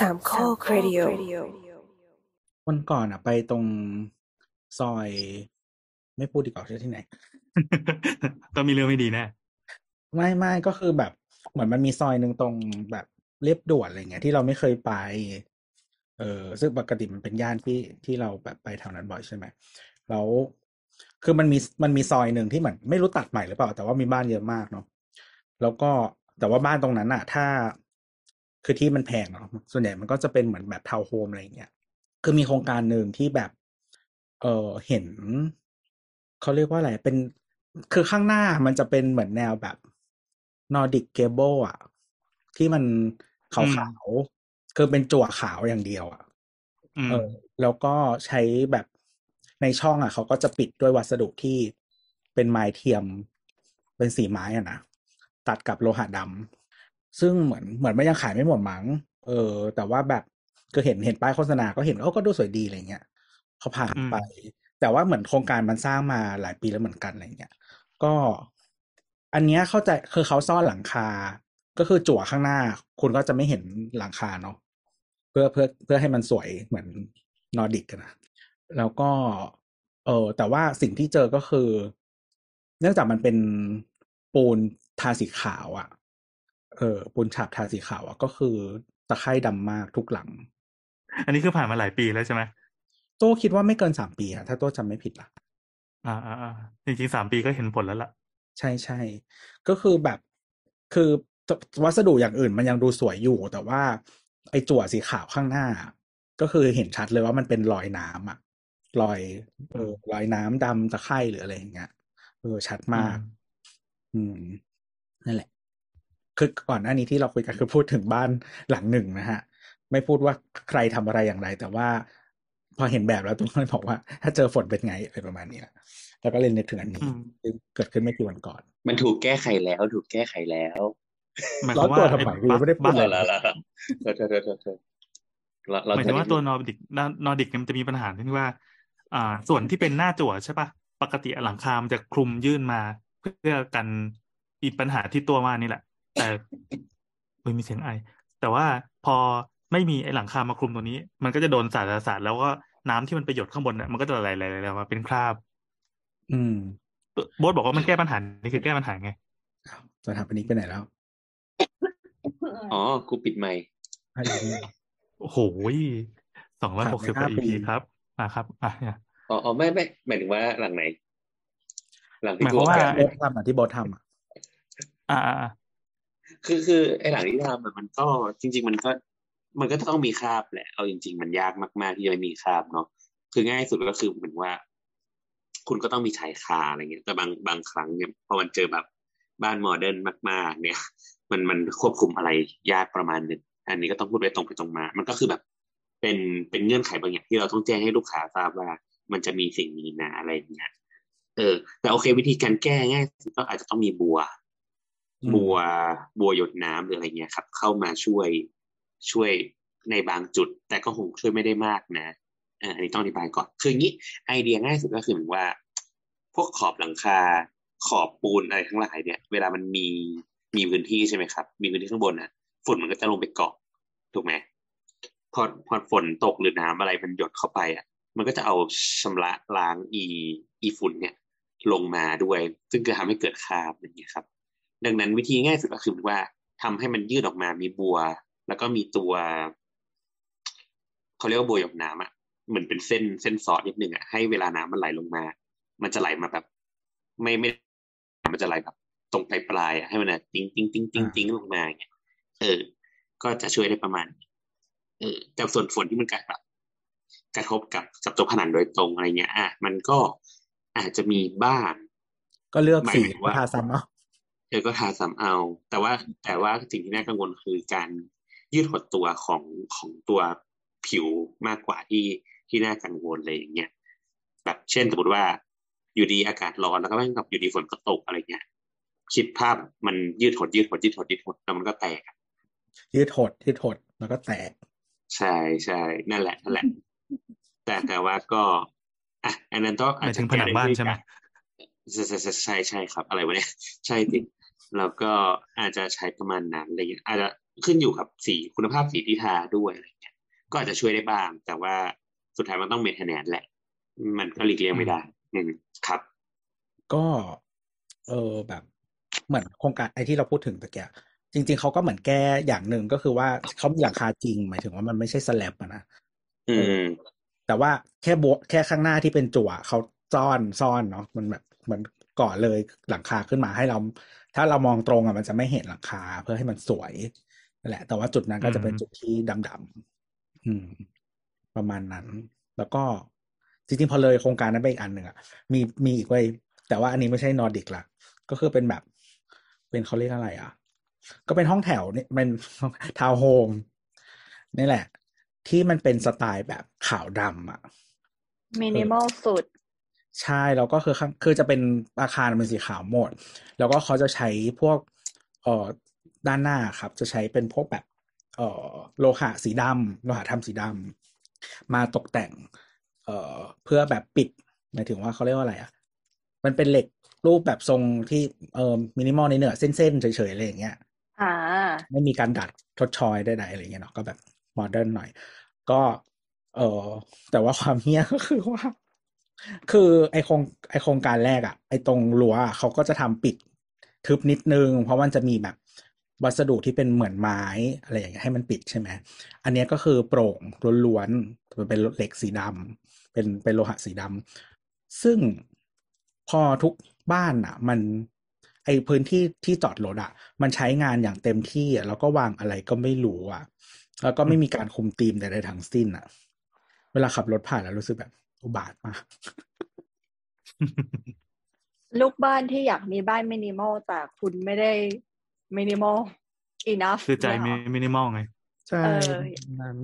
สามข้อครดิโอวันก่อนอะ ไปตรงซอย ไม่พูดดีกว่าใช่ที่ไหนต้องมีเรื่องไม่ดีแน่ไม่ไม่ก็คือแบบ เหมือนมันมีซอยหนึ่งตรงแบบเรียบด่วนอะไรเงี้ยที่เราไม่เคยไป เออซึ่งปกติมันเป็นย่านที่ที่เราแบบไปแถวนั้นบ่อยใช่ไหมแล้วคือมันมีมันมีซอยหนึ่งที่เหมือนไม่รู้ตัดใหม่หรือเปล่า แต่ว่ามีบ้านเยอะมากเนาะแล้วก็แต่ว่าบ้านตรงนั้นอะถ้า คือที่มันแพงเนาะส่วนใหญ่มันก็จะเป็นเหมือนแบบทาวน์โฮมอะไรอย่างเงี้ยคือมีโครงการหนึ่งที่แบบ เออเห็นเขาเรียกว่าอะไรเป็นคือข้างหน้ามันจะเป็นเหมือนแนวแบบ Nordic gable อะที่มันขาวๆคือเป็นจั่วขาวอย่างเดียวอะอืมเออ แล้วก็ใช้แบบในช่องอะ เขาก็จะปิดด้วยวัสดุที่เป็นไม้เทียม เป็นสีไม้อะนะตัดกับโลหะดำ ซึ่งเหมือนเหมือนมันยังขายไม่หมดมั้งเออ แต่ว่าแบบก็เห็นเห็นป้ายโฆษณาก็เห็นเออก็ดูสวยดีอะไรเงี้ยเขาผ่านไป แต่ว่าเหมือนโครงการมันสร้างมาหลายปีแล้วเหมือนกันอะไรเงี้ยก็ อันเนี้ยเข้าใจคือเขาซ่อนหลังคา ก็คือจั่วข้างหน้า คุณก็จะไม่เห็นหลังคาเนาะเพื่อเพื่อเพื่อให้มันสวยเหมือนนอร์ดิกอะนะแล้วก็ เออแต่ว่าสิ่งที่เจอก็คือ เนื่องจากมันเป็นปูนทาสีขาวอะ่ะ เออปูนฉาบทาสีขาวอะ่ะก็คือตะไคร่ดำมากทุกหลัง อันนี้คือผ่านมาหลายปีแล้วใช่ไหมโต้คิดว่าไม่เกินสามปีอะถ้าโต้จำไม่ผิดล่ะอ่าอ่าอ่าจริงๆสามปีก็เห็นผลแล้วล่ะ ใช่ใช่ก็คือแบบคือวัสดุอย่างอื่นมันยังดูสวยอยู่ แต่ว่า ไอ้จั่วสีขาวข้างหน้า ก็คือเห็นชัดเลยว่ามันเป็นรอยน้ำอะรอยเออรอยน้ำดำตะไคร่หรืออะไรอย่างเงี้ยเออชัดมาก อืมนั่นแหละ คือก่อนหน้านี้ที่เราคุยกันคือพูดถึงบ้านหลังหนึ่งนะฮะ ไม่พูดว่าใครทำอะไรอย่างไร แต่ว่าพอเห็นแบบแล้วตุ้มเลยบอกว่า ถ้าเจอฝนเป็นไงอะไรประมาณนี้แล้วก็เล่นนึกถึงอันนี้อืมซึ่งเกิดขึ้นไม่กี่วันก่อน มันถูกแก้ไขแล้ว ถูกแก้ไขแล้วหมายคร้อวานมว่าตัวทำไมอ้กูยังไม่ได้พูดบ้านเลเอายละละโทษโทษโทษโทษโทษเราเราหมายถึงว่าตัว Nordic Nordic เนี่ยมันจะมีปัญหาที่ว่า อ่า ส่วนที่เป็นหน้าจั่วใช่ปะปกติหลังคามันจะคลุมยื่นมา เพื่อกันอีกปัญหาที่ตัวมานี่แหละ แต่เฮ้ยมีเสียงไอ แต่ว่าพอไม่มีไอ้หลังคามาคลุมตัวนี้ มันก็จะโดนสาดสาดแล้วก็น้ำที่มันไปหยดข้างบนเนี่ยมันก็จะไหลๆๆๆมาเป็นคราบ อืมโบ๊ทบอกว่ามันแก้ปัญหานี่คือแก้ปัญหาไงสถาปนิกไปไหนแล้ว อ๋อ กูปิดไมค์อะอีกทีโอ้โหสองร้อยหกสิบกผ่าว่านไปห้าปี EP ครับมาครับ อะเนี่ยอ๋ออ๋อไม่ไม่หมายถึงว่าหลังไหน หลังที่หมายกูความว่าแก้โบททำอะที่โบททำอะอ่าอ่าอ่า คือคือไอ้หลังที่ทำมันก็จริง ๆ มันก็ มันก็ต้องมีคราบแหละ เอาจริง ๆ มันยากมาก ๆ ที่จะไม่มีคราบเนาะคือง่ายสุดก็คือเหมือนว่า คุณก็ต้องมีชายคาอะไรเงี้ยแต่บางบางครั้งเนี่ยพอมันเจอแบบบ้านโมเดิร์นมาก ๆ เนี่ย มันมันควบคุมอะไรยากประมาณหนึ่งอันนี้ก็ต้องพูดไปตรงไปตรงมา มันก็คือแบบเป็นเป็นเงื่อนไขบางอย่างที่เราต้องแจ้งให้ลูกค้าทราบว่า มันจะมีสิ่งนี้นะอะไรอย่างเงี้ยเออ แต่โอเควิธีการแก้ง่ายก็อาจจะต้องมีบัว บัวบัวหยดน้ำหรืออะไรเงี้ยครับ เข้ามาช่วยช่วยในบางจุด แต่ก็คงช่วยไม่ได้มากนะอันนี้ต้องอธิบายก่อนคืออย่างนี้ไอเดียง่ายสุดก็คือเหมือนว่า พวกขอบหลังคาขอบปูนอะไรทั้งหลายเนี่ย เวลามันมีมีพื้นที่ใช่ไหมครับ มีพื้นที่ข้างบนอะฝุ่นมันก็จะลงไปเกาะถูกไหมพอพอฝนตกหรือน้ำอะไรมันหยดเข้าไปอะ มันก็จะเอาชำระล้างอีอีฝุ่นเนี่ย ลงมาด้วย ซึ่งจะทำให้เกิดคราบอย่างเงี้ยครับ ดังนั้นวิธีง่ายสุดก็คือว่าทำให้มันยืดออกมามีบัว แล้วก็มีตัวเขาเรียกว่าบัวหยดน้ำอะเหมือนเป็นเส้นเส้นเซาะนิดนึงอะให้เวลาน้ำมันไหลลงมา มันจะไหลมาแบบ ไม่ไม่ มันจะไหลแบบตรงปลายปลายๆอะให้มันอะติ้งติ้งติ้งติ้งติ้งลงมาอย่างเงี้ยเออ ก็จะช่วยได้ประมาณนี้เออแต่ส่วนฝนที่มันกระแบบกระทบกับกับตัวผนังโดยตรงอะไรเงี้ย อะ มันก็อาจจะมีบ้าง ก็เลือกหมายสีถึงว่าทาซ้ำเอา เออก็ทาซ้ำเอา แต่ว่าแต่ว่าสิ่งที่น่ากังวลคือการยืดหดตัวของของตัวผิวมากกว่าที่ที่น่ากังวลเลยอย่างเงี้ยแบบเช่นสมมติว่าอยู่ดีอากาศร้อนแล้วก็แม่งกับอยู่ดีฝนก็ตกอะไรเงี้ยคิดภาพมันยืดหดยืดหดยืดหดยืดหดแล้วมันก็แตกอะยืดหดยืดหดแล้วก็แตก ใช่ใช่นั่นแหละนั่นแหละ แต่แต่ว่าก็อะอันนั้นต้องหมายถึงผนังบ้านใช่ไหมใช่ใช่ใช่ใช่ใช่ครับ อะไรวะเนี่ยใช่จริง แล้วก็อาจจะใช้ประมาณนั้นอะไรเงี้ยอาจจะขึ้นอยู่กับสีคุณภาพสีที่ทาด้วยอะไรเงี้ยก็อาจจะช่วยได้บ้าง แต่ว่าสุดท้ายมันต้องเมนเทนแนนแหละ มันก็หลีกเลี่ยงไม่ได้อืมครับ ก็เออแบบเหมือนโครงการไอที่เราพูดถึงตะแกจริง ๆเขาก็เหมือนแก้อย่างหนึ่งก็คือว่าเขามีหลังคาจริง หมายถึงว่ามันไม่ใช่สแลบอะนะอืม แต่ว่าแค่โบะแค่ข้างหน้าที่เป็นจั่วเขาซ่อนซ่อนเนาะมันแบบเหมือนก่อเลยหลังคาขึ้นมาให้เรา ถ้าเรามองตรงอะมันจะไม่เห็นหลังคาเพื่อให้มันสวยนั่นแหละ แต่ว่าจุดนั้นก็จะเป็นจุดที่ดำๆอืม ประมาณนั้น แล้วก็จริงๆพอเลยโครงการนั้นไปอีกอันหนึ่งอะมีมีอีกไว้แต่ว่าอันนี้ไม่ใช่นอร์ดิกละก็คือเป็นแบบ เป็นเขาเรียกอะไร อะ ก็เป็นห้องแถวเนี่ยเป็นทาวน์โฮมนี่แหละ ที่มันเป็นสไตล์แบบขาวดำอะมินิมอลสุด ใช่แล้วก็คือข้างคือจะเป็นอาคารเป็นสีขาวหมด แล้วก็เขาจะใช้พวกเอ่อด้านหน้าครับ จะใช้เป็นพวกแบบ เอ่อโลหะสีดำโลหะทำสีดำมาตกแต่ง เอ่อเพื่อแบบปิดหมายถึงว่าเขาเรียกว่าอะไรอะมันเป็นเหล็กรูปแบบทรงที่เอ่อมินิมอลในเนื้อเส้นๆเฉยๆอะไรอย่างเงี้ยอ่าไม่มีการดัดชดช้อยใดๆอะไรเงี้ยเนาะก็แบบ modern หน่อย ก็ เออแต่ว่าความเหี้ยก็คือว่า คือไอโครงไอโครงการแรกอะไอตรงรั้วเขาก็จะทำปิดทึบนิดนึง เพราะมันจะมีแบบวัสดุที่เป็นเหมือนไม้อะไรอย่างเงี้ยให้มันปิดใช่ไหมอันนี้ก็คือโปร่งล้วนๆมันเป็นเหล็กสีดำเป็นเป็นโลหะสีดำซึ่งพอทุกบ้านอะมันไอพื้นที่ที่จอดรถอะมันใช้งานอย่างเต็มที่อะแล้วก็วางอะไรก็ไม่รู้อะแล้วก็ไม่มีการคุมธีมใดๆทั้งสิ้นอะเวลาขับรถผ่านแล้วรู้สึกแบบ อุบาทมากลูกบ้านที่อยากมีบ้านมินิมอลแต่คุณไม่ได้มินิมอล enough คือใจเนี่ยเหรอมินิมอลไง ใช่เออนั้น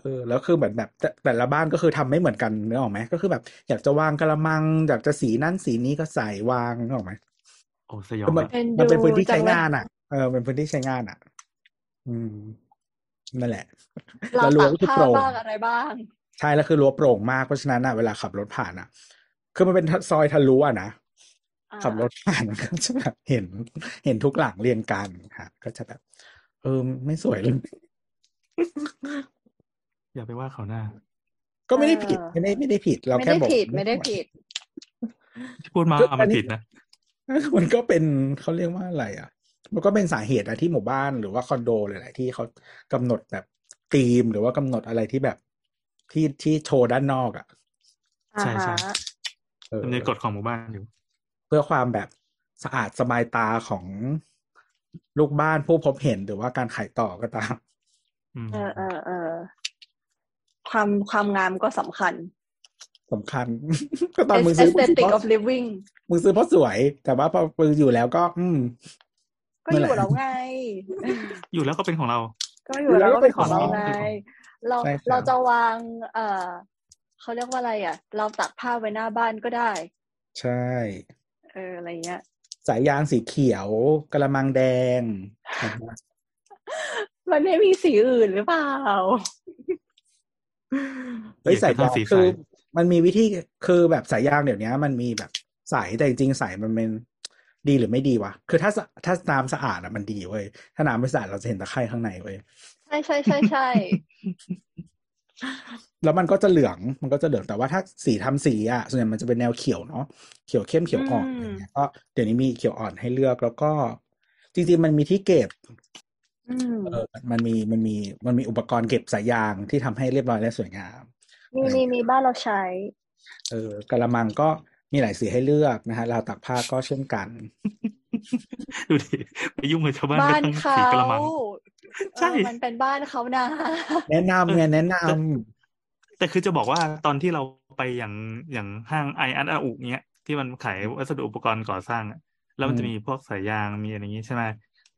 เออแล้วคือเหมือนแบบแต่แต่ละบ้านก็คือทำไม่เหมือนกันนึกออกไหมก็คือแบบ อยากจะวางกระมัง อยากจะสีนั่นสีนี้ก็ใส่วางนึกออกไหมโอ้สยองคือมันอะเอ็นมันเป็นดูพื้นที่จัใช้งเลยงานอะเออเป็นพื้นที่ใช้งานอะ อืมนั่นแหละเราแล้วรั้วตักก็คือผ้าโปร่งบ้างอะไรบ้าง ใช่แล้วคือรั้วโปร่งมากเพราะฉะนั้นอะเวลาขับรถผ่านอะ คือมันเป็นซอยทะลุอะนะอ่าขับรถผ่านมันก็จะแบบเห็น เห็นทุกหลังเรียงกันฮะก็จะแบบ เออไม่สวยเลยอย่าไปว่าเขาหน้า ก็ไม่ได้ผิดไม่ได้ไม่ได้ผิด เราไม่แค่ได้บอกผิดว่าไม่ได้สวยผิดที่พูดมาก็เอาอัมันนนี้ผิดนะมันก็เป็นเขาเรียกว่าอะไร อะ มันก็เป็นสาเหตุอะที่หมู่บ้านหรือว่าคอนโดหลายๆที่เขากำหนดแบบธีมหรือว่ากำหนดอะไรที่แบบ ที่ที่โชว์ด้านนอกอะอ่าใช่ใช่ฮะเออดำเนินกฎของหมู่บ้านอยู่ เพื่อความแบบสะอาดสบายตาของลูกบ้านผู้พบเห็นหรือว่าการขายต่อก็ตามอืมเออเออเออความความงามก็สำคัญสำคัญ ก็ตอนมึงซื้อมึงซื้อ aesthetic เพราะ of living มึงซื้อเพราะสวย แต่ว่าพอมึงอยู่แล้วก็ อืม ก็นั่อนแหละยู่แล้วไง อยู่แล้วก็เป็นของเรา ก็อยู่แล้วก็เป็นของเราอยู่แล้วก็เป็นของไง เราเราใช่ครับเราจะวาง เอ่อเขาเรียกว่าอะไรอะ เราตักผ้าไว้หน้าบ้านก็ได้ ใช่ เอออะไรเงี้ยสายยางสีเขียวกระมังแดง มันไม่มีสีอื่นหรือเปล่าเฮ้ยเหยียดสายกระทั่ยางงสีคือสายมันมีวิธีคือแบบสายยางเดี๋ยวนี้มันมีแบบสายแต่จริงๆสายมันเป็นดีหรือไม่ดีวะ คือถ้าสะถ้าน้ำสะอาดอะมันดีเว้ย ถ้าน้ำไม่สะอาดเราจะเห็นตะไคร่ข้างในเว้ย ใช่ใช่ใช่ใช่แล้วมันก็จะเหลืองมันก็จะเหลืองแต่ว่าถ้าสีทำสีอะส่วนใหญ่มันจะเป็นแนวเขียวเนาะเขียวเข้มเขียวอ่อนอะไรเงี้ยก็เดี๋ยวนี้มีเขียวอ่อนให้เลือกแล้วก็ จริงๆมันมีที่เก็บอืมเออมันมีมันมีมันมีอุปกรณ์เก็บสายยางที่ทำให้เรียบร้อยและสวยงามมีมีมีบ้านเราใช้ เออกระมังก็ มีหลายสีให้เลือกนะฮะราวตักผ้าก็เช่นกัน ดูดิไปยุ่งกับชาวบ้านบ้านไปทั้งเขาสีกระมังใช่เออมันเป็นบ้านเขานะแนะนำไงแนะนแต่คือจะบอกว่าตอนที่เราไปอย่างอย่างห้างไออันอาอุเนี้ยที่มันขายวัสดุอุปกรณ์ก่อสร้างอะแล้วมันจะมีพวกสายยางมีอะไรอย่างงี้ใช่ไหม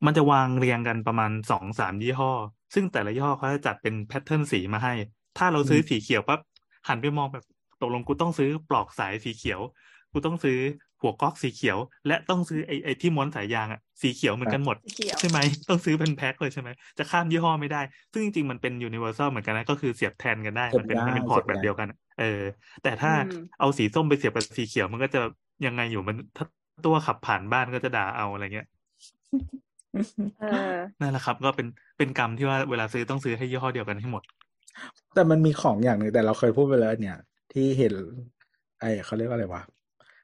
มันจะวางเรียงกันประมาณสองสามยี่ห้อ ซึ่งแต่ละยี่ห้อเขาจะจัดเป็นแพทเทิร์นสีมาให้ ถ้าเราซื้อสีเขียวปั๊บหันไปมองแบบ ตกลงกูต้องซื้อปลอกสายสีเขียว กูต้องซื้อหัวก๊อกสีเขียว และต้องซื้อไอ้ไอ้ที่ม้วนสายยางอะสีเขียวเหมือนกันหมดสีเขียวใช่ไหมต้องซื้อเป็นแพ็คเลยใช่ไหมจะข้ามยี่ห้อไม่ได้ ซึ่งจริงๆมันเป็น universal เหมือนกันนะก็คือเสียบแทนกันได้เสียบมันเป็นได้มันเป็นพอร์ตเสียบแบบได้เดียวกันอะเออ แต่ถ้าอืมเอาสีส้มไปเสียบกับสีเขียวมันก็จะยังไงอยู่มันถ้าตัวขับผ่านบ้านก็จะด่าเอาอะไรเงี้ยเออนั่นแหละครับ ก็เป็นเป็นกรรมที่ว่าเวลาซื้อต้องซื้อให้ยี่ห้อเดียวกันให้หมด แต่มันมีของอย่างหนึ่งแต่เราเคยพูดไปแล้วเนี่ย ที่เห็นไอ้เขาเรียกว่าอะไรวะ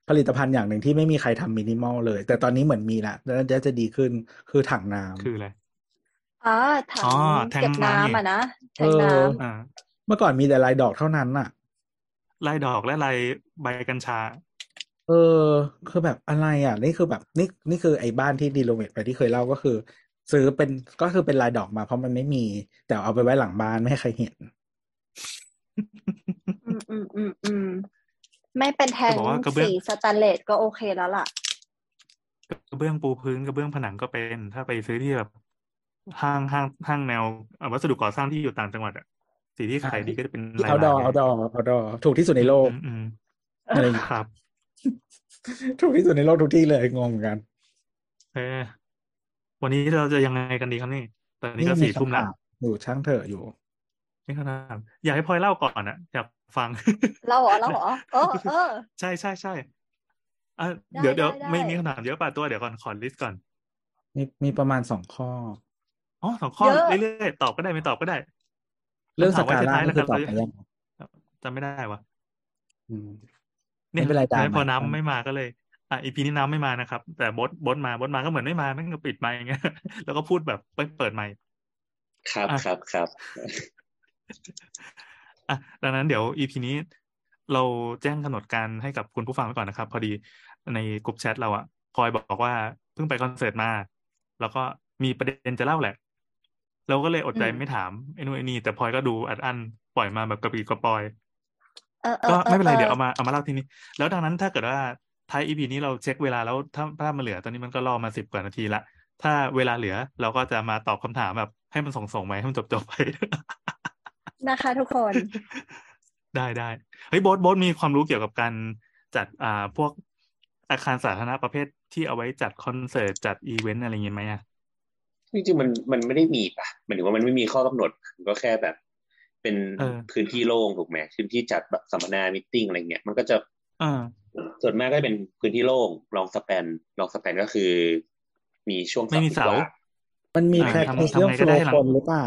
ผลิตภัณฑ์อย่างหนึ่งที่ไม่มีใครทำมินิมอลเลย แต่ตอนนี้เหมือนมีละแล้วจะจะดีขึ้นคือถังน้ำคืออะไรอ่าถังอ๋อแทงเก็บน้ำน้ำอะนะแทงเออน้อ่าเมื่อก่อนมีแต่ลายดอกเท่านั้นน่ะลายดอกและลายใบกัญชา เออ คือแบบอะไรอะ นี่คือแบบนี่นี่คือไอ้บ้านที่ดีโลเมทไปที่เคยเล่าก็คือ ซื้อเป็นก็คือเป็นลายดอกมาเพราะมันไม่มี แต่เอาไปไว้หลังบ้านไม่ให้ใครเห็นำ อืมอืมอืมอืมไม่เป็นแทงจะบอกว่ากระเบื้องสีสแตนเลสก็โอเคแล้วล่ะกระเบื้องปูพื้นกระเบื้องผนังก็เป็น ถ้าไปซื้อที่แบบห้างห้างห้างแนวเอ่อวัสดุก่อสร้างที่อยู่ต่างจังหวัดอะสีที่ขายดีก็จะเป็นลายเอาดอลายเอาดอเอาดอถูกที่สุดในโลกอืมอืมอะไรออืย่างมเงี้ยครับ ถูกที่สุดในโลกทุกที่เลยงงเหมือนกันเออวันนี้เราจะยังไงกันดีครับนี่ตอนนี้ก็มีสี่ทุ่มละคำถาอยู่ช่างเถอะอยู่นี่ขนาดอยากให้พลอยเล่าก่อนอะอยาก ฟัง เราเหรอเราเหรอเออเออใช่ใช่ใช่อะได้เดี๋ยวเดี๋ยวได้ไม่ได้มีคำถามเยอะป่ะตัวเดี๋ยวก่อนขอลิสต์ก่อน มีมีประมาณสองข้ออ๋อสองข้อเยอะเรื่อยๆตอบก็ได้ไม่ตอบก็ได้ เรื่องคำสถามไว้กาล่าท้ายๆนี่แล้วคืกัอนตอบไปยังจำไม่ได้วะอืมเนี่ยไม่เป็นไรตามพอมาน้ำไม่มาก็เลยอะอีพีนี้น้ำไม่มานะครับ แต่บดบดมาบดมาก็เหมือนไม่มาแม่งก็ปิดไมค์อย่างเงี้ยแล้วก็พูดแบบไม่เปิดไมค์ครับอะครับครับ อะดังนั้นเดี๋ยวอีพีนี้เราแจ้งกำหนดการให้กับคุณผู้ฟังไว้ก่อนนะครับ พอดีในกลุ่มแชทเราอะพลอยบอกว่าเพิ่งไปคอนเสิร์ตมา แล้วก็มีประเด็นจะเล่าแหละ เราก็เลยอดใจอืมไม่ถามไอ้นู่นไอ้นี่แต่พลอยก็ดูอัดอั้นปล่อยมาแบบกระปรี้กระปอยเออเออก็ออไม่เป็นไรออเดี๋ยวเอามาเอามาเล่าทีนี้ แล้วดังนั้นถ้าเกิดว่าท้ายอีพีนี้เราเช็คเวลาแล้วถ้าถ้ามันเหลือตอนนี้มันก็รอมาสิบกว่านาทีละถ้าเวลาเหลือเราก็จะมาตอบคำถามแบบ ให้มันส่งส่งๆไปให้มันจบจบๆไป นะคะ ทุกคนได้ได้เฮ้ยโบ๊ทโบ๊ทมีความรู้เกี่ยวกับการจัดอ่าพวกอาคารสาธารณะประเภทที่เอาไว้จัดคอนเสิร์ตจัดอีเวนต์อะไรอย่างเงี้ยไหมอะจริงๆมันมันไม่ได้มีป่ะหมายถึงว่ามันไม่มีข้อกำหนดมันก็แค่แบบ เป็นเออพื้นที่โล่งถูกไหมพื้นที่จัดแบบสัมมนามิทติ้งอะไรเงี้ยมันก็จะอ่าส่วนมากก็จะเป็นพื้นที่โล่งลองสแปนลองสแปนก็คือ มีช่วงไม่มีเสาว่างมันมีอ่าแพ็กทำเกจเรื่องทำไงโฟก็ได้ล์ให้หลังคนหรือเปล่า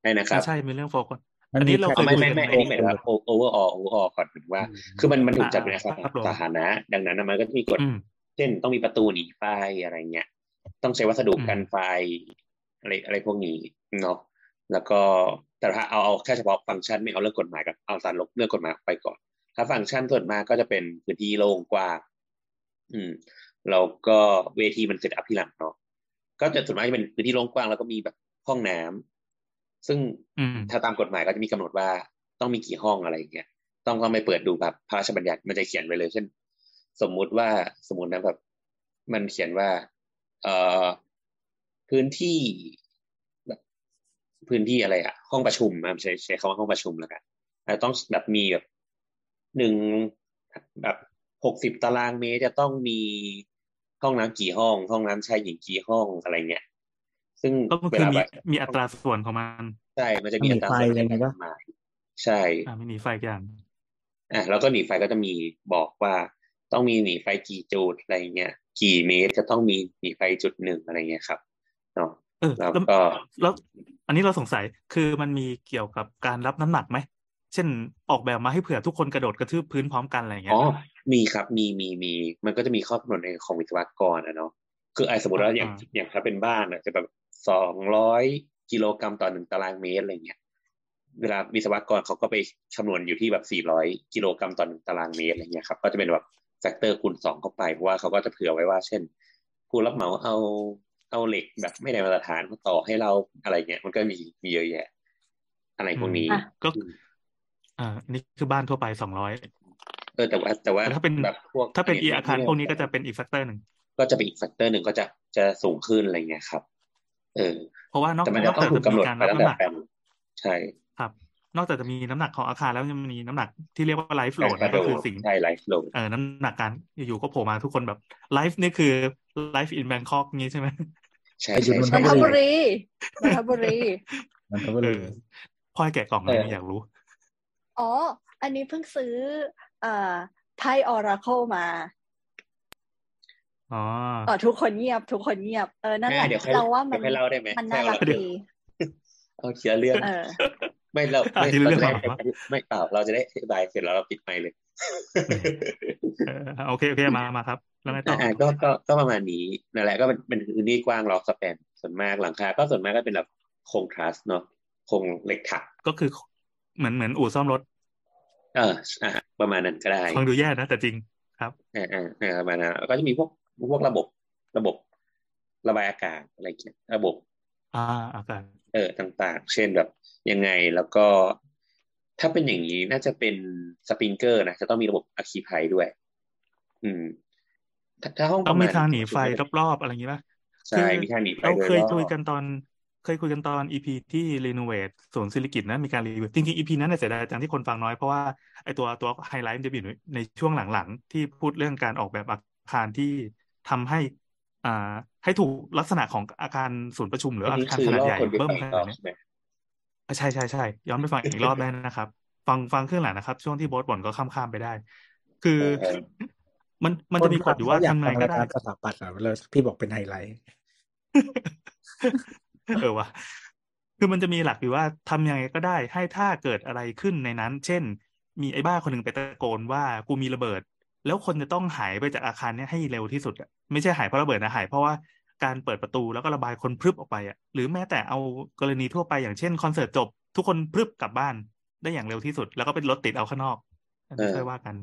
ใช่นะครับใช่มีเรื่องโฟกัสมัน อันนี้มีเราแพ็กเคเอายไม่คุยไม่กันไม่อันนี้หมายถึงว่า overall overall ก่อนหมายถึงว่า คือมันมันถูกจัดเป็นอาคารภาพรวมสาธารณะดังนั้นนะมันก็จะมีกฎอืมเช่นต้องมีประตูหนีไฟอะไรเงี้ย ต้องใช้วัสดุอืมกันไฟอะไรอะไรพวกนี้เนาะแล้วก็แต่ถ้าเอาเอาแค่เฉพาะฟังก์ชันไม่เอาเรื่องกฎหมายกับเอาสารลบเรื่องกฎหมายออกไปก่อน ถ้าฟังก์ชันส่วนมากก็จะเป็นพื้นที่โล่งกว้างอืมแล้วก็เวทีมันเสร็จอัพที่หลังเนาะก็จะส่วนมากจะเป็นพื้นที่โล่งกว้างแล้วก็มีแบบห้องน้ำ ซึ่งอืมถ้าตามกฎหมายก็จะมีกำหนดว่าต้องมีกี่ห้องอะไรอย่างเงี้ยต้องต้องไปเปิดดูแบบพระราชบัญญัติมันจะเขียนไว้เลยเช่น สมมุติว่าสมมตินะแบบมันเขียนว่า เอ่อพื้นที่แบบพื้นที่อะไรอะห้องประชุมนะใช้ใช้คำว่าห้องประชุมแล้วกันแต่ต้องแบบมีแบบหนึ่งแบบหกสิบตารางเมตรจะต้องมีห้องน้ำกี่ห้อง ห้องน้ำชายหญิงกี่ห้องอะไรเงี้ย ซึ่งก็เวคือลามีแบบมีอัตราส่วนของมันใช่มันจะมีมีอัตราไฟส่วนอะไรในนะกก็ฎหมายใช่อ่ามีหนีไฟอีกอย่างอะแล้วก็หนีไฟก็จะมีบอกว่าต้องมีหนีไฟกี่จุดอะไรเงี้ยกี่เมตรจะต้องมีหนีไฟจุดหนึ่งอะไรเงี้ยครับเนาะเออแล้วแล้วก็แล้วอันนี้เราสงสัยคือมันมีเกี่ยวกับการรับน้ำหนักไหมเช่นออกแบบมาให้เผื่อทุกคนกระโดดกระทืบพื้นพร้อมกันอะไรอย่างเงี้อ๋ยอมีครับมีมีมีมันก็จะมีข้อกำหนดในของวิศวกรนะเนาะคือไอ้สมมติว่าอย่างอ่าอย่างถ้าเป็นบ้านอะจะแบบ สองร้อยกิโลกรัมต่อหนึ่งตารางเมตรอะไรเงี้ยเวลาวิศวกรเขาก็ไปคำนวณอยู่ที่แบบสี่ร้อยกิโลกรัมต่อหนึ่งตารางเมตรอะไรเงี้ยครับก็จะเป็นแบบ factor คูณสองเข้าไปเพราะว่าเขาก็จะเผื่อไว้ว่า เช่น ผู้รับเหมาเอาเอาเหล็กแบบไม่ได้มาตรฐานมาต่อให้เราอะไรเงี้ย มันก็มีมีเยอะแยะ อะไรพวกนี้อะก็อ่าอันนี้คือบ้านทั่วไปสองร้อยเออแต่ว่าแต่ว่าแต่ถ้าเป็นแบบพวกถ้าเป็นอียอาคารพวกนี้ก็จะเป็นอีกแฟกเตอร์หนึ่งก็จะเป็นอีกแฟกเตอร์หนึ่งก็จะจะสูงขึ้นอะไรเงี้ยครับ เออเพราะว่านอกแต่มันนจะอกต้องจากถูจะกกำหนมีดการไปรับตั้งน้ำแต่หนักแปลนใช่ครับ นอกจากจะมีน้ำหนักของอาคารแล้วยังมีน้ำหนักที่เรียกว่าไลฟ์โหลดกระก็โดคือดสิ่งใช่ไลฟ์โหลดเออน้ำหนักการอยู่ๆก็โผล่มาทุกคนแบบไลฟ์นี่คือไลฟ์อินแบงคอกงี้ใช่ไหมใช่ไปอยู่ใช่นนนทนทบุบุรีรีนนทบุรีมันก็เลเอยอพ่อยแกะกล่องอะไรอยากรู้ อ๋อ อันนี้เพิ่งซื้อเอ่อไพ่ออราเคิลมา อ๋ออ๋อทุกคนเงียบ ทุกคนเงียบเออนั่นแหละเดี๋ยวค่อยเราว่ามันเดี๋ยวค่อยเล่าได้ไหมมันน่าให้รัเรากเดี๋ยวดีเอาทีละเรื่องเออไม่เราอะไม่ทีละเราเรื่องจะได้เหรอไม่เปล่าเราจะได้อธิบายเสร็จแล้วเราปิดไมค์เลยเออโอเคโอเคมามาครับ แล้วไงต่ออ่าก็ก็ก็ประมาณนี้นั่นแหละก็เป็นเป็นพื้นที่กว้างรอสแปนส่วนมากหลังคา ก็ส่วนมากก็เป็นแบบโครงทรัสเนาะโครงเหล็กถักก็คือเหมือนเหมือนอู่ซ่อมรถ เอออ่าประมาณนั้นก็ได้ฟังดูแย่นะแต่จริงครับอ่าอ่าอ่าประมาณนั้นแล้วก็จะมีพวก พวกระบบระบบระบายอากาศอะไรเงี้ยระบบ อ่าอากาศเออต่าง ๆ เช่นแบบยังไงแล้วก็ ถ้าเป็นอย่างนี้น่าจะเป็นสปริงเกอร์นะจะต้องมีระบบอะคีภัยด้วย อืม ถ้าถ้าห้องปต้องระมีมาณทางหนีไฟรอบๆอะไรอย่างนี้ป่ะใช่มีทางหนีไฟเราโดยเคยรอบคุยกันตอนเคยคุยกันตอน EP ที่ renovate ศูนย์สิริกิติ์นะมีการรีวิวจริงๆ EP นั้นเนี่ยเสียดายจังที่คนฟังน้อย เพราะว่าไอตัวตัวไฮไลท์มันจะอยู่ในช่วงหลังๆ ที่พูดเรื่องการออกแบบอาคารที่ ทำให้อ่าให้ถูกลักษณะของอาคารศูนย์ประชุมหรืออันอานี้คารคือขนาดล่อใหญ่คนไปเบิ่มฟังขต่นาอดนี้ใช่ไหมอะใช่ใช่ใช่ย้อนไปฟังอีกรอบได้นะครับ ฟังฟังเครื่องหลังนะครับ ช่วงที่โบสบ่นก็ข้ามๆไปได้ คือเออมันมันจะมีกฎอยู่ว่าอยากทำไงทำก็รายได้การสถาปัตย์อะเลยพี่บอกเป็นไฮไลท์เออว่ะคือมันจะมีหลักอยู่ว่าทำยังไงก็ได้ ให้ถ้าเกิดอะไรขึ้นในนั้น เช่น มีไอ้บ้าคนหนึ่งไปตะโกนว่ากูมีระเบิด แล้วคนจะต้องหายไปจากอาคารเนี้ยให้เร็วที่สุดอะไม่ใช่หายเพราะระเบิดนะหายเพราะว่าการเปิดประตูแล้วก็ระบายคนพรึบออกไปอะหรือแม้แต่เอากรณีทั่วไปอย่างเช่นคอนเสิร์ตจบ ทุกคนพรึบกลับบ้านได้อย่างเร็วที่สุด แล้วก็เป็นรถติดเอาข้างนอกอันนี้เออค่อยว่ากัน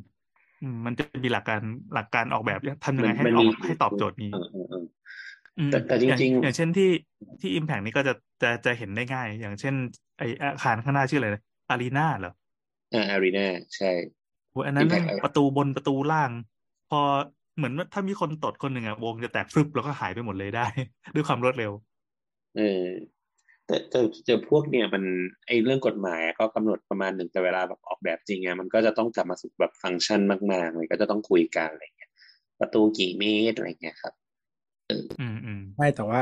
อืมมันจะมีหลักการหลักการออกแบบทำยังไงมันให้มันออมีกให้ตอบโจทย์นี้เออเออเอออืมแต่แต่จอย่างริงอย่างเช่นที่ที่ Impact นี่ก็จะจะจะเห็นได้ง่าย อย่างเช่น ไออาคารข้างหน้าชื่ออะไรนะอารีนาเหรอๆอ่าอารีนาใช่โห อันนั้น Impact แม่งประตูบนประตูล่าง พอเหมือนว่าถ้ามีคนตดคนหนึ่งอะวงจะแตกฟึบแล้วก็หายไปหมดเลยได้ ด้วยความรวดเร็ว เออแต่แต่แต่พวกเนี่ยมันไอเรื่องกฎหมายอะก็กำหนดประมาณหนึ่งแต่เวลาแบบออกแบบจริงอะมันก็จะต้องกลับมาสู่แบบฟังก์ชันมากๆเลยก็จะต้องคุยกันอะไรเงี้ย ประตูกี่เมตรอะไรเงี้ยครับอืมอืมไม่แต่ว่า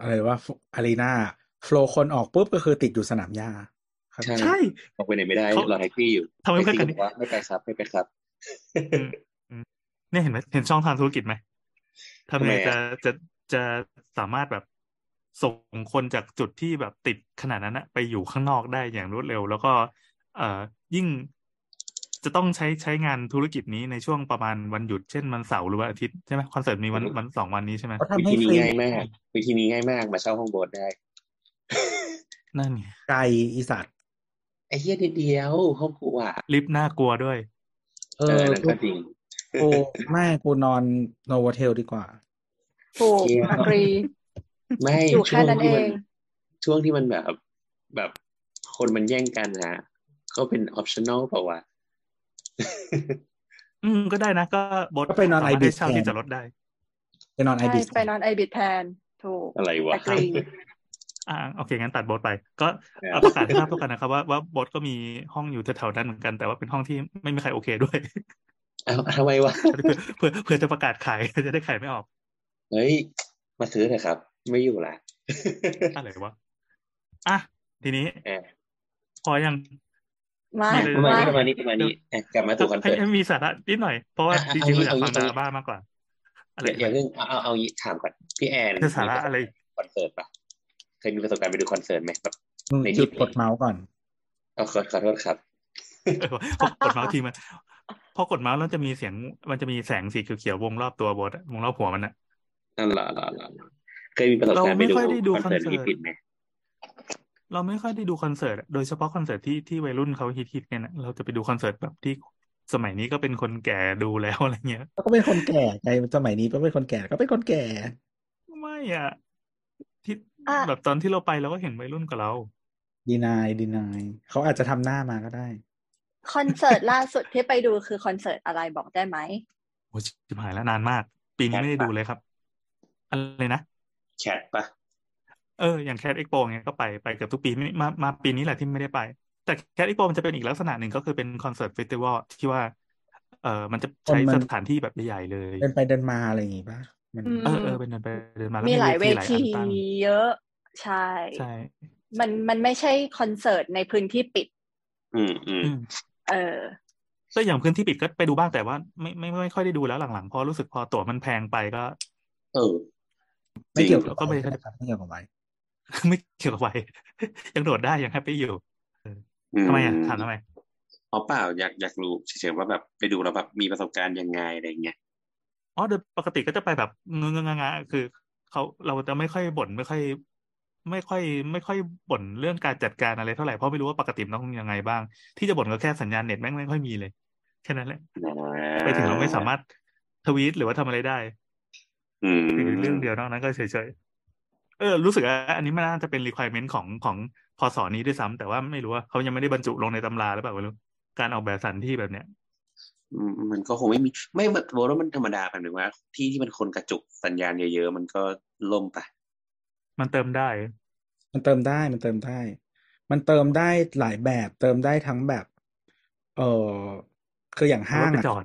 อะไรว่า arena floor คนออกปุ๊บก็คือติดอยู่สนามหญ้าครับ ใช่ใช่ออกไปไหนไม่ได้เขารอแท็กซี่อยู่ทำไมไม่แท็กซี่กันก็บอกว่าไม่ไปครับไม่ไปครับอืมอืมเนี่ยเห็นไหมเห็นช่องทางธุรกิจไหมทำทำไงไมจะอะจะจะสามารถแบบส่งคนจากจุดที่แบบติดขนาดนั้นนะไปอยู่ข้างนอกได้อย่างรวดเร็ว แล้วก็ เอ่อยิ่งจะต้องใช้ใช้งานธุรกิจนี้ในช่วงประมาณวันหยุดเช่นวันเสาร์หรือวันอาทิตย์ใช่ไหมคอนเสิร์ตมีวันวันสองวันนี้ใช่ไหมเขาวิทำให้ธีฟนี้รีง่ายมากวิธีนี้ง่ายมากมาเช่าห้องโบสถ์ได้ นั่นไงไกลอีสัตว์ไอ้เหี้ยนิดเดียวห้องกูอะลิฟต์น่ากลัวด้วยเอเอออนั่นก็จริงกูไม่กูนอนโนโวเทลดีกว่าถูกเที่ยวอักรี ไม่อยู่แค่ช่วงนั้นที่มัเอง ช่วงที่มันแบบแบบคนมันแย่งกันฮะก็เป็นออปชั่นอลเปล่าวะอืมก็ได้นะ ก็บทก็ไปนอนสามารถ Ibis ให้เช่าแทนที่จอดรถได้ ไปนอนไอใช่บิสไปนอนไอบิดแทนถูกอะไรวะ อักรีอ่าโอเค งั้นตัดบทไป ก็เออเอาประกาศให้ทราบทุกกันนะครับว่าว่าบทก็มีห้องอยู่แถวๆนั้นเหมือนกัน แต่ว่าเป็นห้องที่ไม่มีใครโอเคด้วยเอาทำไมวะเพื่อเพื่อเพื่อจะประกาศขายจะได้ขายไม่ออก เฮ้ย มาซื้อเถอะครับ ไม่อยู่ละอะไรวะอะทีนี้เออพอยังมามีอะไรประมาณมานี้ประมาณนี้ประมาณนี้อะกลับมาสู่คอนให้เสิร์ตให้มีสาระนิดหน่อย เพราะว่าอะจเอาริงๆงี้เราอยากเอางี้ฟังเอางี้ดราม่ามากกว่าอะไรอย่าอย่าเพิ่งเอาเอาเอางี้ถามก่อนพี่แอนจะสาระอะไรคอนเสิร์ตปะ เคยมีประสบการณ์ไปดูคอนเสิร์ตไหมแบบมึงในหยุดที่กดเมาส์ก่อนเอาขอขอโทษครับเออพอกดเมาส์ทีมันพอกดเมาส์แล้วจะมีเสียงมันจะมีแสงสีเขียวๆวงรอบตัวบทอะวงรอบหัวมันอะนั่นเหรอเหรอเหรอเหรอเคยมีประสบการณ์ไปดูเราไม่ค่อยได้ดูคอนเสิร์ตคอนเสิร์ตญี่ปุ่นไหมเราไม่ค่อยได้ดูคอนเสิร์ตอะโดยเฉพาะคอนเสิร์ตที่ที่วัยรุ่นเขาฮิตๆกันนะเราจะไปดูคอนเสิร์ตแบบที่สมัยนี้ก็เป็นคนแก่ดูแล้วอะไรเงี้ยก็เป็นคนแก่ไงสมัยนี้ก็เป็นคนแก่ก็เป็นคนแก่ ไม่อะ ที่อะแบบตอนที่เราไปเราก็เห็นวัยรุ่นกับเรา ดีนายดีนายเขาอาจจะทำหน้ามาก็ได้ คอนเสิร์ตล่าสุดที่ไปดูคือคอนเสิร์ตอะไรบอกได้ไหมโอ้ชิบหายแล้วนานมาก ปีนี้ไม่ได้ดูเลยครับ อะไรนะ Cat ปะเอออย่าง Cat Expo เงี้ยก็ไปไปเกือบทุกปีไม่มามาปีนี้แหละที่ไม่ได้ไป แต่ Cat Expo มันจะเป็นอีกลักษณะหนึ่งก็คือเป็นคอนเสิร์ต festival ที่ว่า เออมันจะใช้คนมันสถานที่แบบใหญ่ๆเลยเดินไปเดินมาอะไรอย่างงี้ป่ะ มันอืมเออเออเป็นเดินไปเดินมาแล้วมีหลายเวหลายทีอันตั้งเยอะ ใช่ใช่มันมันไม่ใช่คอนเสิร์ตในพื้นที่ปิดอืมอืมอืมเออก็อย่างพื้นที่ปิดก็ไปดูบ้างแต่ว่าไม่ไม่ไม่ค่อยได้ดูแล้วหลังๆเพราะรู้สึกพอตั๋วมันแพงไปก็ เออ ไม่เกี่ยวกับก็ไม่ไว้นะครับไม่เกี่ยวกับไว้ไม่เกี่ยวกับวัยยังโดดได้ยังแฮปปี้อยู่ทำไมอะถามทำไมอ๋อเปล่าอยากอยากรู้เฉยๆว่าแบบไปดูแล้วแบบมีประสบการณ์ยังไงอะไรเงี้ย อ๋อโดยปกติก็จะไปแบบเงงงงๆคือเขาเราจะไม่ค่อยบ่นไม่ค่อย ไม่ค่อย ไม่ค่อยบ่นเรื่องการจัดการอะไรเท่าไหร่เพราะไม่รู้ว่าปกติมันต้องยังไงบ้าง ที่จะบ่นก็แค่สัญญาณเน็ตแม่งไม่ค่อยมีเลยแค่นั้นแหละไปถึงเราไม่สามารถทวีตหรือว่าทำอะไรได้อืมคือเรื่องเดียวนอกนั้นก็เฉยๆเออ รู้สึกว่าอันนี้มันน่าจะเป็น requirement ของของพศนี้ด้วยซ้ำแต่ว่าไม่รู้ว่าเขายังไม่ได้บรรจุลงในตำราหรือเปล่าไม่รู้การออกแบบสถานที่แบบเนี้ยอื มมันก็คงไม่มี ไม่แบบโว่ามันธรรมดาแบบนึงว่า ที่ที่มันคนกระจุกสัญญาณเยอะๆมันก็ล่มไป มันเติมได้ มันเติมได้มันเติมได้ มันเติมได้หลายแบบ เติมได้ทั้งแบบ เออคืออย่างเอาห้ารถงไปอะจอด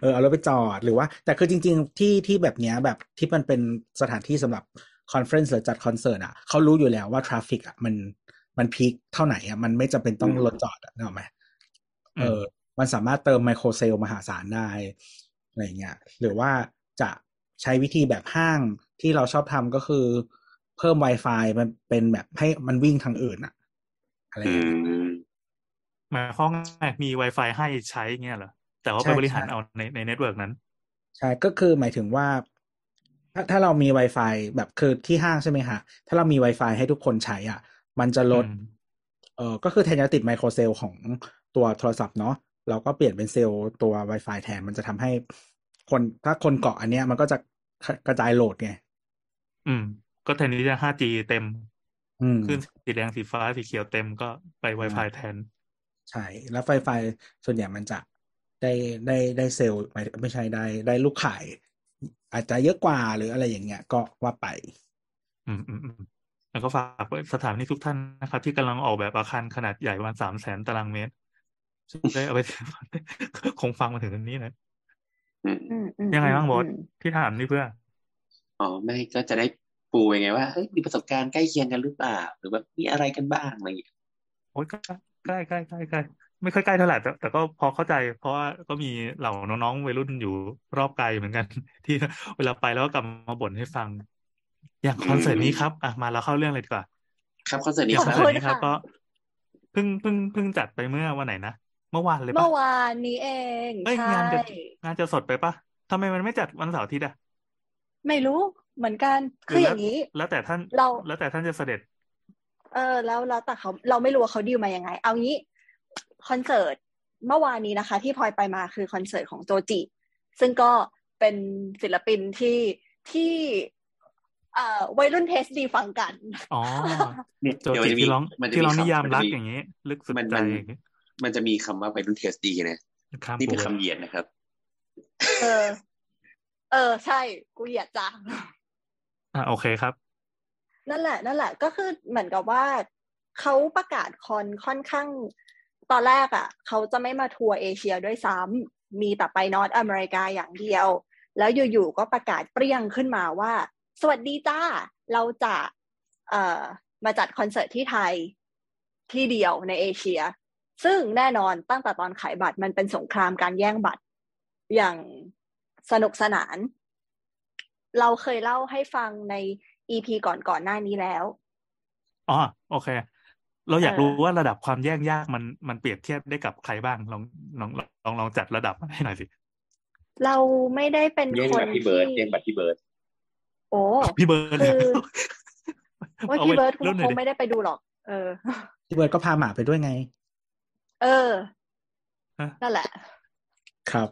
เออเอารถไปจอดหรือว่า แต่คือจริง ๆ ที่ที่แบบเนี้ยแบบที่มันเป็นสถานที่สำหรับ conference หรือจัดคอนเสิร์ตอะเขารู้อยู่แล้วว่า traffic อะมันมัน peak เท่าไหนอะมันไม่จำเป็นต้องอืมรถจอดอะนึกออกไหมอืมเออ มันสามารถเติม microcell มหาศาลได้อะไรเงี้ยหรือว่าจะใช้วิธีแบบห้างที่เราชอบทำก็คือ เพิ่ม Wi-Fi มันเป็นแบบให้มันวิ่งทางอื่นอะอะไรอืเงี้ยมหมายความว่ามี Wi-Fi ให้ใช้เงี้ยเหรอแต่ว่าใช่ไปบริหารใช่เอาในใน network นั้น ใช่ก็คือหมายถึงว่า ถ้าถ้าเรามี Wi-Fi แบบคือที่ห้างใช่ไหมฮะ ถ้าเรามี Wi-Fi ให้ทุกคนใช้อะ มันจะลดอืมเออก็คือแทนจะติด microcell ของตัวโทรศัพท์เนาะ เราก็เปลี่ยนเป็นเซลล์ตัว Wi-Fi แทนมันจะทำให้คนถ้าคนเกาะอันเนี้ย มันก็จะกระจาย load ไง อืม ก็แทนที่จะ 5G เต็มอืมขึ้นสีแดงสีฟ้าสีเขียวเต็มก็ไป Wi-Fi แทน ใช่ แล้วไฟไฟส่วนใหญ่มันจะได้ได้ได้เซลล์ไม่ไม่ใช่ได้ได้ลูกขาย อาจจะเยอะกว่าหรืออะไรอย่างเงี้ย ก็ว่าไป อืมอืมอืมแล้วก็ฝากไว้สถานีทุกท่านนะครับ ที่กำลังออกแบบอาคารขนาดใหญ่ประมาณสามแสนตารางเมตร ได้เอาไปคงฟังมาถึงตรงนี้นะอืมอืมอืมยังไงบ้างบอสอืมที่ถามนี่เพื่ออ๋อไม่ก็จะได้ปูยังไงว่าเฮ้ยมีประสบการณ์ใกล้เคียงกันหรือเปล่าหรือแบบมีอะไรกันบ้างอะไรอย่างเงี้ยโอ๊ยใกล้ใกล้ใกล้ใกล้ใกล้ไม่ค่อยใกล้เท่าไหร่แต่แต่ก็พอเข้าใจ เพราะว่าก็มีเหล่าน้องๆวัยรุ่นอยู่รอบไกลเหมือนกัน ที่เวลาไปแล้วก็กลับมาบ่นให้ฟัง อย่างคอนเสิร์ตนี้ครับอะมาเราเข้าเรื่องเลยดีกว่า ครับคอนเสิร์ตอนี้ย่างคครัอนบเสิร์ตนี้ครับก็เพิ่งเพิ่งเพิ่งจัดไปเมื่อวันไหนนะ เมื่อวานเลยเมื่ปะอวานนี้เองเอ้ยใช่งานจะงานจะสดไปปะทำไมมันไม่จัดวันเสาร์อาทิตย์อะไม่รู้เหมือนกันหรืคืออแล้วย่างนี้ แล้วแต่ท่านเราแล้วแต่ท่านจะเสด็จ เออ แล้วแล้วแต่เขาเราไม่รู้ว่าเขาดีลมายังไง เอางี้คอนเสิร์ตเมื่อวานนี้นะคะ ที่พลอยไปมาคือคอนเสิร์ตของโจจิ ซึ่งก็เป็นศิลปินที่ที่เอ่อวัยรุ่น taste ดีฟังกัน อ๋อเนี่ยโจเดี๋ยวจิมันจะมีที่ร้องมันจะที่ร้องคำนิยามมันรัจะกมีอย่างนี้ ลึกสุดมันใจมันอย่างนี้ มันจะมีคำว่าไปรุ่นเทสดีนะข้ามนี่เป็นกูคำเหยียดนะครับ เออ เออ ใช่ กูเหยียดจังอะโอเคครับ นั่นแหละ นั่นแหละ ก็คือเหมือนกับว่าเขาประกาศคอนค่อนข้าง ตอนแรกอะเขาจะไม่มาทัวร์เอเชียด้วยซ้ำมีแต่ไปนอตอเมริกาอย่างเดียว แล้วอยู่ๆก็ประกาศเปรี้ยงขึ้นมาว่า สวัสดีจ้า เราจะเอ่อมาจัดคอนเสิร์ตที่ไทยที่เดียวในเอเชีย ซึ่งแน่นอนตั้งแต่ตอนขายบัตรมันเป็นสงครามการแย่งบัตรอย่างสนุกสนาน เราเคยเล่าให้ฟังในอีพีก่อนก่อนๆหน้านี้แล้วอ๋อโอเค เราอยากเออรู้ว่าระดับความแย่งยากมันมันเปรียบเทียบได้กับใครบ้างลองลองลองลองจัดระดับมาให้หน่อยสิเราไม่ได้เป็นแย่งคนบัตรพี่เบิร์ดที่แย่งบัตรพี่เบิร์ดโอ้พี่เบิร์ดคือว่าเอาพี่ไว้เบิร์ดคงรุ่นหน่คอยงดิไม่ได้ไปดูหรอก เออพี่เบิร์ดก็พาหมาไปด้วยไง เออฮะนั่นแหละ ครับ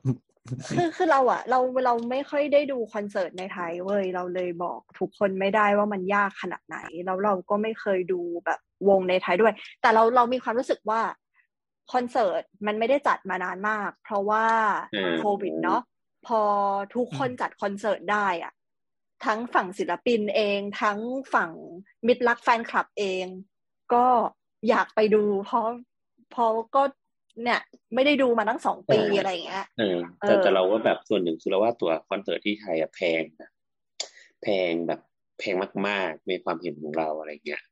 คือคือเราอะเราเราไม่ค่อยได้ดูคอนเสิร์ตในไทยเว้ยเราเลยบอกทุกคนไม่ได้ว่ามันยากขนาดไหน แล้วเราก็ไม่เคยดูแบบวงในไทยด้วย แต่เราเรามีความรู้สึกว่าคอนเสิร์ตมันไม่ได้จัดมานานมาก เพราะว่าอืมโควิดเนาะพอทุกคนจัดคอนเสิร์ตได้อะทั้งฝั่งศิลปินเอง ทั้งฝั่งมิตรรักแฟนคลับเอง ก็อยากไปดู เพราะเพราะก็เนี่ย ไม่ได้ดูมาตั้งสองปีอะไรอย่างเงี้ยเออแต่เออแต่เราว่าแบบส่วนหนึ่งคือเราว่าตัวคอนเสิร์ตที่ไทยอะแพงนะแพงแบบแพงมากๆในความเห็นของเราอะไรเงี้ย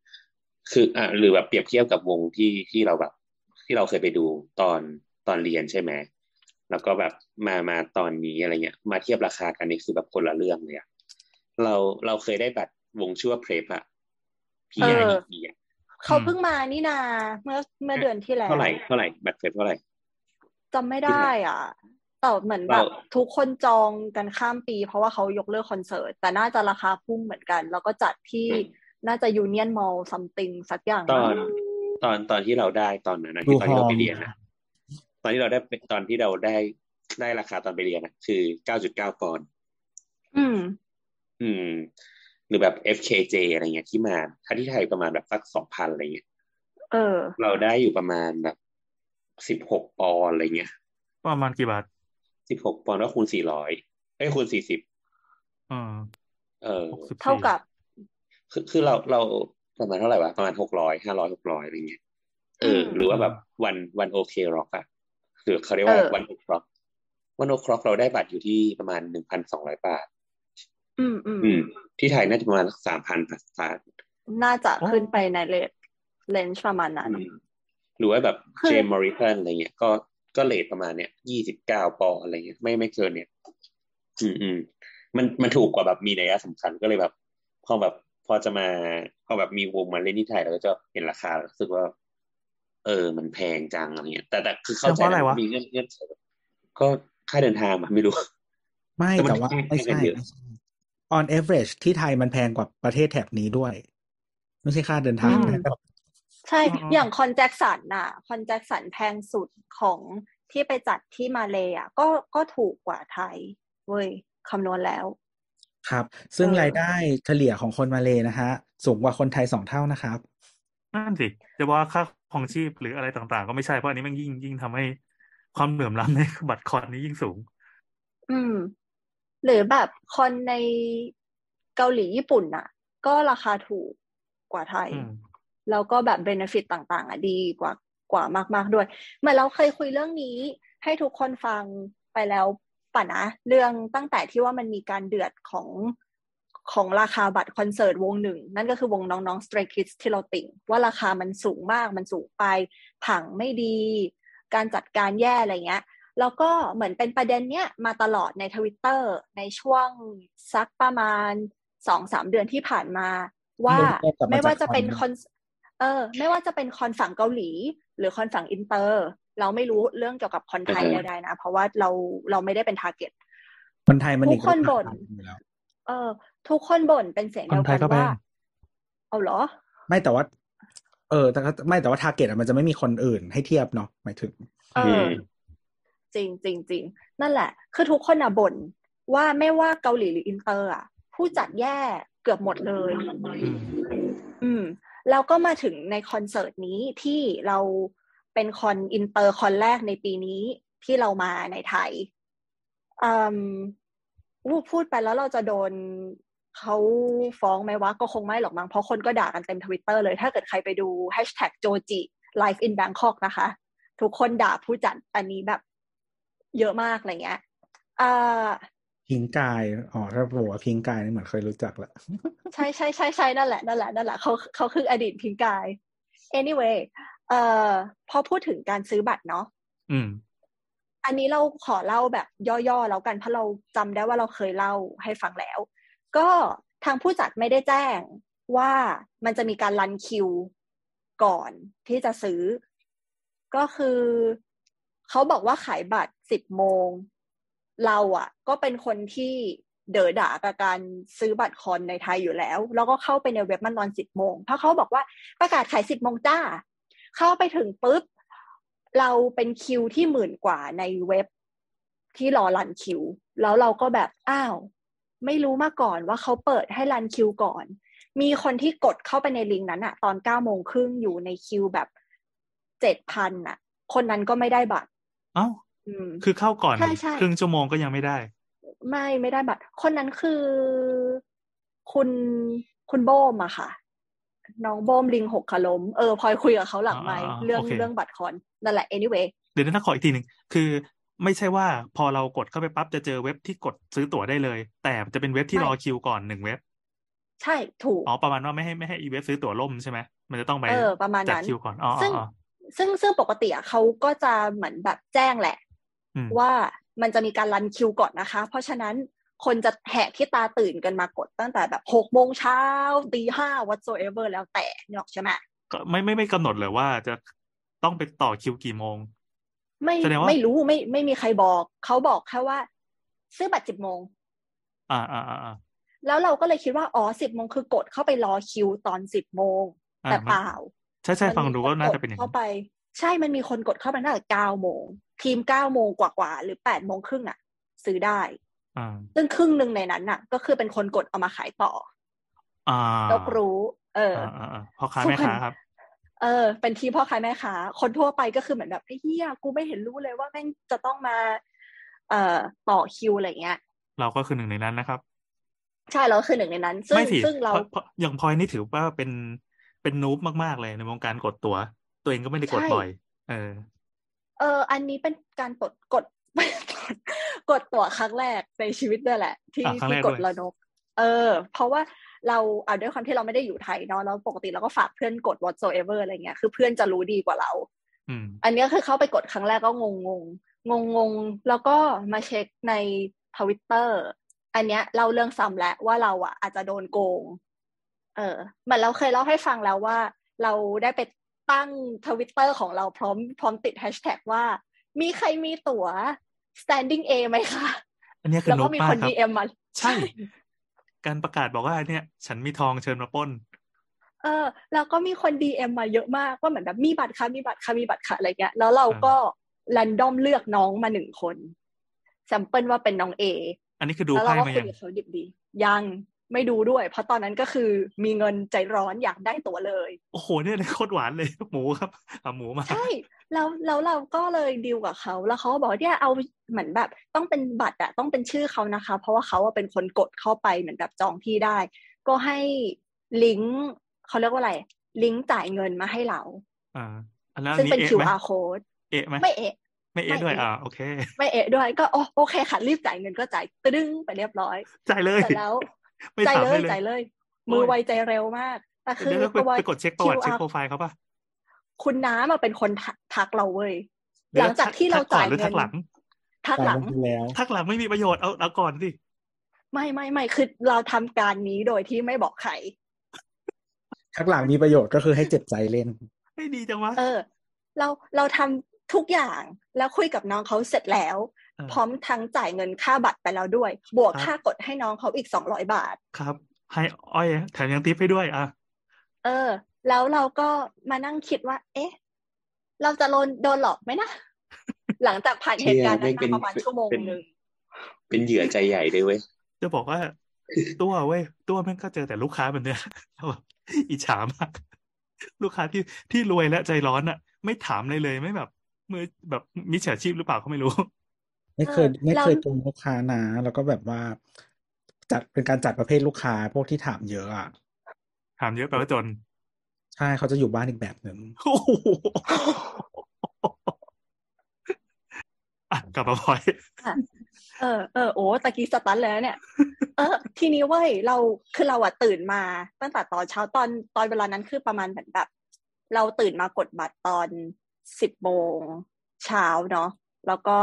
คืออะหรือแบบเปรียบเทียบกับวงที่ที่เราแบบ ที่เราเคยไปดูตอนตอนเรียนใช่ไหมแล้วก็แบบมามาตอนนี้อะไรเงี้ย มาเทียบราคากันนี่คือแบบคนละเรื่องเลยอะเราเราเคยได้บัตรวงชื่อว่าเพลฟอะ P เอ I อ D P อะ เขาเพิ่งมานี่นา เมื่อเมื่อเดือนที่แล้ว เท่าไหร่เท่าไหร่บัตรเพลฟเท่าไหร่จำไม่ได้อะแต่เหมือนแบบเราทุกคนจองกันข้ามปี เพราะว่าเขายกเลิกคอนเสิร์ต แต่น่าจะราคาพุ่งเหมือนกัน แล้วก็จัดที่น่าจะ Union Mall something สักอย่าง ตอนมั้งตอนตอนที่เราได้ตอนนั้นนะดูที่ตอนที่เราฮอลไปเรียนนะตอนที่เราได้ตอนที่เราได้ได้ราคาตอนไปเรียนนะคือเก้าจุดเก้าปอนด์อืม อืม หรือแบบ FKJ อะไรเงี้ยที่มาถ้าที่ไทยประมาณแบบสักสองพันอะไรเงี้ยเออ เราได้อยู่ประมาณแบบสิบหกปอนด์อะไรเงี้ยประมาณกี่บาทสิบหกปอนด์ก็คูณสี่ร้อยเอ้ยคูณสี่สิบอ่าเออหกสิบเท่ากับ คือคือเราเราประมาณเท่าไหร่วะประมาณหกร้อยห้าร้อยหกร้อยอะไรเงี้ยเอออืมหรือว่าแบบวัน ONE OK ROCK อะคือเขาเรียกว่าเออ ONE OK ROCK ONE OK ROCK เราได้บัตรอยู่ที่ประมาณหนึ่งพันสองร้อยบาท อืมอืมอืม ที่ไทยน่าจะประมาณสามพันบาทน่าจะขึ้นไปใน rate range ประมาณนั้นอืมหรือว่าแบบคือ James Morrison อะไรเงี้ยก็ก็เลทประมาณเนี้ยยี่สิบเก้าปอนด์อะไรเงี้ยไม่ไม่เกินเนี่ย อืมอืมมันมันถูกกว่าแบบมีนัยสำคัญก็เลยแบบ พอแบบพอจะมาพอแบบมีวงมาเล่นที่ไทยเราก็จะเห็นราคาแล้วรู้สึกว่า เออ มันแพงจังอะไรเงี้ยแต่แต่คือเข้าใจเพราะอะไรนะวะมีเงื่อนเงื่อนไขก็ค่าเดินทางอะไม่รู้ ไม่แต่มันแต่ว่าแพงไม่ใช่ on average ที่ไทยมันแพงกว่าประเทศแถบนี้ด้วย ไม่ใช่ค่าเดินทางอืมนะใช่อ๋อออย่างคอนแจ็คสันน่ะ คอนแจ็คสันแพงสุดของที่ไปจัดที่มาเลยอะ ก็ก็ถูกกว่าไทยเว้ยคำนวณแล้ว ครับ ซึ่งเออรายได้เฉลี่ยของคนมาเลยนะฮะ สูงกว่าคนไทยสองเท่านะครับนั่นสิจะว่าค่าครองชีพหรืออะไรต่างๆ ก็ไม่ใช่เพราะอันนี้มันยิ่งยิ่งทำให้ความเหลื่อมล้ำในบัตรคอนนี้ยิ่งสูง อืม หรือแบบคอนในเกาหลีญี่ปุ่นน่ะ ก็ราคาถูกกว่าไทยอืมแล้วก็แบบ benefit ต่างๆ อะดีกว่ากว่ามากๆด้วยเหมือนเราเคยคุยเรื่องนี้ให้ทุกคนฟังไปแล้วป่ะนะ เรื่องตั้งแต่ที่ว่ามันมีการเดือดของของราคาบัตรคอนเสิร์ตวงหนึ่ง นั่นก็คือวงน้องๆ Stray Kids ที่เราติ่ง ว่าราคามันสูงมากมันสูงไปผังไม่ดี การจัดการแย่อะไรเงี้ย แล้วก็เหมือนเป็นประเด็นเนี้ยมาตลอดในทวิตเตอร์ในช่วงสักประมาณสองสามเดือนที่ผ่านมา ว่าเริ่มกลับมาไม่ว่าจากจะเป็นคอนคอนเออ ไม่ว่าจะเป็นคอนฝั่งเกาหลี หรือคอนฝั่งอินเตอร์ เราไม่รู้เรื่องเกี่ยวกับคอนไทยอือฮะใดๆนะ เพราะว่าเราเราไม่ได้เป็น targetคนไทยมันอีกทุกคนบ่นอยู่แล้วเออ ทุกคนบ่นเป็นเสียงเดียวคนไทกัยนก็แพว่างเอาเหรอ ไม่แต่ว่า เออ แต่ก็ไม่แต่ว่า target มันจะไม่มีคนอื่นให้เทียบเนาะหมายถึงเอออม จริงจริงจริงนั่นแหละ คือทุกคนอะบ่นว่าไม่ว่าเกาหลีหรืออินเตอร์อะผู้จัดแย่เกือบหมดเลย อืมอืมแล้วก็มาถึงในคอนเสิร์ตนี้ที่เราเป็นคอนอินเตอร์คอนแรกในปีนี้ที่เรามาในไทยอืมอู้พูดไปแล้วเราจะโดนเขาฟ้องไหมวะก็คงไม่หรอกมั้งเพราะคนก็ด่ากันเต็มทวิตเตอร์เลยถ้าเกิดใครไปดู hashtag joji live in Bangkok นะคะ ทุกคนด่าผู้จัดอันนี้แบบ เยอะมากอะไรเงี้ยอ่าพิงกาย อ๋อ ถ้าบอกว่าพิงกายนี่เหมือนเคยรู้จักละ ใช่ใช่ใช่ใช่นั่นแหละ นั่นแหละ นั่นแหละ เขาเขาคืออดีตพิงกาย anyway เอ่อ พอพูดถึงการซื้อบัตรเนาะ อืม อันนี้เราขอเล่าแบบย่อๆแล้วกัน เพราะเราจำได้ว่าเราเคยเล่าให้ฟังแล้ว ก็ทางผู้จัดไม่ได้แจ้งว่ามันจะมีการรันคิวก่อนที่จะซื้อ ก็คือเขาบอกว่าขายบัตร สิบโมง เราอะก็เป็นคนที่เด๋อด่ากับการซื้อบัตรคอนในไทยอยู่แล้ว แล้วก็เข้าไปในเว็บมันตอนสิบโมงเพราะเขาบอกว่าประกาศขายสิบโมงจ้า เข้าไปถึงปุ๊บ เราเป็นคิวที่หมื่นกว่าในเว็บที่รอรันคิว แล้วเราก็แบบอ้าว ไม่รู้มาก่อนว่าเขาเปิดให้รันคิวก่อน มีคนที่กดเข้าไปในลิงก์นั้นอะตอนเก้าโมงครึ่งอยู่ในคิวแบบเจ็ดพันอะคนนั้นก็ไม่ได้บัตรเอ้าอืม คือเข้าก่อนใช่ใช่ครึ่งชั่วโมงก็ยังไม่ได้ ไม่ไม่ได้บัตร คนนั้นคือคุณคุณโบมอะค่ะ น้องโบมลิงหกขล้มเออพลอยคุยกับเขาหลังไมค์อ่าๆเรื่องโอเคเรื่องบัตรคอนนั่นแหละ anyway เดี๋ยวนะขออีกทีหนึ่งคือไม่ใช่ว่าพอเรากดเข้าไปปั๊บจะเจอเว็บที่กดซื้อตั๋วได้เลย แต่จะเป็นเว็บที่ไม่รอคิวก่อนหนึ่งเว็บ ใช่ถูกอ๋อประมาณว่าไม่ให้ไม่ให้อีเว็บซื้อตั๋วล่มใช่ไหมมันจะต้องไปเออประมาณจัดนั้นคิวก่อนอ๋ออ๋ซึ่งออ๋อซึ่งซึ่งปกติอะเขาก็จะเหมือนแบบแจ้งแหละอืม ว่ามันจะมีการรันคิวก่อนนะคะ เพราะฉะนั้นคนจะแหกที่ตาตื่นกันมากดตั้งแต่แบบหกโมงเช้าตีห้า whatsoever แล้วแต่นี่หรอกใช่ไหมก็ไม่ไม่ไม่กำหนดเลยว่าจะต้องไปต่อคิวกี่โมง ไม่แสดงว่าไม่รู้ไม่ไม่มีใครบอก เขาบอกแค่ว่า ซื้อบัตรสิบโมงอ่าอ่าอ่าอ่าแล้วเราก็เลยคิดว่าอ๋อสิบโมงคือกดเข้าไปรอคิวตอนสิบโมงอ่าแต่มันเปล่า ใช่ใช่มันฟังดูก็มีคน่าจะเป็นอย่างเข้านั้นไป ใช่มันมีคนกดเข้าไปตั้งแต่เก้าโมง ทีมเก้าโมงกว่าๆหรือแปดโมงครึ่งอะ ซื้อได้อ่าซึ่งครึ่งหนึ่งในนั้นน่ะ ก็คือเป็นคนกดเอามาขายต่ออ่าแล้วรู้ เอออ่าอ่าอ่าพ่อค้าส่วนแม่ค้าครับ เออ เป็นที่พ่อค้าแม่ค้าคนทั่วไปก็คือเหมือนแบบไอ้เหี้ยกูไม่เห็นรู้เลยว่าแม่งจะต้องมา เอ่อต่อคิวอะไรเงี้ย เราก็คือหนึ่งในนั้นนะครับ ใช่เราคือหนึ่งในนั้น ซึ่งไม่สิซึ่งเราเพราะเพราะอย่างพลอยนี่ถือว่าเป็นเป็นนูบมากๆเลยในวงการกดตัว ตัวเองก็ไม่ได้กดใช่บ่อย เออ เอออันนี้เป็นการกดกดกดตั๋วครั้งแรกในชีวิตด้วยแหละ ที่อะครั้งแรที่กกด้ดวยละนก เออ เพราะว่าเราเอาด้วยความที่เราไม่ได้อยู่ไทยเนาะแล้วปกติเราก็ฝากเพื่อนกด whatsoever อะไรเงี้ยคือเพื่อนจะรู้ดีกว่าเราอืมอันเนี้ยคือเข้าไปกดครั้งแรกก็งงงงงงงๆแล้วก็มาเช็คในทวิตเตอร์อันเนี้ยเล่าเรื่องซ้ำแล้วว่าเราอะอาจจะโดนโกง เออเหมือนเราเคยเล่าให้ฟังแล้วว่า เราได้ไป ตั้งทวิตเตอร์ของเราพร้อมพร้อมติดแฮชแท็กว่า มีใครมีตั๋ว standing A ไหมคะ อันเนี้ยคือแล้วนูก็บมีมาคกนครับ DM มาใช่ การประกาศบอกว่าเนี่ย ฉันมีทองเชิญมาปล้น เออ แล้วก็มีคน DM มาเยอะมากว่าเหมือนแบบมีบัตรค่ะมีบัตรค่ะมีบัตรค่ะอะไรเงี้ย แล้วเราก็แรนดอมเลือกน้องมาหนึ่งคนแซมเปิลว่าเป็นน้องเออันนี้คือดูแล้วเราไพ่ก็มาคุยยังกับเขาดิบดียัง ไม่ดูด้วย เพราะตอนนั้นก็คือมีเงินใจร้อนอยากได้ตั๋วเลย โอ้โหเนี่ยโคตรหวานเลยหมูครับเอาหมูมา ใช่แล้วแล้วเราก็เลยดีลกับเขาแล้วเขาก็บอกว่าเนี่ยเอาเหมือนแบบต้องเป็นบัตรอะต้องเป็นชื่อเขานะคะ เพราะว่าเขาอะเป็นคนกดเข้าไปเหมือนแบบจองที่ได้ ก็ให้ลิงก์เขาเรียกว่าอะไร ลิงก์จ่ายเงินมาให้เราอ่าอันแล้วอัซึ่นงนี้เป็นเอะไหม QR code เอะไหมไม่เอะไม่เอะด้วยไม่เอะอ่าโอเค ไม่เอะด้วยก็โอโอเคค่ะรีบจ่ายเงินก็จ่ายตึ้งไปเรียบร้อย จ่ายเลยเสร็จแล้ว ไม่จ่ายถามเลได้ยเลยจ่ายเลยโอ้ยมือไวใจเร็วมากแต่คือเดี๋ยวไปตัวไปกดเช็คประวัติ QR เช็คโปรไฟล์เขาป่ะคุณน้ามาเป็นคนทักทักเราเว้ยเดี๋หยวลังจากที่เราทักก่อจ่านยหรือเงิทันกหลังทักหลังจ่ายเงินไปแล้วทักหลังไม่มีประโยชน์เอาเอาก่อนสิไม่ไม่ไม่คือเราทำการนี้โดยที่ไม่บอกใครข้างหลังมีประโยชน์ก็คือให้เจ็บใจเล่นไม่ดีจังวะเออ เราเราทำทุกอย่างแล้วคุยกับน้องเขาเสร็จแล้วเออ พร้อมทั้งจ่ายเงินค่าบัตรไปแล้วด้วย บวกครับค่ากดให้น้องเขาอีกสองร้อยบาท ครับ ให้อ้อยแถมยังทิปให้ด้วยอะเออ แล้วเราก็มานั่งคิดว่า เอ๊ะ เราจะโดนโดนหลอกไหมนะ หลังจากผ่านเหตุการณ์นั้นเชี่ยมาประมาณชั่วโมงเป็นหนึ่งเป็นเหยื่อใจใหญ่เลยเว้ยจะบอกว่า ตัวเว้ยตัวแม่งก็เจอแต่ลูกค้าแบบเนี้ยแล้วแบบอิจฉามาก ลูกค้าที่ที่รวยและใจร้อนอะ ไม่ถามเลยเลยไม่แบบมือแบบมิจฉาชีพหรือเปล่าก็ไม่รู้ ไม่เคยไม่เคยโกงลูกค้านะ แล้วก็แบบว่า จัดเป็นการจัดประเภทลูกค้าพวกที่ถามเยอะอะ ถามเยอะแปลว่าจน ใช่เขาจะอยู่บ้านอีกแบบหนึ่งโอ้โหอะกลับมาพลอยเออเออโอ้ตะกี้สตันแล้วเนี่ย เออ ทีนี้เว้ยเราคือเราอะตื่นมา ตั้งแต่ตอนเช้าตอนตอนเวลานั้นคือประมาณเหมือนแบบ เราตื่นมากดบัตรตอนสิบโมงเช้าเนาะแล้วก็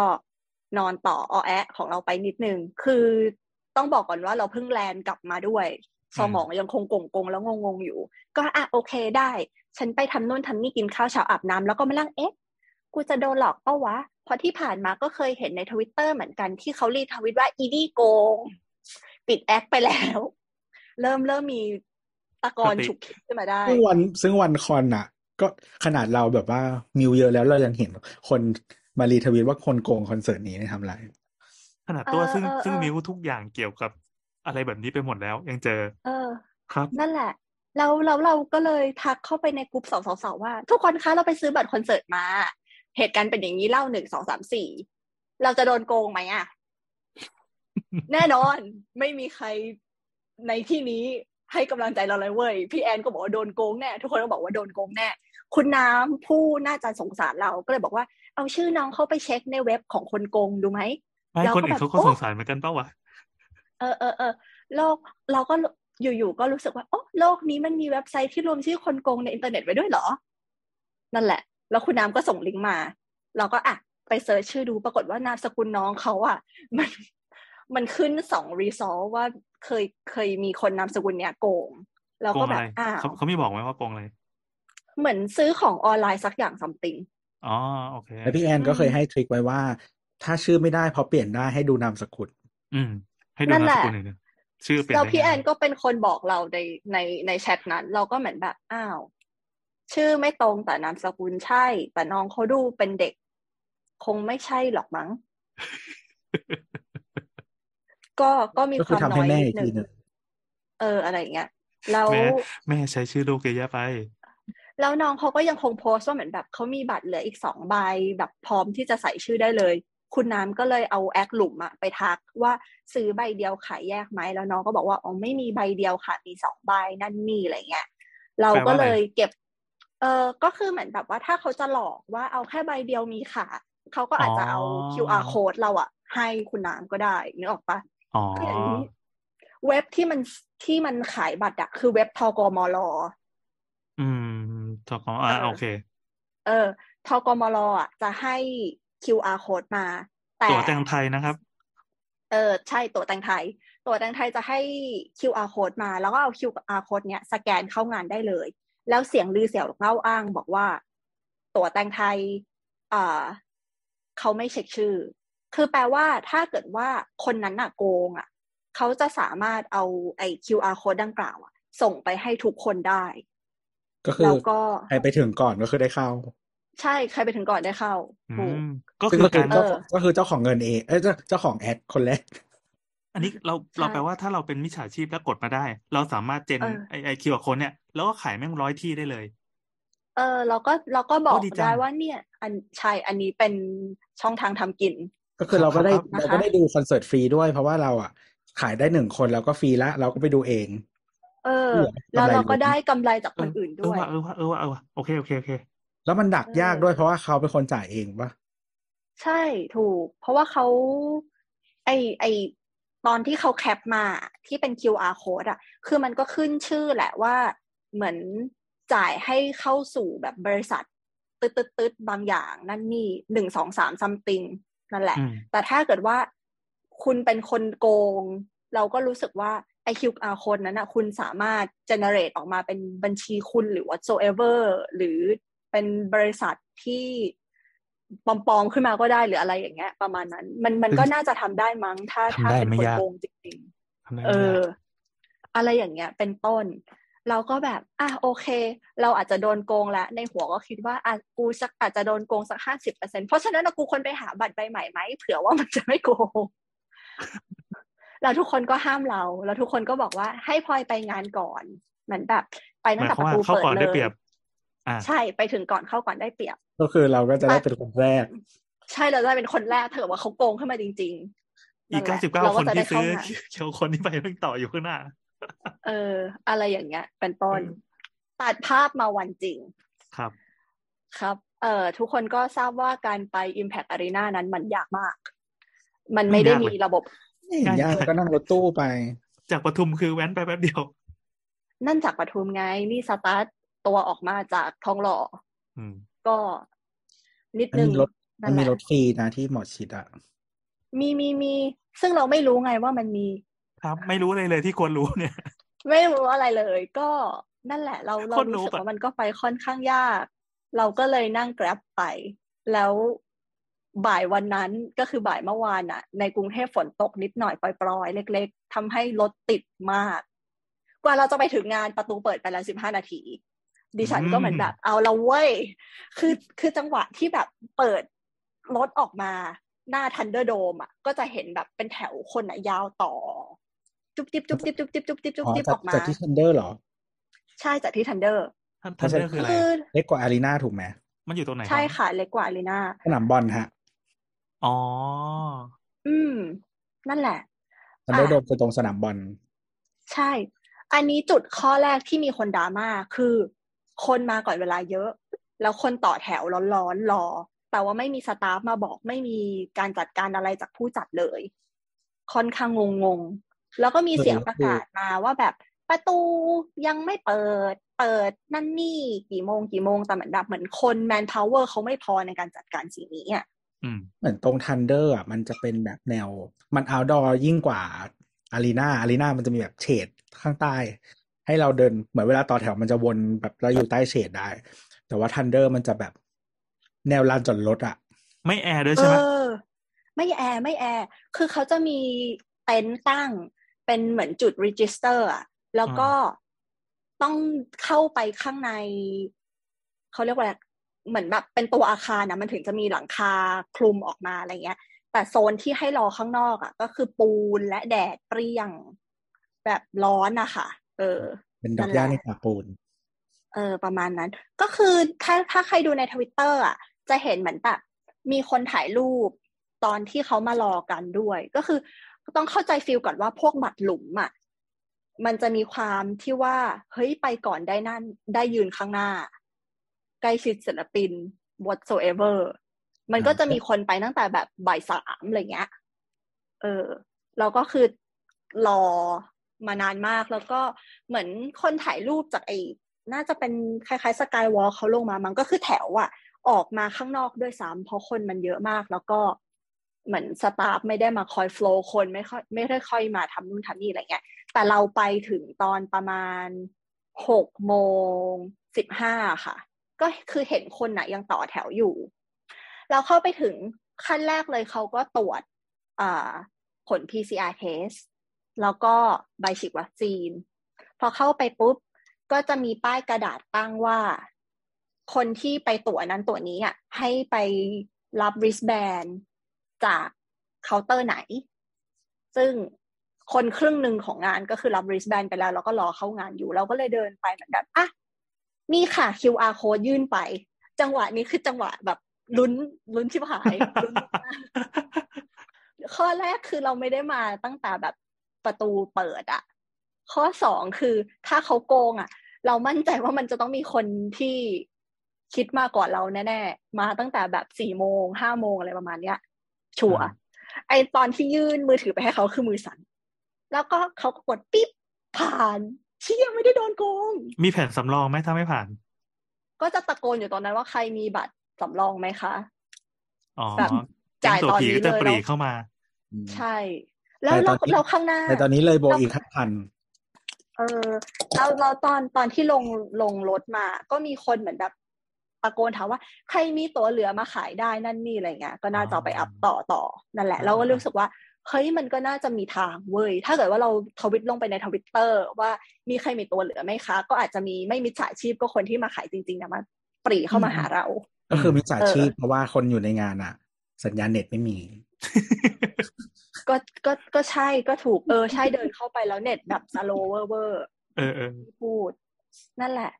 นอนต่อออแอะของเราไปนิดนึง คือต้องบอกก่อนว่าเราเพิ่ง land กลับมาด้วย สมองยังคงกงกงๆแล้วงงๆอยู่ ก็อะโอเคได้ ฉันไปทำนู่นทำนี่กินข้าวเช้าอาบน้ำแล้วก็มานั่งเอ๊ะกูจะโดนหลอกเปล่าวะเพราะที่ผ่านมาก็เคยเห็นในทวิตเตอร์เหมือนกันที่เขา retweet ว่า ID นี้โกง ปิด acc ไปแล้ว เริ่มเริ่มมีตะกอนสติฉุกคิดขึ้นมาได้ ซึ่งวันซึ่งวันคอนอะก็ขนาดเราแบบว่ามิวเยอะแล้วเรายังเห็นคน มารีทวีตว่าคนโกงคอนเสิร์ตนี้ทำอะไร ขนาดตัวเออซึ่งเออซึ่งเออมิวทุกอย่างเกี่ยวกับอะไรแบบนี้ไปหมดแล้ว ยังเจอ เออ ครับ นั่นแหละแล้วแล้วเราก็เลยทักเข้าไปในกลุ่มสองสองสองว่า ทุกคนคะเราไปซื้อบัตรคอนเสิร์ตมา เหตุการณ์เป็นอย่างนี้เล่าหนึ่งสองสามสี่เราจะโดนโกงไหมอะ แน่นอนไม่มีใครในที่นี้ให้กำลังใจเราเลยเว้ยพี่แอนก็บอกว่าโดนโกงแน่ทุกคนก็บอกว่าโดนโกงแน่ คุณน้ำผู้น่าจะสงสารเราก็เลยบอกว่า เอาชื่อน้องเข้าไปเช็คในเว็บของคนโกงดูไหมไม่เราก็คนอื่นเขาแบบก็โอ้สงสารเหมือนกันเปล่าวะเออเออเออโลกเราก็อยู่ๆก็รู้สึกว่าโอ้โลกนี้มันมีเว็บไซต์ที่รวมชื่อคนโกงในอินเทอร์เน็ตไว้ด้วยเหรอ นั่นแหละ แล้วคุณน้ำก็ส่งลิงก์มา เราก็อะไป search ชื่อดูปรากฏว่านามสกุลน้องเขาอะ มันมันขึ้นสอง result ว่าเคยเคยมีคนนามสกุลเนี้ยโกงแล้วก็โกงแบอะไรอ้าวเขาเขาไม่บอกไหมว่าโกงอะไร เหมือนซื้อของออนไลน์สักอย่าง something อ๋อโอเคแล้วพี่แอนก็เคยให้ trick ไว้ว่า ถ้าชื่อไม่ได้พอเปลี่ยนได้ให้ดูนามสกุลอืม ให้ดูนั่นแหสละหน่อยนึงชื่อเปลี่ยนแล้วได้พี่ไงแอนก็เป็นคนบอกเราในในในแชทนั้น เราก็เหมือนแบบอ้าว ชื่อไม่ตรงแต่นามสกุลใช่ แต่น้องเขาดูเป็นเด็ก คงไม่ใช่หรอกมั้ง ก็ก็มีก็คคือวามทำน้ให้อยแม่นิอีดกหนึ่ทีงหนึ่งเอออะไรอย่างเงี้ยแล้วแม่แม่ใช้ชื่อลูกเยอะไป แล้วน้องเขาก็ยังคงโพสต์ว่าเหมือนแบบเขามีบัตรเหลืออีกสองใบแบบพร้อมที่จะใส่ชื่อได้เลย คุณน้ำก็เลยเอาแอคหลุมอะไปทักว่าซื้อใบเดียวขายแยกไหมแล้วน้องก็บอกว่าอ๋อไม่มีใบเดียวค่ะมีสองใบนั่นนี่อะไรเงี้ยเราก็เลยเก็บ เออก็คือเหมือนแบบว่าถ้าเขาจะหลอกว่าเอาแค่ใบเดียวมีค่ะเขาก็อาจจะเอาอ๋อ QR code เราอะให้คุณน้ำก็ได้นึกออกปะอ๋อคืออย่างนี้เว็บที่มันที่มันขายบัตรอะคือเว็บทกมล อืมถูกต้องอ่าเออโอเค เออทกมลอะ จะให้ QR code มา แต่ตั๋วแตงไทยนะครับ เออ ใช่ตั๋วแตงไทย ตั๋วแตงไทยจะให้ QR code มา แล้วก็เอา QR code เนี้ยสแกนเข้างานได้เลย แล้วเสียงลือเสียงเล่าอ้างบอกว่า ตั๋วแตงไทยอ่าเขาไม่เช็คชื่อ คือแปลว่าถ้าเกิดว่าคนนั้นน่ะโกงอะเขาจะสามารถเอาไอ้ QR code ดังกล่าวอะส่งไปให้ทุกคนได้ ก็คือแล้วก็ใครไปถึงก่อนก็คือได้เข้า ใช่ใครไปถึงก่อนได้เข้าอืถูกมก็ซึ่งคือก็คืกาอรเจ้าเออก็คือเจ้าของเงินเองเอ้ยเจ้าเจ้าของแอดคนแรกอันนี้เราเราใช่แปลว่าถ้าเราเป็นมิจฉาชีพแล้วกดมาได้ เราสามารถเจนเออไอไอคิวอาร์โค้ดเนี่ยแล้วก็ขายแม่งร้อยที่ได้เลย เออ เราก็เราก็บอกโอ้ดีจังได้ว่าเนี่ย อันใช่อันนี้เป็นช่องทางทำกิน ก็คือเราก็ได้ครับนะคะเราก็ได้ดูคอนเสิร์ตฟรีด้วยเพราะว่าเราอะขายได้หนึ่งคนแล้วก็ฟรีละเราก็ไปดูเอง เออเหลือแล้วเราก็กำไรล้วนได้กำไรจากเอคนออื่นเออด้วยว่าเออว่าเออว่าเออว่าโอเคโอเคโอเค แล้วมันดักเออยากด้วยเพราะว่าเขาเป็นคนจ่ายเองปะใช่ถูก เพราะว่าเขาไอไอตอนที่เขาแคปมาที่เป็น QR code อะคือมันก็ขึ้นชื่อแหละว่าเหมือนจ่ายให้เข้าสู่แบบบริษัทตึ๊ดตึ๊ดตึ๊ดบางอย่างนั่นนี่หนึ่งสองสามซัมติงนั่นแหละอืมแต่ถ้าเกิดว่าคุณเป็นคนโกง เราก็รู้สึกว่า ไอ QR code นั้นนะคุณสามารถ generate ออกมาเป็นบัญชีคุณหรือ whatsoever หรือเป็นบริษัทที่ปลอมๆขึ้นมาก็ได้หรืออะไรอย่างเงี้ย ประมาณนั้น มันมันก็น่าจะทำได้มั้ง ถ้าทำถ้าได้เป็นไม่คนยากโกงจริงทำได้ๆเอไม่ยาอกอะไรอย่างเงี้ย เป็นต้น เราก็แบบอะโอเค เราอาจจะโดนโกงแล้ว ในหัวก็คิดว่าอะกูสักอาจจะโดนโกงสักห้าสิบเปอร์เซ็นเพราะฉะนั้นนะกูควรไปหาบัตรใบใหม่ไหมเผื่อว่ามันจะไม่โกง แล้วทุกคนก็ห้ามเรา แล้วทุกคนก็บอกว่าให้พลอยไปงานก่อนเหมือนแบบไปหตั้งมายแต่ความประว่าตูเข้าเปิดก่อนเลได้ยเปรียบอ่าใช่ไปถึงก่อนเข้าก่อนได้เปรียบ ก็คือเราก็จะได้เป็นคนแรก ใช่เราจะเป็นคนแรกถ้าเกิดว่าเขาโกงขึ้นมาจริง ๆ อีกนั่นแหเก้าละสิบเก้าเราคก็นจะได้ที่ซื้อเข้างานเคียวคนที่ไปเพิ่งต่ออยู่ข้างหน้า เออ อะไรอย่างเงี้ย เป็นต้นเออตัดภาพมาวันจริงครับ ครับ เอ่อทุกคนก็ทราบว่าการไป Impact Arena นั้นมันยากมาก มันไม่ได้ไม่ยากเลยมีระบบไม่เห็น ยากก็นั่งรถตู้ไป จากปทุมคือแว้นไปแป๊บเดียว นั่นจากปทุมไงนี่สตาร์ทตัวออกมาจากทองหล่ออืมก็นิดมันนึงมีรถนั่มันนแหมีละรถฟรีนะที่หมอชิดอะมีมีมีซึ่งเราไม่รู้ไงว่ามันมี ครับ ไม่รู้เลยเลยที่ควรรู้เนี่ย ไม่รู้อะไรเลย ก็นั่นแหละ เราเราโคตรรู้สึก noob อะว่ามันก็ไปค่อนข้างยาก เราก็เลยนั่งแกร็บไป แล้ว บ่ายวันนั้นก็คือบ่ายเมื่อวานอะในกรุงเทพฝนตกนิดหน่อยปรอยๆ เล็ก ๆทำให้รถติดมาก กว่าเราจะไปถึงงานประตูเปิดไปแล้วสิบห้านาที ดิฉันก็เหมือนแบบ เอาละเว้ย คือคือจังหวะที่แบบเปิดรถออกมาหน้าทันเดอร์โดมอะก็จะเห็นแบบเป็นแถวคนอะยาวต่อ จุ๊บจิ๊บจุ๊บจิ๊บจุ๊บจิ๊บจุ๊บจิ๊บจุ๊บอ๋อจิ๊บจากออกมาจากที่ทันเดอร์เหรอ ใช่จากที่ทันเดอร์ท่านท่านเรื่องคืออะไรคืออะเล็กกว่าอารีนาถูกไหมมันอยู่ตรงไหนใช่รับค่ะ เล็กกว่าอารีนาสนามบอลฮะ อ๋อ อืม นั่นแหละทันเดอร์โดมคือตรงสนามบอลใช่ อันนี้จุดข้อแรกที่มีคนดราม่าคือ คนมาก่อนเวลาเยอะ แล้วคนต่อแถวร้อนๆรอ แต่ว่าไม่มี staff มาบอกไม่มีการจัดการอะไรจากผู้จัดเลย ค่อนข้างงงๆ แล้วก็มีเสียงประกาศมาว่าแบบประตูยังไม่เปิด เปิดนั่นนี่กี่โมงกี่โมงแต่เหมือนแบบเหมือนคน manpower เขาไม่พอในการจัดการสิ่งนี้อะอืม เหมือนตรงทันเดอร์อะมันจะเป็นแบบแนว มัน outdoor ยิ่งกว่าอารีนาอารีนามันจะมีแบบเฉดข้างใต้ ให้เราเดินเหมือนเวลาต่อแถวมันจะวนแบบเราอยู่ใต้เฉดได้ แต่ว่าทันเดอร์มันจะแบบแนวลานจอดรถอะ ไม่แอร์ด้วยเอใช่ไหมอไม่แอร์ไม่แอร์ คือเขาจะมีเต็นท์ตั้ง เป็นเหมือนจุด register อะแล้วก็ต้องเข้าไปข้างใน เขาเรียกว่าอะไร เหมือนแบบเป็นตัวอาคารนะมันถึงจะมีหลังคาคลุมออกมาอะไรเงี้ย แต่โซนที่ให้รอข้างนอกอะก็คือปูนและแดดเปรี้ยง แบบร้อนอะค่ะ เออ เป็นดอกหญ้าในป่าปูน เออ ประมาณนั้น ก็คือถ้าถ้าใครดูในทวิตเตอร์อะ จะเห็นเหมือนแบบมีคนถ่ายรูปตอนที่เขามารอกันด้วย ก็คือต้องเข้าใจฟีลก่อนว่าพวกบัตรหลุมอะมันจะมีความที่ว่า เฮ้ยไปก่อนได้นั่นได้ยืนข้างหน้า ใกล้ชิดศิลปิน whatsoever มันก็จะมีคนไปตั้งแต่แบบบ่ายสามอะไรเงี้ย เออแล้วก็คือรอมานานมาก แล้วก็เหมือนคนถ่ายรูปจากไอ้น่าจะเป็นคล้ายๆสกายวอล์เขาลงมา มันก็คือแถวอะออกมาข้างนอกด้วยซ้ำเพราะคนมันเยอะมาก แล้วก็เหมือนสตาฟไม่ได้มาคอยโฟล์คนไม่ค่อยไม่ได้ค่อยมาทำนู่นทำนี่อะไรเงี้ย แต่เราไปถึงตอนประมาณหกโมงสิบห้าค่ะ ก็คือเห็นคนน่ะยังต่อแถวอยู่เราเข้าไปถึงขั้นแรกเลยเขาก็ตรวจผล PCR test แล้วก็ใบฉีดวัคซีน พอเข้าไปปุ๊บ ก็จะมีป้ายกระดาษตั้งว่า คนที่ไปตรวจนั้นตัวนี้อะให้ไปรับ wristband จากเคาน์เตอร์ไหน ซึ่งคนครึ่งหนึ่งของงานก็คือรับ wristband ไปแล้ว แล้วก็รอเข้างานอยู่ เราก็เลยเดินไปเหมือนแบบอะ นี่ค่ะ QR code ยื่นไป จังหวะนี้คือจังหวะแบบลุ้นลุ้นชิบหายลุ้นมากข้อแรกคือเราไม่ได้มาตั้งแต่แบบประตูเปิดอะข้อสองคือถ้าเขาโกงอะเรามั่นใจว่ามันจะต้องมีคนที่คิดมาก่อนเราแน่ๆ มาตั้งแต่แบบสี่โมงห้าโมงอะไรประมาณเนี้ย ชัวร์ไอตอนที่ยื่นมือถือไปให้เขาคือมือสั่นแล้วก็เขาก็กดปิ๊บผ่าน เชี่ยไม่ได้โดนโกง มีแผนสำรองไหมถ้าไม่ผ่าน ก็จะตะโกนอยู่ตอนนั้นว่าใครมีบัตรสำรองไหมคะอ๋อแบบแก๊งจ่ายตัวตอนผีนี้ก็จะเลยปรีแล้วเข้ามา ใช่ แล้วเราแต่ตอนนี้เราข้างหน้าแต่ตอนนี้เลยโบอีกห้าพันเออเราเราตอนตอนที่ลงลงรถมา ก็มีคนเหมือนแบบตะโกนถามว่าใครมีตั๋วเหลือมาขายได้นั่นนี่อะไรเงี้ยก็น่าจะเอาไปอัพต่อต่อนั่นแหละอ่าเราก็รู้สึกว่า เฮ้ยมันก็น่าจะมีทางเว้ย ถ้าเกิดว่าเราทวิตลงไปในทวิตเตอร์ว่ามีใครมีตัวเหลือไหมคะ ก็อาจจะมีไม่มิจฉาชีพก็คนที่มาขายจริงๆนะมาปรีเข้ามาหาเรา ก็คือมิจฉาชีพเออเพราะว่าคนอยู่ในงานอะสัญญาณเน็ตไม่มี ก็ก็ก็ใช่ก็ถูกเออใช่เดินเข้าไปแล้วเน็ตแบบ slow เวอร์เวอร์เออเออที่พูด นั่นแหละ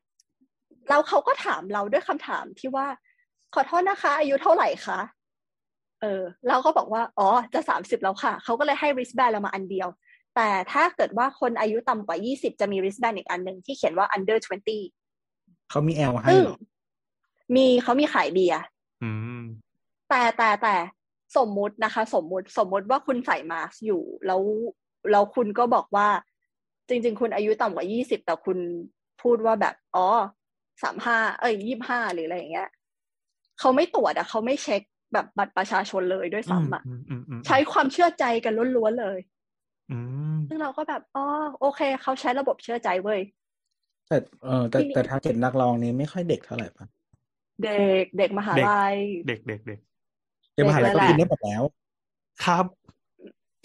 แล้วเขาก็ถามเราด้วยคำถามที่ว่า ขอโทษนะคะ อายุเท่าไหร่คะ เออเราก็บอกว่าอ๋อจะสามสิบแล้วค่ะ เขาก็เลยให้ wristband เรามาอันเดียว แต่ถ้าเกิดว่าคนอายุต่ำกว่ายี่สิบจะมี wristband อีกอันหนึ่งที่เขียนว่า under twenty เขามีแอลให้ซึ่งเหรอมีเขามีขายเบียร์อืมแต่แต่แต่สมมุตินะคะ สมมุติสมมุติว่าคุณใส่มาสก์อยู่ แล้วแล้วคุณก็บอกว่า จริง ๆ คุณอายุต่ำกว่ายี่สิบแต่คุณพูดว่าแบบอ๋อสามห้าเอ้ยยี่ห้าหรืออะไรอย่างเงี้ยเขาไม่ตรวจอะเขาไม่เช็ค แบบบัตรประชาชนเลยด้วยซ้ำอะอืมอืมอืมใช้ความเชื่อใจกันล้วนๆเลยอืมซึ่งเราก็แบบอ๋อโอเค เขาใช้ระบบเชื่อใจเว้ยแต่เออแต่ที่นี่แต่ทาร์เก็ตนักร้องนี้ไม่ค่อยเด็กเท่าไหร่ปะเด็กเด็กมหาลัยเด็กเด็กเด็กเด็กมหาลัยก็เด็กเลยแหละกินได้หมดแล้ว ครับ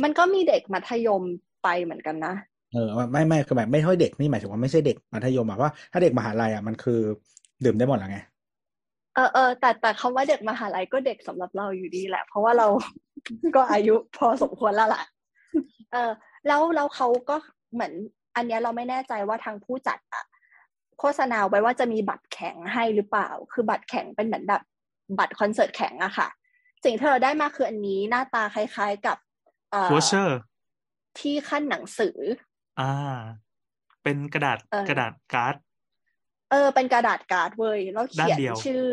มันก็มีเด็กมัธยมไปเหมือนกันนะเออไม่ไม่คือแบบไม่ค่อยเด็กนี่หมายถึงว่าไม่ใช่เด็กมัธยมอะว่าถ้าเด็กมหาลัยอะมันคือดื่มได้หมดแล้วไง เออเออแต่แต่คำว่าเด็กมหาลัยก็เด็กสำหรับเราอยู่ดีแหละ เพราะว่าเราก็อายุพอสมควรแล้วล่ะเออแล้วแล้วเขาก็เหมือน อันเนี้ยเราไม่แน่ใจว่าทางผู้จัดอะโฆษณาไว้ว่าจะมีบัตรแข็งให้หรือเปล่า คือบัตรแข็งเป็นเหมือนแบบบัตรคอนเสิร์ตแข็งอะค่ะ สิ่งที่เราได้มาคืออันนี้หน้าตาคล้ายๆกับเอ่อ voucher ที่ขั้นหนังสือ อ่า เป็นกระดาษเออกระดาษการ์ด เออเป็นกระดาษการ์ดเว้ยแล้วเขียนด้านเดียวชื่อ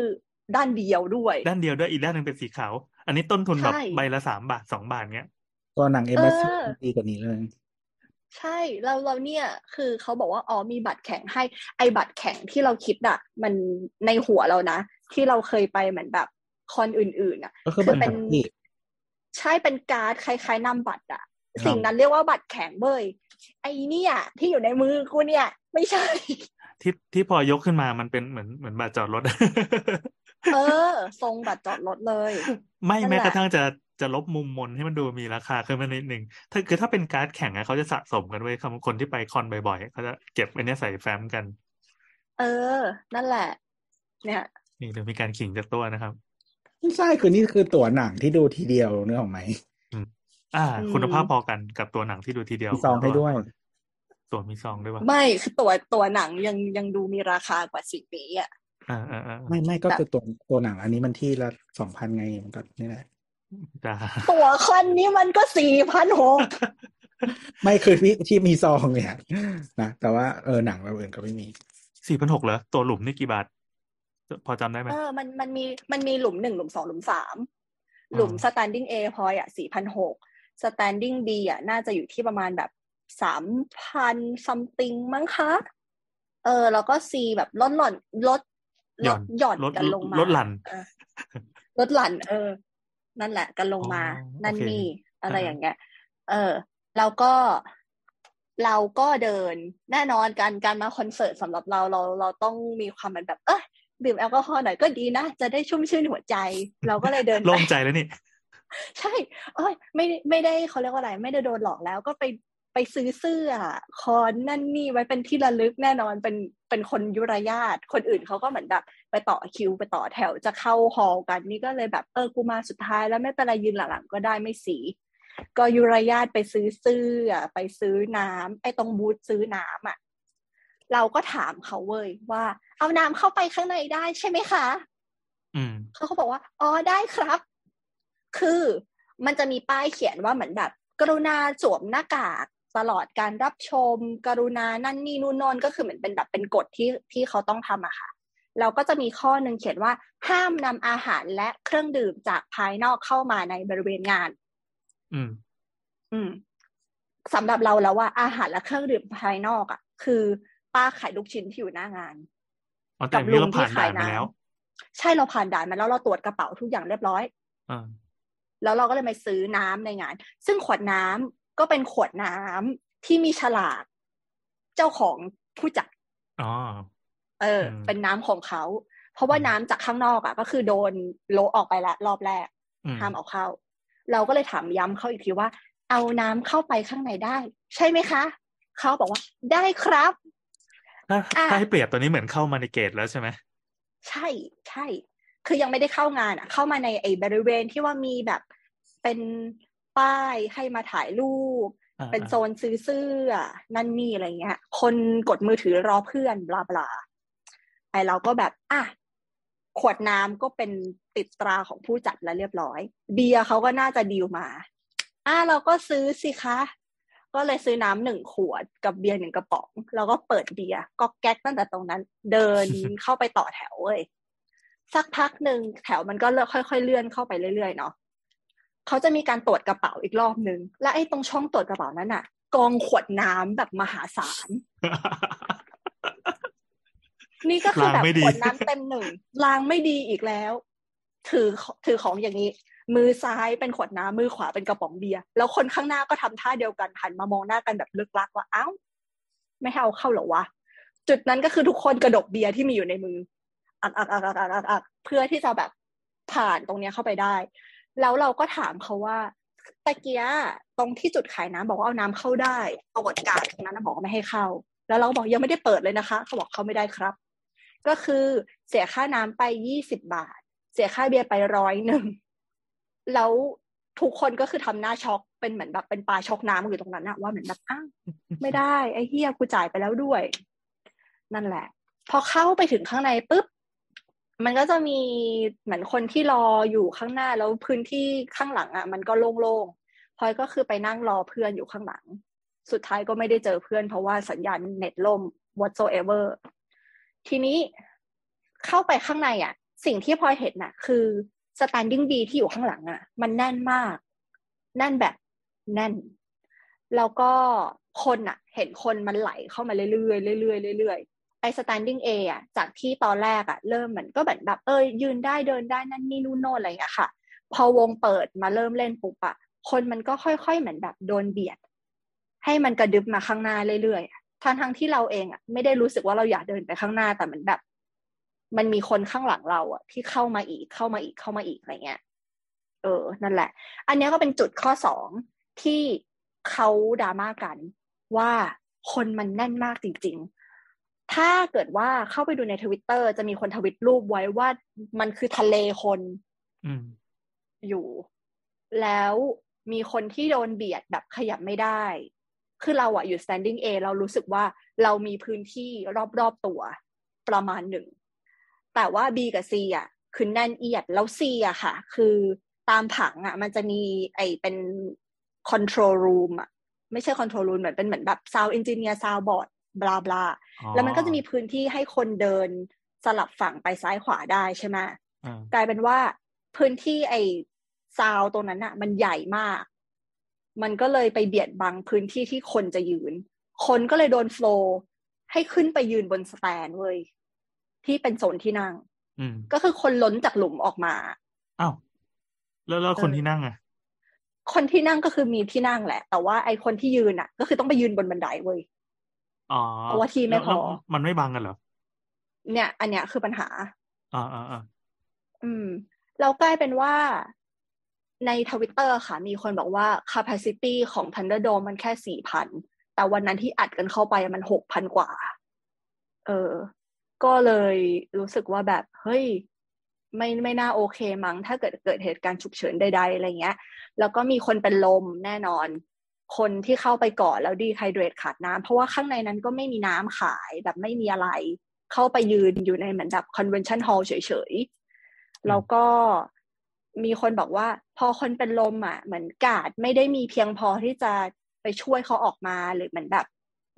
ด้านเดียวด้วย ด้านเดียวด้วยอีกด้านหนึ่งเป็นสีขาว อันนี้ต้นทุนแบบใช่ใบละสามบาทสองบาทเงี้ยตั๋วหนังเอ็มเอเออดีกว่านี้เลยใช่เราเราเนี่ยคือเขาบอกว่าอ๋อมีบัตรแข็งให้ไอ้บัตรแข็งที่เราคิดอะมันในหัวเรานะ ที่เราเคยไปเหมือนแบบคอนอื่นๆอะก็คือคืบัตรเป็นที่ใช่เป็นการ์ดคล้ายๆนามบัตรอะครับสิ่งนั้นเรียกว่าบัตรแข็งเว้ยไอ้เนี่ยที่อยู่ในมือกูเนี่ย ไม่ใช่ ที่ที่พอยกขึ้นมามันเป็นเหมือนเหมือนบัตรจอดรถ เออ ทรงบัตรจอดรถเลย ไม่นั่นแม้แหละกระทั่งจะจะลบมุมมนให้มันดูมีราคาขึ้นมานิดหนึ่งถ้าคือถ้าเป็นการ์ดแข่งอะเขาจะสะสมกันไว้ยคำคนที่ไปคอนบ่อยๆเขาจะเก็บอันเนี้ยใส่แฟ้มกัน เออ นั่นแหละ เนี่ยนี่เดี๋ยวมีการขิงจากตัวนะครับไม่ใช่คือนี่คือตั๋วหนังที่ดูทีเดียวเนื้อออกไหมอ่าอืมคุณภาพพอกันกับตัวหนังที่ดูทีเดียวมีซองให้ด้วย ตัวมีซองด้วยวะไม่คือตัวตัวหนังยังยังดูมีราคากว่าสิ่งนี้อะอ่าอ่าอ่าไม่ไม่ก็แบบคือตัวตัวหนังอันนี้มันที่ละสองพันไงมันก็นี่แหละจ้าตัวคอนนี้มันก็สี่พันหกไม่คือที่ที่มีซองเนี่ยนะแต่ว่าเออหนังแบบอื่นก็ไม่มีสี่พันหกเหรอตัวหลุมนี่กี่บาท พอจำได้ไหมเออมันมันมีมันมีหลุมหนึ่งหลุมสองหลุมสามหลุมอ๋อ standing A พอยอะสี่พันหก standing B อะน่าจะอยู่ที่ประมาณแบบ สามพัน something มั้งคะ เออ แล้วก็ C แบบลดหล่อนลดลดหย่อนลดกันลงมาลดหลั่นเออลดหลั่น เออ นั่นแหละ กันลงมาอ๋อนั่นโอเคนี่ อะไรอ่าอย่างเงี้ย เออ แล้วก็เราก็เดินแน่นอนการการมาคอนเสิร์ตสำหรับเราเราเราต้องมีความเป็นแบบ เออดื่มแอลกอฮอล์หน่อยก็ดีนะ จะได้ชุ่มชื่นหัวใจ เราก็เลยเดินไปโล่งใจแล้วนี่ ใช่ เอ้ยไม่ได้ไม่ได้เขาเรียกว่าอะไร ไม่ได้โดนหลอกแล้วก็ไป ไปซื้อเสื้อคอนนั่นนี่ไว้เป็นที่ระลึกแน่นอนเป็นเป็นคนยุรยาตคนอื่นเขาก็เหมือนแบบไปต่อคิวไปต่อแถวจะเข้าฮอลล์กันนี่ก็เลยแบบเออกูมาสุดท้ายแล้วไม่เป็นไรยืนหลังๆก็ได้ไม่สีก็ยุรยาตไปซื้อเสื้อไปซื้อน้ำไอ้ตรงบูธซื้อน้ำอะเราก็ถามเขาเว้ยว่า เอาน้ำเข้าไปข้างในได้ใช่ไหมคะอืมเขาก็บอกว่าอ๋อได้ครับ คือมันจะมีป้ายเขียนว่าเหมือนแบบ กรุณาสวมหน้ากาก ตลอดการรับชม กรุณานั่นนี่นู่นนนก็คือเหมือนเป็นแบบเป็นกฎที่ที่เขาต้องทำอะค่ะเราก็จะมีข้อหนึ่งเขียนว่าห้ามนำอาหารและเครื่องดื่มจากภายนอกเข้ามาในบริเวณงาน อืม อืมสำหรับเราแล้วว่าอาหารและเครื่องดื่มภายนอกอะคือ ป้าขายลูกชิ้นที่อยู่หน้างานอ๋อแต่อันนี้เราผ่านด่านมาแล้วใช่เราผ่านด่านมาแล้วเราตรวจกระเป๋าทุกอย่างเรียบร้อยอ่าแล้วเราก็เลยไปซื้อน้ำในงาน ซึ่งขวดน้ำ ก็เป็นขวดน้ำที่มีฉลากเจ้าของผู้จัดอ๋อเอออมเป็นน้ำของเขา เพราะว่าอืมน้ำจากข้างนอกอะ ก็คือโดนโละออกไปละรอบแรกอืมห้ามเอาเข้า เราก็เลยถามย้ำเขาอีกทีว่า เอาน้ำเข้าไปข้างในได้ ใช่ไหมคะ เขาบอกว่าได้ครับถ้าอะถ้าให้เปรียบตัวนี้เหมือนเข้ามาในเกตแล้วใช่ไหมใช่ใช่ คือยังไม่ได้เข้างานอะ เข้ามาในไอ้บริเวณที่ว่ามีแบบเป็น ป้ายให้มาถ่ายรูปอ่าเป็นโซนซื้อเสื้อ นั่นนี่อะไรเงี้ย คนกดมือถือรอเพื่อนบลาบลาไอเราก็แบบอะขวดน้ำก็เป็นติดตราของผู้จัดแล้วเรียบร้อย เบียร์เขาก็น่าจะดีลมาอะเราก็ซื้อสิคะก็เลยซื้อน้ำหนึ่งขวดกับเบียร์หนึ่งกระป๋อง แล้วก็เปิดเบียร์ก็แก๊กตั้งแต่ตรงนั้น เดินเข้าไปต่อแถวเว้ยสักพักหนึ่งแถวมันก็เลื่อนค่อยๆเลื่อนเข้าไปเรื่อยๆเนาะ เขาจะมีการตรวจกระเป๋าอีกรอบหนึ่งและไอ้ตรงช่องตรวจกระเป๋านั้นน่ะ กองขวดน้ำแบบมหาศาลนี่ก็คือแบบล้างไม่ดีขวดน้ำเต็มหนึ่งล้างไม่ดีอีกแล้ว ถือถือของอย่างนี้ มือซ้ายเป็นขวดน้ำมือขวาเป็นกระป๋องเบียร์แล้วคนข้างหน้าก็ทำท่าเดียวกันหันมามองหน้ากันแบบลึกลักว่าเอ้า ไม่ให้เอาเข้าเหรอวะจุดนั้นก็คือทุกคนกระดกเบียร์ที่มีอยู่ในมืออักอักอักอักอักอักอักเพื่อที่จะแบบผ่านตรงเนี้ยเข้าไปได้ แล้วเราก็ถามเขาว่าตะเกียตรงที่จุดขายน้ำบอกว่าเอาน้ำเข้าได้ปรากฏการตรงนั้นบอกว่าไม่ให้เข้า แล้วเราบอกยังไม่ได้เปิดเลยนะคะ เขาบอกเขาไม่ได้ครับ ก็คือเสียค่าน้ำไปยี่สิบบาท เสียค่าเบียร์ไปร้อยหนึ่งแล้วทุกคนก็คือทำหน้าช็อกเป็นเหมือนแบบเป็นปลาช็อกน้ำอยู่ตรงนั้นนะว่าเหมือนแบบอ้าวไม่ได้ไอ้เฮียกูจ่ายไปแล้วด้วย นั่นแหละ พอเข้าไปถึงข้างในปุ๊บ มันก็จะมีเหมือนคนที่รออยู่ข้างหน้าแล้วพื้นที่ข้างหลังอะ มันก็โล่งๆพลอยก็คือไปนั่งรอเพื่อนอยู่ข้างหลัง สุดท้ายก็ไม่ได้เจอเพื่อนเพราะว่าสัญญาณเน็ตล่ม whatsoever ทีนี้เข้าไปข้างในอะ สิ่งที่พลอยเห็นน่ะ คือ standing B ที่อยู่ข้างหลังอะ มันแน่นมาก แน่นแบบแน่น แล้วก็คนอะ เห็นคนมันไหลเข้ามาเรื่อยๆเรื่อยๆเรื่อยๆ ออ้ standing A อะจากที่ตอนแรกอะเริ่มเหมือนก็แบบแบบเอยยืนได้เดินได้นั่นนี่นู่นโน่นอะไรอย่างเงี้ยค่ะ พอวงเปิดมาเริ่มเล่นปุ๊บอะคนมันก็ค่อยๆเหมือนแบบโดนเบียด ให้มันกระดึบมาข้างหน้าเรื่อยๆทั้งทั้งที่เราเองอะไม่ได้รู้สึกว่าเราอยากเดินไปข้างหน้าแต่มือนแบบ มันมีคนข้างหลังเราอะที่เข้ามาอีกเข้ามาอีกเข้ามาอีกอะไรเงี้ยเออ นั่นแหละ อันนี้ก็เป็นจุดข้อสองที่เขาดราม่ากันว่าคนมันแน่นมากจริงๆ ถ้าเกิดว่าเข้าไปดูในทวิตเตอร์จะมีคนทวิตรูปไว้ว่ามันคือทะเลคนอืมอยู่ แล้วมีคนที่โดนเบียดแบบขยับไม่ได้ คือเราอะอยู่ standing A เรารู้สึกว่าเรามีพื้นที่รอบๆตัวประมาณหนึ่ง แต่ว่า B กับ C อะคือแน่นเอียด แล้ว C อะค่ะ คือตามผังอะมันจะมีไอเป็น control room อะไม่ใช่ control room เหมือนเป็นเหมือนแบบ sound engineer sound board บลาบลาอ๋อแล้วมันก็จะมีพื้นที่ให้คนเดินสลับฝั่งไปซ้ายขวาได้ใช่ไหมอ่ากลายเป็นว่าพื้นที่ไอ้ซาวตรงนั้นอะมันใหญ่มาก มันก็เลยไปเบียดบังพื้นที่ที่คนจะยืน คนก็เลยโดนโฟลว์ให้ขึ้นไปยืนบนสแตนเว้ยที่เป็นโซนที่นั่งอืมก็คือคนล้นจากหลุมออกมาอ้าวแล้วแล้วคนเออที่นั่งอะคนที่นั่งก็คือมีที่นั่งแหละ แต่ว่าไอ้คนที่ยืนอะก็คือต้องไปยืนบนบันไดเว้ยอ๋อ เพราะว่าที่ไม่แล้วแล้วพอ มันไม่บังกันเหรอ เนี่ย อันเนี้ยคือปัญหา อ่าอ่าอ่าอืม เรากลายเป็นว่าในทวิตเตอร์ค่ะ มีคนบอกว่า capacity ของ Thunderdome มันแค่สี่พัน แต่วันนั้นที่อัดกันเข้าไปมันหกพันกว่า เออ ก็เลยรู้สึกว่าแบบ เฮ้ย ไม่ไม่น่าโอเคมั้ง ถ้าเกิดเกิดเหตุการณ์ฉุกเฉินใดๆอะไรเงี้ย แล้วก็มีคนเป็นลมแน่นอน คนที่เข้าไปก่อนแล้วดีไฮเดรตขาดน้ำเพราะว่าข้างในนั้นก็ไม่มีน้ำขายแบบไม่มีอะไร เข้าไปยืนอยู่ในเหมือนแบบ convention hall เฉยๆ แล้วก็มีคนบอกว่า พอคนเป็นลมอะเหมือนกาดไม่ได้มีเพียงพอที่จะไปช่วยเขาออกมาหรือเหมือนแบบ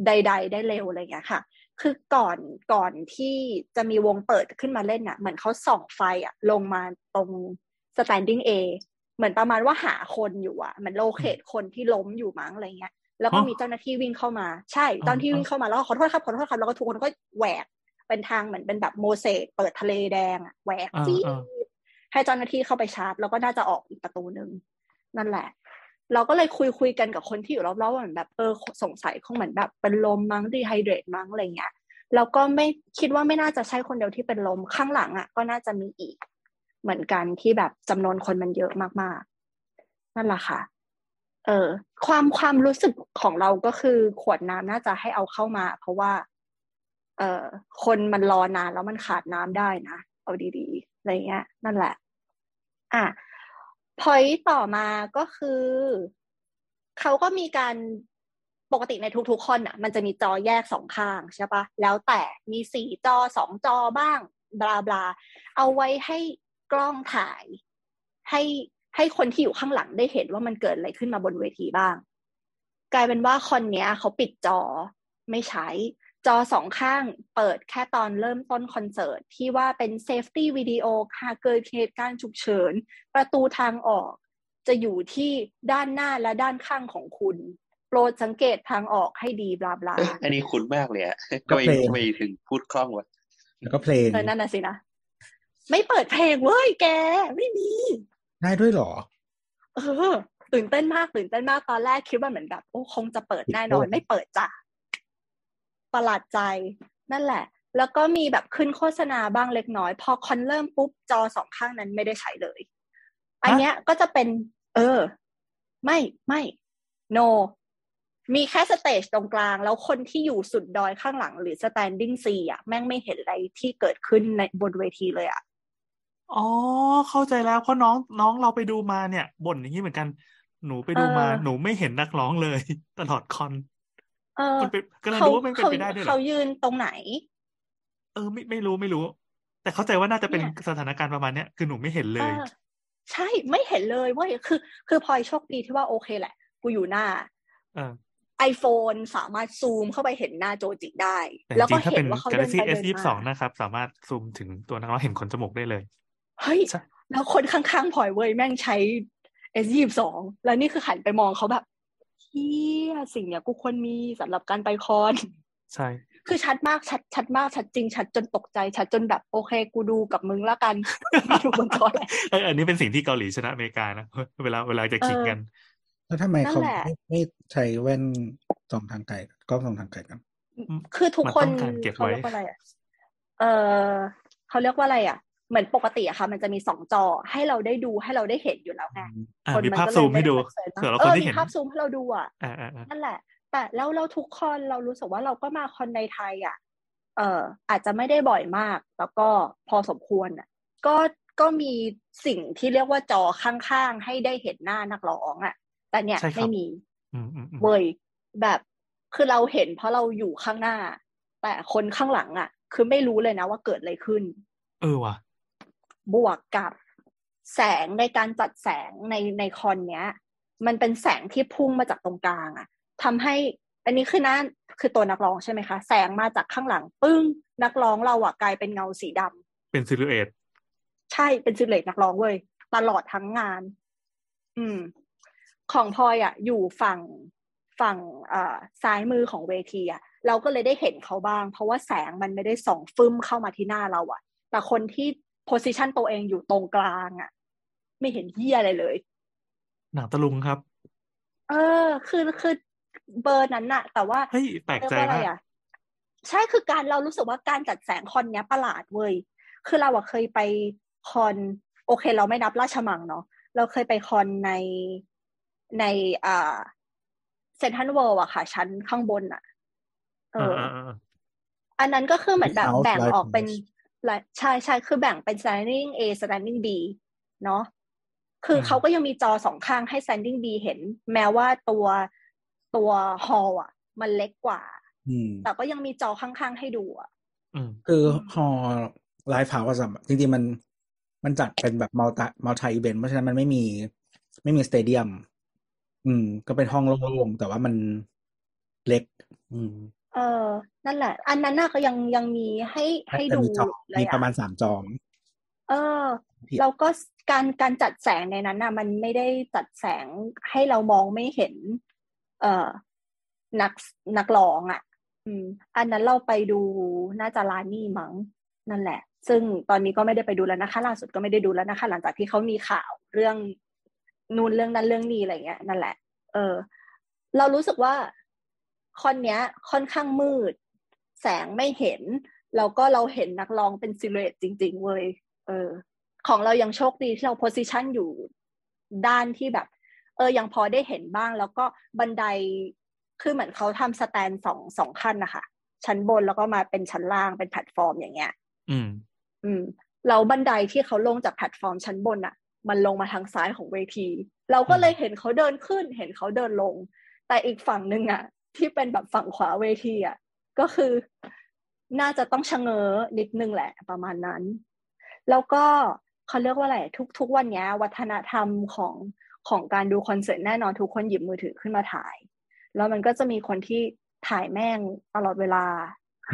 ใด ๆ ได้เร็วอะไรอย่างเงี้ยค่ะ คือก่อนก่อนที่จะมีวงเปิดขึ้นมาเล่นอะ เหมือนเขาส่องไฟอะ ลงมาตรง standing A เหมือนประมาณว่าหาคนอยู่อะเหมือนโลเคตคนที่ล้มอยู่มั้งอะไรเงี้ยแล้วก็มีเจ้าหน้าที่วิ่งเข้ามาใช่ตอนที่วิ่งเข้ามาแล้วก็ขอโทษครับขอโทษครับแล้วก็ทุกคนก็แหวกเป็นทางเหมือนเป็นแบบโมเสกเปิดทะเลแดงอะแหวกอ่าฟีดอ่าให้เจ้าหน้าที่เข้าไปชาร์จแล้วก็น่าจะออกอีกประตูหนึ่งนั่นแหละ เราก็เลยคุยคุยกันกับคนที่อยู่รอบๆว่าเหมือนแบบเออสงสัยคงเหมือนแบบเป็นลมมั้งดีไฮเดรตมั้งอะไรเงี้ยแล้วก็ไม่คิดว่าไม่น่าจะใช่คนเดียวที่เป็นลมข้างหลังอะ ก็น่าจะมีอีก เหมือนกันที่แบบจำนวนคนมันเยอะมากๆ นั่นแหละค่ะ เออ ความความรู้สึกของเราก็คือขวดน้ำน่าจะให้เอาเข้ามา เพราะว่า เอ่อคนมันรอนานแล้วมันขาดน้ำได้นะ เอาดีๆอะไรเงี้ย นั่นแหละ อะพอยต่อมาก็คือ เขาก็มีการปกติในทุกๆคอนอะ มันจะมีจอแยกสองข้างใช่ปะแล้วแต่มีสี่จอสองจอบ้าง blah blah เอาไว้ให้ กล้องถ่ายให้ให้คนที่อยู่ข้างหลังได้เห็นว่ามันเกิดอะไรขึ้นมาบนเวทีบ้าง กลายเป็นว่าคอนเนี้ยเขาปิดจอไม่ใช้ จอสองข้างเปิดแค่ตอนเริ่มต้นคอนเสิร์ต ที่ว่าเป็น safety video ค่ะเกิดเหตุการณ์ฉุกเฉิน ประตูทางออก จะอยู่ที่ด้านหน้าและด้านข้างของคุณ โปรดสังเกตทางออกให้ดีบลาบลาเอ้ยอันนี้คุ้นมากเลยอะก็ทำไมเพลงทำไมถึงพูดคล่องวะแล้วก็เพลงเออนั่นน่ะสินะ ไม่เปิดเพลงเว้ยแก ไม่มี ได้ด้วยเหรอ เออ ตื่นเต้นมากตื่นเต้นมากตอนแรกคิดว่าเหมือนแบบโอ้คงจะเปิดแน่นอน ไม่เปิดจ้ะประหลาดใจ นั่นแหละ แล้วก็มีแบบขึ้นโฆษณาบ้างเล็กน้อย พอคอนเริ่มปุ๊บจอสองข้างนั้นไม่ได้ใช้เลย อันเนี้ยก็จะเป็น เออ ไม่ไม่ no มีแค่สเตจตรงกลาง แล้วคนที่อยู่สุดดอยข้างหลังหรือ standing C อะแม่งไม่เห็นอะไรที่เกิดขึ้นในบนเวทีเลยอะ อ๋อ เข้าใจแล้วเพราะน้องน้องเราไปดูมาเนี่ยบ่นอย่างนี้เหมือนกัน หนูไปดูมา เออ หนูไม่เห็นนักร้องเลย ตลอดคอนเออมันเป็นก็เลยเขารู้ว่ามันเป็นเขาไปได้ด้วยเหรเขาอยืนตรงไหน เออไม่ไม่รู้ไม่รู้ แต่เข้าใจว่าน่าจะเป็นเนี่ย สถานการณ์ประมาณเนี้ยคือหนูไม่เห็นเลยออใช่ไม่เห็นเลยเว้ยคือ คือพลอยโชคดีที่ว่าโอเคแหละ กูอยู่หน้า เออ iPhone สามารถซูมเข้าไปเห็นหน้าโจจิได้ แต่แล้วจริก็งๆถ้าเห็เป็น นว่าเขาเดิน Galaxy ไปเดิ S นยี่สิบสองมา นะครับ สามารถซูมถึงตัวนักร้องเห็นขนจมูกได้เลย เฮ้ยใช่แล้วคนข้างๆพลอยเว้ยแม่งใช้ S ยี่สองแล้วนี่คือหันไปมองเขาแบบเฮียสิ่งเนี้ยกูควรมีสำหรับการไปคอนใช่คือชัดมากชัดชัดมากชัดจริง ชัดจนตกใจ ชัดจนแบบโอเค กูดูกับมึงแล้วกันดูบนจอเลยเอออันนี้เป็นสิ่งที่เกาหลีชนะอเมริกานะเวลาเวลาจะขิงกัน แล้วทำไมเขานั่นแหละไม่ไม่ใช้แว่นส่องทางไกลกล้องส่องทางไกลกัน คือทุกมันคนต้องการเก็บเขาไว้เรียกว่าอะไรอะเออเขาเรียกว่าอะไรอะ เหมือนปกติอะค่ะ มันจะมีสองจอให้เราได้ดูให้เราได้เห็นอยู่แล้วไงอะคนมีมันภาพก็เลยซูมให้ดูไม่ได้ concern เผื่อเราเอคนอที่มีเห็นภาพซูมให้เราดูอะอ่าอ่าอ่านั่นแหละ แต่แล้วเราทุกคนเรารู้สึกว่าเราก็มาคอนในไทยอะเอ่ออาจจะไม่ได้บ่อยมาก แล้วก็พอสมควรอะ ก็ก็มีสิ่งที่เรียกว่าจอข้างๆ ให้ได้เห็นหน้านักร้องอะ แต่เนี่ยใช่ครับไม่มีอืมอืมอืมเว้ยแบบคือเราเห็นเพราะเราอยู่ข้างหน้า แต่คนข้างหลังอะ คือไม่รู้เลยนะว่าเกิดอะไรขึ้น เออว่ะ บวกกับแสงในการจัดแสงในในคอนเนี้ย มันเป็นแสงที่พุ่งมาจากตรงกลางอะทำให้อันนี้คือหน้าคือตัวนักร้องใช่ไหมคะ แสงมาจากข้างหลัง ปึ้งนักร้องเราอะกลายเป็นเงาสีดำเป็น silhouetteใช่เป็น silhouette นักร้องเว้ยตลอดทั้งงาน อืม ของพลอยอะอยู่ฝั่งฝั่งเอ่อซ้ายมือของเวทีอะเราก็เลยได้เห็นเขาบ้าง เพราะว่าแสงมันไม่ได้ส่องฟึ่มเข้ามาที่หน้าเราอะแต่คนที่ position ตัวเองอยู่ตรงกลางอะ ไม่เห็นเหี้ยอะไรเลย หนังตะลุงครับ เออ คือคือเบอร์นั้นน่ะ แต่ว่าเฮ้ยแปลกเรียใจกว่าอะไรมากอะใช่คือการเรารู้สึกว่าการจัดแสงคอนเนี้ยประหลาดเว้ยคือเราอะเคยไปคอนโอเค เราไม่นับราชมังเนาะเราเคยไปคอนในในอ่าเซ็นทรัลเวิลด์อะค่ะ ชั้นข้างบนอะเอออ่าอ่าอ่าอันนั้นก็คือเหมือนแบบ House แบ่ง Live ออกเป็น House หลายใช่ใช่คือแบ่งเป็น standing A standing B เนาะคือเขาก็ยังมีจอสองข้างให้ standing B เห็น แม้ว่าตัวตัว hall อะ มันเล็กกว่าอืมแต่ก็ยังมีจอข้างๆให้ดูอะอืมคือฮอ live house จริงๆมันมันจัดเป็นแบบ multi multi event เพราะฉะนั้นมันไม่มีไม่มี stadium อืม ก็เป็นห้องโล่งๆแต่ว่ามันเล็ก อืม เออนั่นแหละ อันนั้นน่ะก็ยังยังมีให้ให้แต่ดูมีจอเลมียประมาอะณสามจอม เออผิดแล้วก็การการจัดแสงในนั้นน่ะ มันไม่ได้จัดแสงให้เรามองไม่เห็น เอ่อนักนักร้องอะ อืม อันนั้นเราไปดูน่าจะลานี่มั้งนั่นแหละ ซึ่งตอนนี้ก็ไม่ได้ไปดูแล้วนะคะล่าสุดก็ไม่ได้ดูแล้วนะคะ หลังจากที่เขามีข่าวเรื่องนู่นเรื่องนั้นเรื่องนี้อะไรเงี้ยนั่นแหละ เออ เรารู้สึกว่า คอนเนี้ยค่อนข้างมืด แสงไม่เห็น แล้วก็เราเห็นนักร้องเป็น silhouette จริง ๆเว้ยเออ ของเรายังโชคดีที่เรา position อยู่ด้านที่แบบ เออยังพอได้เห็นบ้าง แล้วก็บันไดคือเหมือนเขาทำ stand สองสองขั้นนะคะชั้นบนแล้วก็มาเป็นชั้นล่างเป็นแพลตฟอร์มอย่างเงี้ย อืม อืมแล้วบันไดที่เขาลงจากแพลตฟอร์มชั้นบนอะมันลงมาทางซ้ายของเวที เราก็เลยเห็นเขาเดินขึ้น เห็นเขาเดินลง แต่อีกฝั่งหนึ่งอะ ที่เป็นแบบฝั่งขวาเวทีอะก็คือน่าจะต้องชะเง้อนิดนึงแหละประมาณนั้น แล้วก็เขาเรียกว่าอะไรทุกทุกวันเนี้ยวัฒนธรรมของของการดูคอนเสิร์ตแน่นอนทุกคนหยิบมือถือขึ้นมาถ่าย แล้วมันก็จะมีคนที่ถ่ายแม่งตลอดเวลา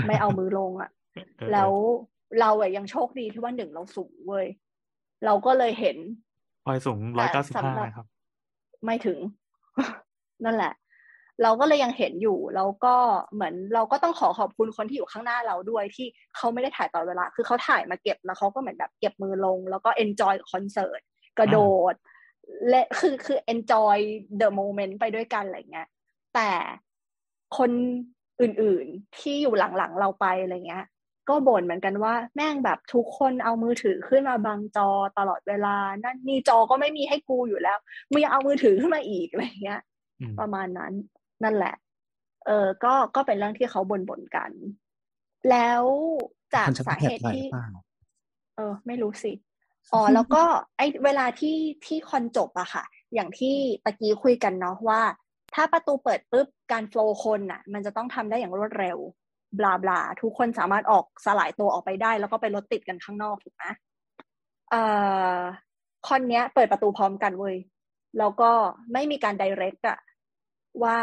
ไม่เอามือลงอะเออแล้วเราอะยังโชคดีที่ว่าหนึ่งเราสูงเว้ยเราก็เลยเห็นพลอยสูงร้อยเก้าสิบแต่ห้าสำหรับครับ ไม่ถึง นั่นแหละ เราก็เลยยังเห็นอยู่แล้วก็เหมือนเราก็ต้องขอขอบคุณคนที่อยู่ข้างหน้าเราด้วยที่เขาไม่ได้ถ่ายตลอดเวลา คือเขาถ่ายมาเก็บแล้วเขาก็เหมือนแบบเก็บมือลง แล้วก็ enjoy คอนเสิร์ตกระโดดและคือคือ enjoy the moment ไปด้วยกันอะไรเงี้ยแต่คนอื่นๆที่อยู่หลังๆเราไปอะไรเงี้ย ก็บ่นเหมือนกันว่า แม่งแบบทุกคนเอามือถือขึ้นมาบังจอตลอดเวลา นั่นนี่จอก็ไม่มีให้กูอยู่แล้วมึงยังเอามือถือขึ้นมาอีกอะไรเงี้ยอืมประมาณนั้น นั่นแหละ เออก็ก็เป็นเรื่องที่เขาบ่นบ่นๆกัน แล้วจากมันจะสาแผเหดตุไหลหที่รือเปล่าเออ ไม่รู้สิอ๋อแล้วก็ไอเวลาที่ที่คอนจบอะค่ะ อย่างที่ตะกี้คุยกันเนาะว่า ถ้าประตูเปิดปุ๊บการโฟล์คนอะมันจะต้องทำได้อย่างรวดเร็วบลาบลาทุกคนสามารถออกสลายตัวออกไปได้ แล้วก็ไปรถติดกันข้างนอกถูกไหมเอ่อคอนเนี้ย เปิดประตูพร้อมกันเว้ยแล้วก็ไม่มีการ i ดเรกอะว่า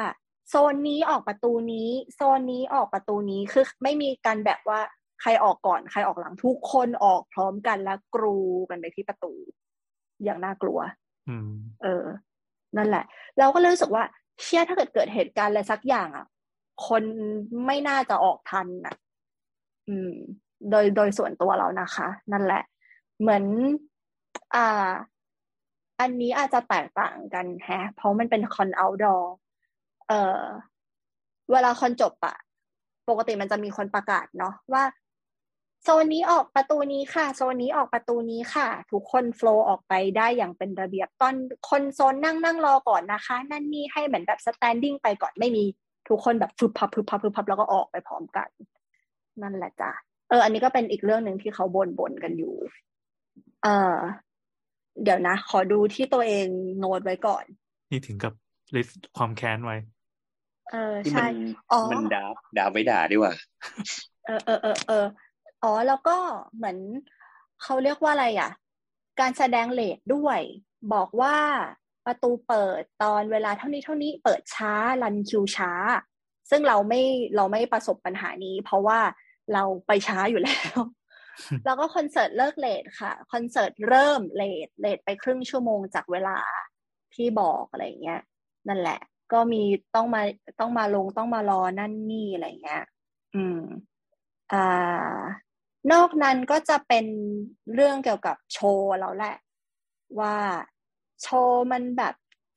โซนนี้ออกประตูนี้ โซนนี้ออกประตูนี้คือไม่มีการแบบว่าใครออกก่อนใครออกหลังทุกคนออกพร้อมกันแล้วกรูกันไปที่ประตู อย่างน่ากลัวอืมเออ นั่นแหละ เราก็เลยรู้สึกว่า เชื่อถ้าเกิดเกิดเหตุการณ์อะไรสักอย่างอะ คนไม่น่าจะออกทันนะอืม โดยโดยส่วนตัวเรานะคะ นั่นแหละ เหมือน อ่า อันนี้อาจจะแตกต่างกันแฮะ เพราะมันเป็นคอนเอาดอร์ เออเวลาคอนจบอะปกติมันจะมีคนประกาศเนาะว่าโซนนี้ออกประตูนี้ค่ะ โซนนี้ออกประตูนี้ค่ะ ทุกคน flow ออกไปได้อย่างเป็นระเบียบตอนคนโซนนั่งนั่งรอก่อนนะคะ นั่นนี่ให้เหมือนแบบ standing ไปก่อนไม่มี ทุกคนแบบพึบพับพึบพับพึบพับแล้วก็ออกไปพร้อมกัน นั่นแหละจ้ะเออ อันนี้ก็เป็นอีกเรื่องหนึ่งที่เขาบ่นบ่นกันอยู่ เออเดี๋ยวนะ ขอดูที่ตัวเองโน้ตไว้ก่อน นี่ถึงกับ list ความแค้นไว้ เออที่มัใช่อ๋อมันดาบดาบไว้ด่าดีกว่าเออเออเออเอออ๋อแล้วก็เหมือนเขาเรียกว่าอะไรอะ การแสดง late ด้วย บอกว่าประตูเปิดตอนเวลาเท่านี้เท่านี้เปิดช้า run คิวช้า ซึ่งเราไม่เราไม่ประสบปัญหานี้ เพราะว่าเราไปช้าอยู่แล้ว แล้วก็คอนเสิร์ตเลิก late ค่ะคอนเสิร์ตเริ่ม late late ไปครึ่งชั่วโมงจากเวลาที่บอกอะไรเงี้ย นั่นแหละ ก็มีต้องมาต้องมาลงต้องมารอนั่นนี่อะไรเงี้ย อืม อ่า นอกนั้นก็จะเป็นเรื่องเกี่ยวกับโชว์แล้วแหละ ว่าโชว์มันแบบ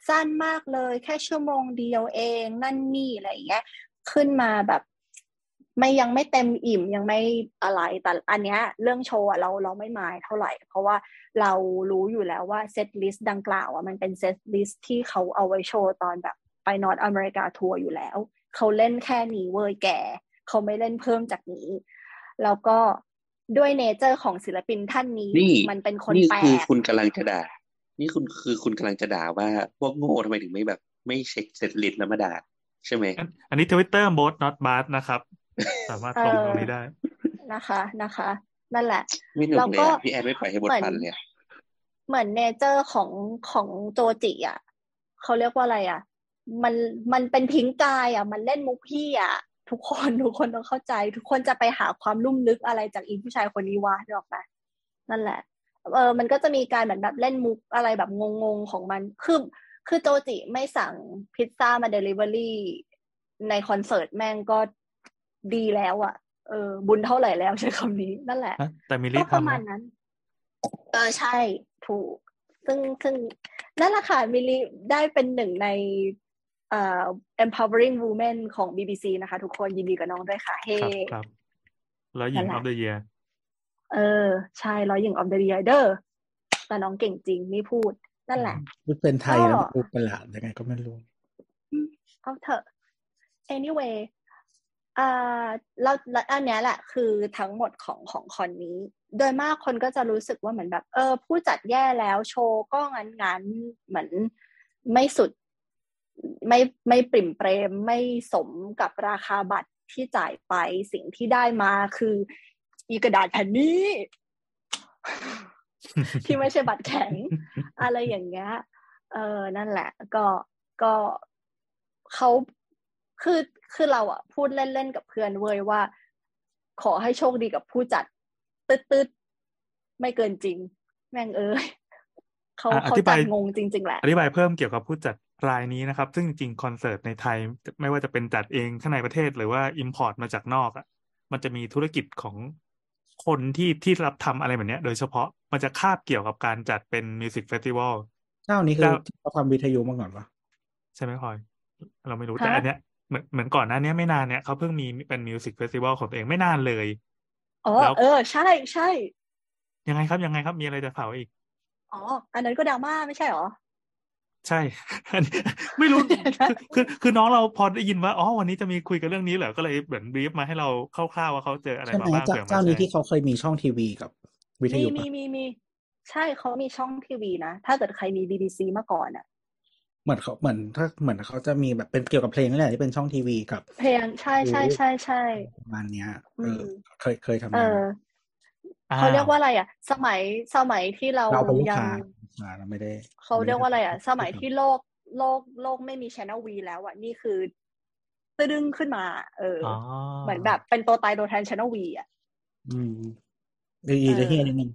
สั้นมากเลย แค่ชั่วโมงเดียวเองนั่นนี่อะไรเงี้ย ขึ้นมาแบบ ไม่ยังไม่เต็มอิ่มยังไม่อะไรแต่อันเนี้ย เรื่องโชว์อะเราเราไม่หมายเท่าไหร่ เพราะว่าเรารู้อยู่แล้วว่า setlist ดังกล่าวอะมันเป็น setlist ที่เขาเอาไว้โชว์ตอนแบบ ไป North America tour อยู่แล้ว เขาเล่นแค่นี้เว้ยแกเขาไม่เล่นเพิ่มจากนี้ แล้วก็ด้วย nature ของศิลปินท่านนี้นี่มันเป็นคนนี่แปลคือกคุณกำลังจะด่า นี่คุณคือคุณกำลังจะด่าว่าพวกโง่ทำไมถึงไม่แบบ ไม่เช็ค setlist แล้วมาด่าใช่ไหม อันอันนี้ทวิตเตอร์ bot not bart นะครับ สามารถตรงตรงนี้ได้นะคะนะคะ นั่นแหละไม่หนุกแล้วเลยก็อะพี่แอนไม่ปล่อยให้บทเหมือนปันเลยอะเหมือนเนเจอร์ของของโจจิอะเขาเรียกว่าอะไรอะ มันมันเป็นพิงกายอะ มันเล่นมุกพี่อะ ทุกคนทุกคนต้องเข้าใจ ทุกคนจะไปหาความลุ่มลึกอะไรจากอีผู้ชายคนนี้วะนึกออกไหมนั่นแหละ เออ มันก็จะมีการเหมือนแบบเล่นมุกอะไรแบบงงๆของมัน คือคือโจจิไม่สั่งพิซซ่ามาเดลิเวอรี่ในคอนเสิร์ตแม่งก็ดีแล้วอะ เออ บุญเท่าไหร่แล้วใช้คำนี้นั่นแหละ แต่มิลก็ลี่ประทำมาณนะนั้น เออใช่ ถูก ซึ่งซึ่งนั่นแหละค่ะมิลลีได้เป็นหนึ่งในเอ่อ empowering women ของ BBC นะคะ ทุกคนยินดีกับน้องด้วยค่ะ เฮ้ครับครับแล้วหญิงนั่นแหอละอฟเดอะเยียเออ ใช่ร้อยหญิง of the year เด้อแต่น้องเก่งจริงนี่พูด นั่นแหละพูดเป็นไทยแล้วก็พูดประหลาดยังไงก็ไม่รู้เอาเถอะ anyway อ่าแล้วแล้วอันเนี้ยแหละ คือทั้งหมดของของคอนนี้ โดยมากคนก็จะรู้สึกว่าเหมือนแบบ เออ ผู้จัดแย่แล้วโชว์ก็งั้นงั้นเหมือนไม่สุด ไม่ไม่ปริ่มเปรมไม่สมกับราคาบัตรที่จ่ายไปสิ่งที่ได้มาคือ อีกระดาษแผ่นนี้ ที่ไม่ใช่บัตรแข็ง อะไรอย่างเงี้ยเออนั่นแหละ ก็ก็เขาคือคือเราอะพูดเล่นๆกับเพื่อนเว้ยว่า ขอให้โชคดีกับผู้จัดตืดตืดๆไม่เกินจริง แม่งเอ้ยเขาอะอเขาธิจับาดยงงจริง ๆ แหละ อธิบายเพิ่มเกี่ยวกับผู้จัด รายนี้นะครับ ซึ่งจริงๆคอนเสิร์ตในไทย ไม่ว่าจะเป็นจัดเองข้างในประเทศหรือว่า import มาจากนอกอะ มันจะมีธุรกิจของคนที่ที่รับทำอะไรแบบเนี้ยโดยเฉพาะมันจะคาบเกี่ยวกับการจัดเป็นมิวสิกเฟสติวัลเจ้านี้คือเจ้าเขาทำวิทยุมาก่อนปะใช่ไหมพลอย เราไม่รู้ฮะแต่อันเนี้ยเหมือนเหมือนก่อนหน้าเนี้ยไม่นานเนี้ยเขาเพิ่งมีเป็น music festival ของตัวเองไม่นานเลยอ๋อแล้วเออ ใช่ใช่ยังไงครับยังไงครับมีอะไรจะเผาอีกอ๋อ อันนั้นก็ดราม่าไม่ใช่หรอ ใช่อันนี้ไม่รู้คือคือคือน้องเราพอได้ยินว่า อ๋อ วันนี้จะมีคุยกันเรื่องนี้เหรอ ก็เลยเหมือนบรีฟมาให้เราคร่าวๆว่าเขาเจออะไรใช่ไหมามบ้างเจ้าเผื่อมาเจ้านี้แชร์ที่เขาเคยมีช่องทีวีกับ วิทมียุมีปะมีมีใช่เขามีช่องทีวีนะ ถ้าเกิดใครมี BBC มาก่อนอะเหมือนเขาเหมือนถ้าเหมือนเขาจะมีแบบเป็นเกี่ยวกับเพลงนี่แหละที่เป็นช่องทีวีกับ เพลงใช่ใช่ใช่ใช่ประมาณเนี้ยอืเออมเคยเคยทำเองานออ้า เขาเรียกว่าอะไรอะ สมัยสมัยที่เราเราเป็นลูกยังค้าอ่าเราไม่ได้เขาเรียกว่าอะไรอะม่ด้สมัยที่โลกโลกโลกไม่มีช anel V แล้วอะนี่คือตึ้งขึ้นมา เออออ๋อเหมือนแบบเป็นตัวตายตัวแทนช anel V อะ อืมดีๆจะเฮียนิดนึง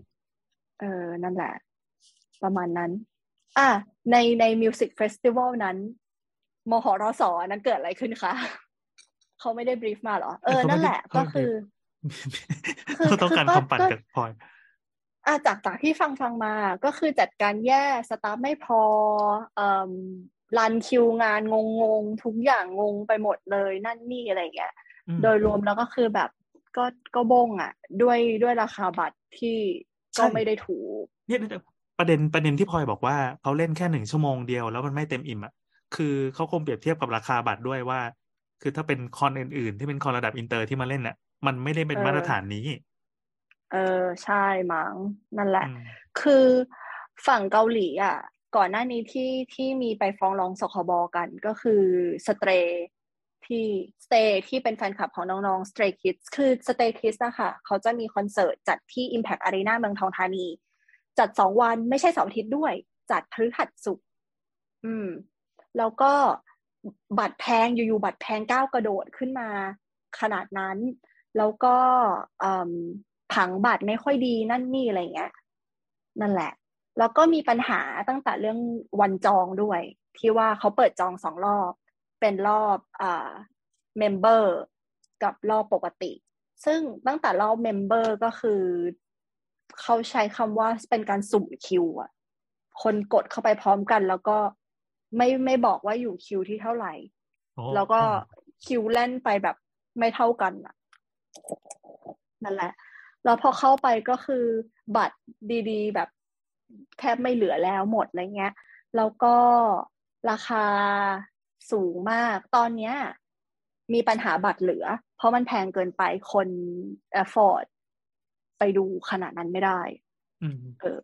เออ นั่นแหละ ประมาณนั้น อะในในมิวสิกเฟสติวัลนั้นมหรสนั้นเกิดอะไรขึ้นคะเขาไม่ได้บรีฟมาเหรอ เออ นั่นแหละ ก็คือคือเขา ต้องการคือก็คำปั่นก็จากพลอยอะจากจากที่ฟังฟังมาก็คือจัดการแย่สตาฟไม่พอเอ่อรันคิวงานงงงๆทุกอย่างงงไปหมดเลยนั่นนี่อะไรเงี้ยอืมโดยรวมแล้วก็คือแบบก็ก็บงอะ ด้วยด้วยราคาบัตรที่ก็ใช่ไม่ได้ถูกเนี่ยประเด็นประเด็นที่พลอยบอกว่าเขาเล่นแค่หนึ่งชั่วโมงเดียวแล้วมันไม่เต็มอิ่มอะคือเขาคงเปรียบเทียบกับราคาบัตรด้วยว่า คือถ้าเป็นคอนอื่นๆ ที่เป็นคอนระดับอินเตอร์ที่มาเล่นน่ะ มันไม่ได้เป็นเออมาตรฐานนี้ เออใช่มั้งนั่นแหละอืมคือฝั่งเกาหลีอะ ก่อนหน้านี้ที่ที่มีไปฟ้องร้องสคบกันก็คือ Stray ที่ Stray ที่เป็นแฟนคลับของน้องๆ Stray Kids คือ Stray Kids อะค่ะเขาจะมีคอนเสิร์ตจัดที่ Impact Arena เมืองทองธานี จัดสองวันไม่ใช่เสาร์อาทิตย์ด้วย จัดพฤหัสศุกร์อืม แล้วก็บัตรแพงอยู่ๆ บัตรแพงก้าวกระโดดขึ้นมาขนาดนั้น แล้วก็อืมผังบัตรไม่ค่อยดีนั่นนี่อะไรเงี้ย นั่นแหละ แล้วก็มีปัญหาตั้งแต่เรื่องวันจองด้วย ที่ว่าเขาเปิดจองสองรอบ เป็นรอบอ่า member กับรอบปกติ ซึ่งตั้งแต่รอบ member ก็คือ เขาใช้คำว่าเป็นการสุ่มคิวอะคนกดเข้าไปพร้อมกันแล้วก็ไม่ไม่บอกว่าอยู่คิวที่เท่าไหร่โอ้แล้วก็คิวแล่นไปแบบไม่เท่ากันอะ นั่นแหละ แล้วพอเข้าไปก็คือบัตรดีๆ แบบแทบไม่เหลือแล้วหมดอะไรเงี้ย แล้วก็ราคาสูงมาก ตอนเนี้ยมีปัญหาบัตรเหลือ เพราะมันแพงเกินไปคน afford ไปดูขนาดนั้นไม่ได้อืมเออ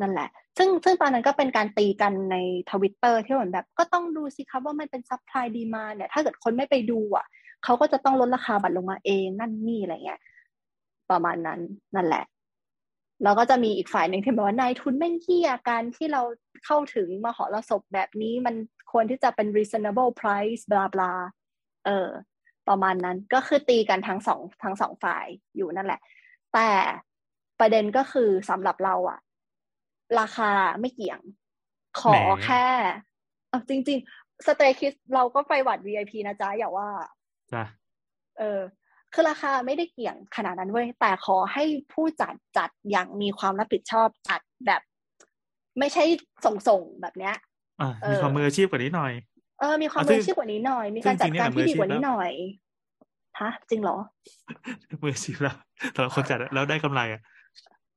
นั่นแหละ ซึ่งซึ่งตอนนั้นก็เป็นการตีกันในทวิตเตอร์ที่เหมือนแบบ ก็ต้องดูสิครับว่ามันเป็น supply demand เนี่ย ถ้าเกิดคนไม่ไปดูอะ เขาก็จะต้องลดราคาบัตรลงมาเองนั่นนี่อะไรเงี้ยประมาณนั้นนั่นแหละ แล้วก็จะมีอีกฝ่ายหนึ่งที่บอกว่านายทุนแม่งเหี้ยการที่เราเข้าถึงมหรสพแบบนี้มันควรที่จะเป็น reasonable price blah blah เออ ประมาณนั้นก็คือตีกันทั้งสองทั้งสองฝ่ายอยู่นั่นแหละ แต่ประเด็นก็คือสำหรับเราอะราคาไม่เกี่ยง ขอแหมแค่ เอาจริง ๆ สเตคิสเราก็ไปหวัด VIP นะจ๊ะ อย่าว่า จ้ะเออ คือราคาไม่ได้เกี่ยงขนาดนั้นเว้ยแต่ขอให้ผู้จัดจัดอย่างมีความรับผิดชอบจัดแบบ ไม่ใช่ส่งๆแบบเนี้ยอะเออมีความมืออาชีพกว่านี้หน่อยเออมีความอะซึ่มืองอาชีพกว่านี้หน่อย มีซึ่การงจัดจริงๆการเนี่ยที่ดีกว่ามืออาชีพนี้หน่อยฮะจริงเหรอมืออาชีพแล้วแต่ละคนจัดอะแล้วได้กำไรอะ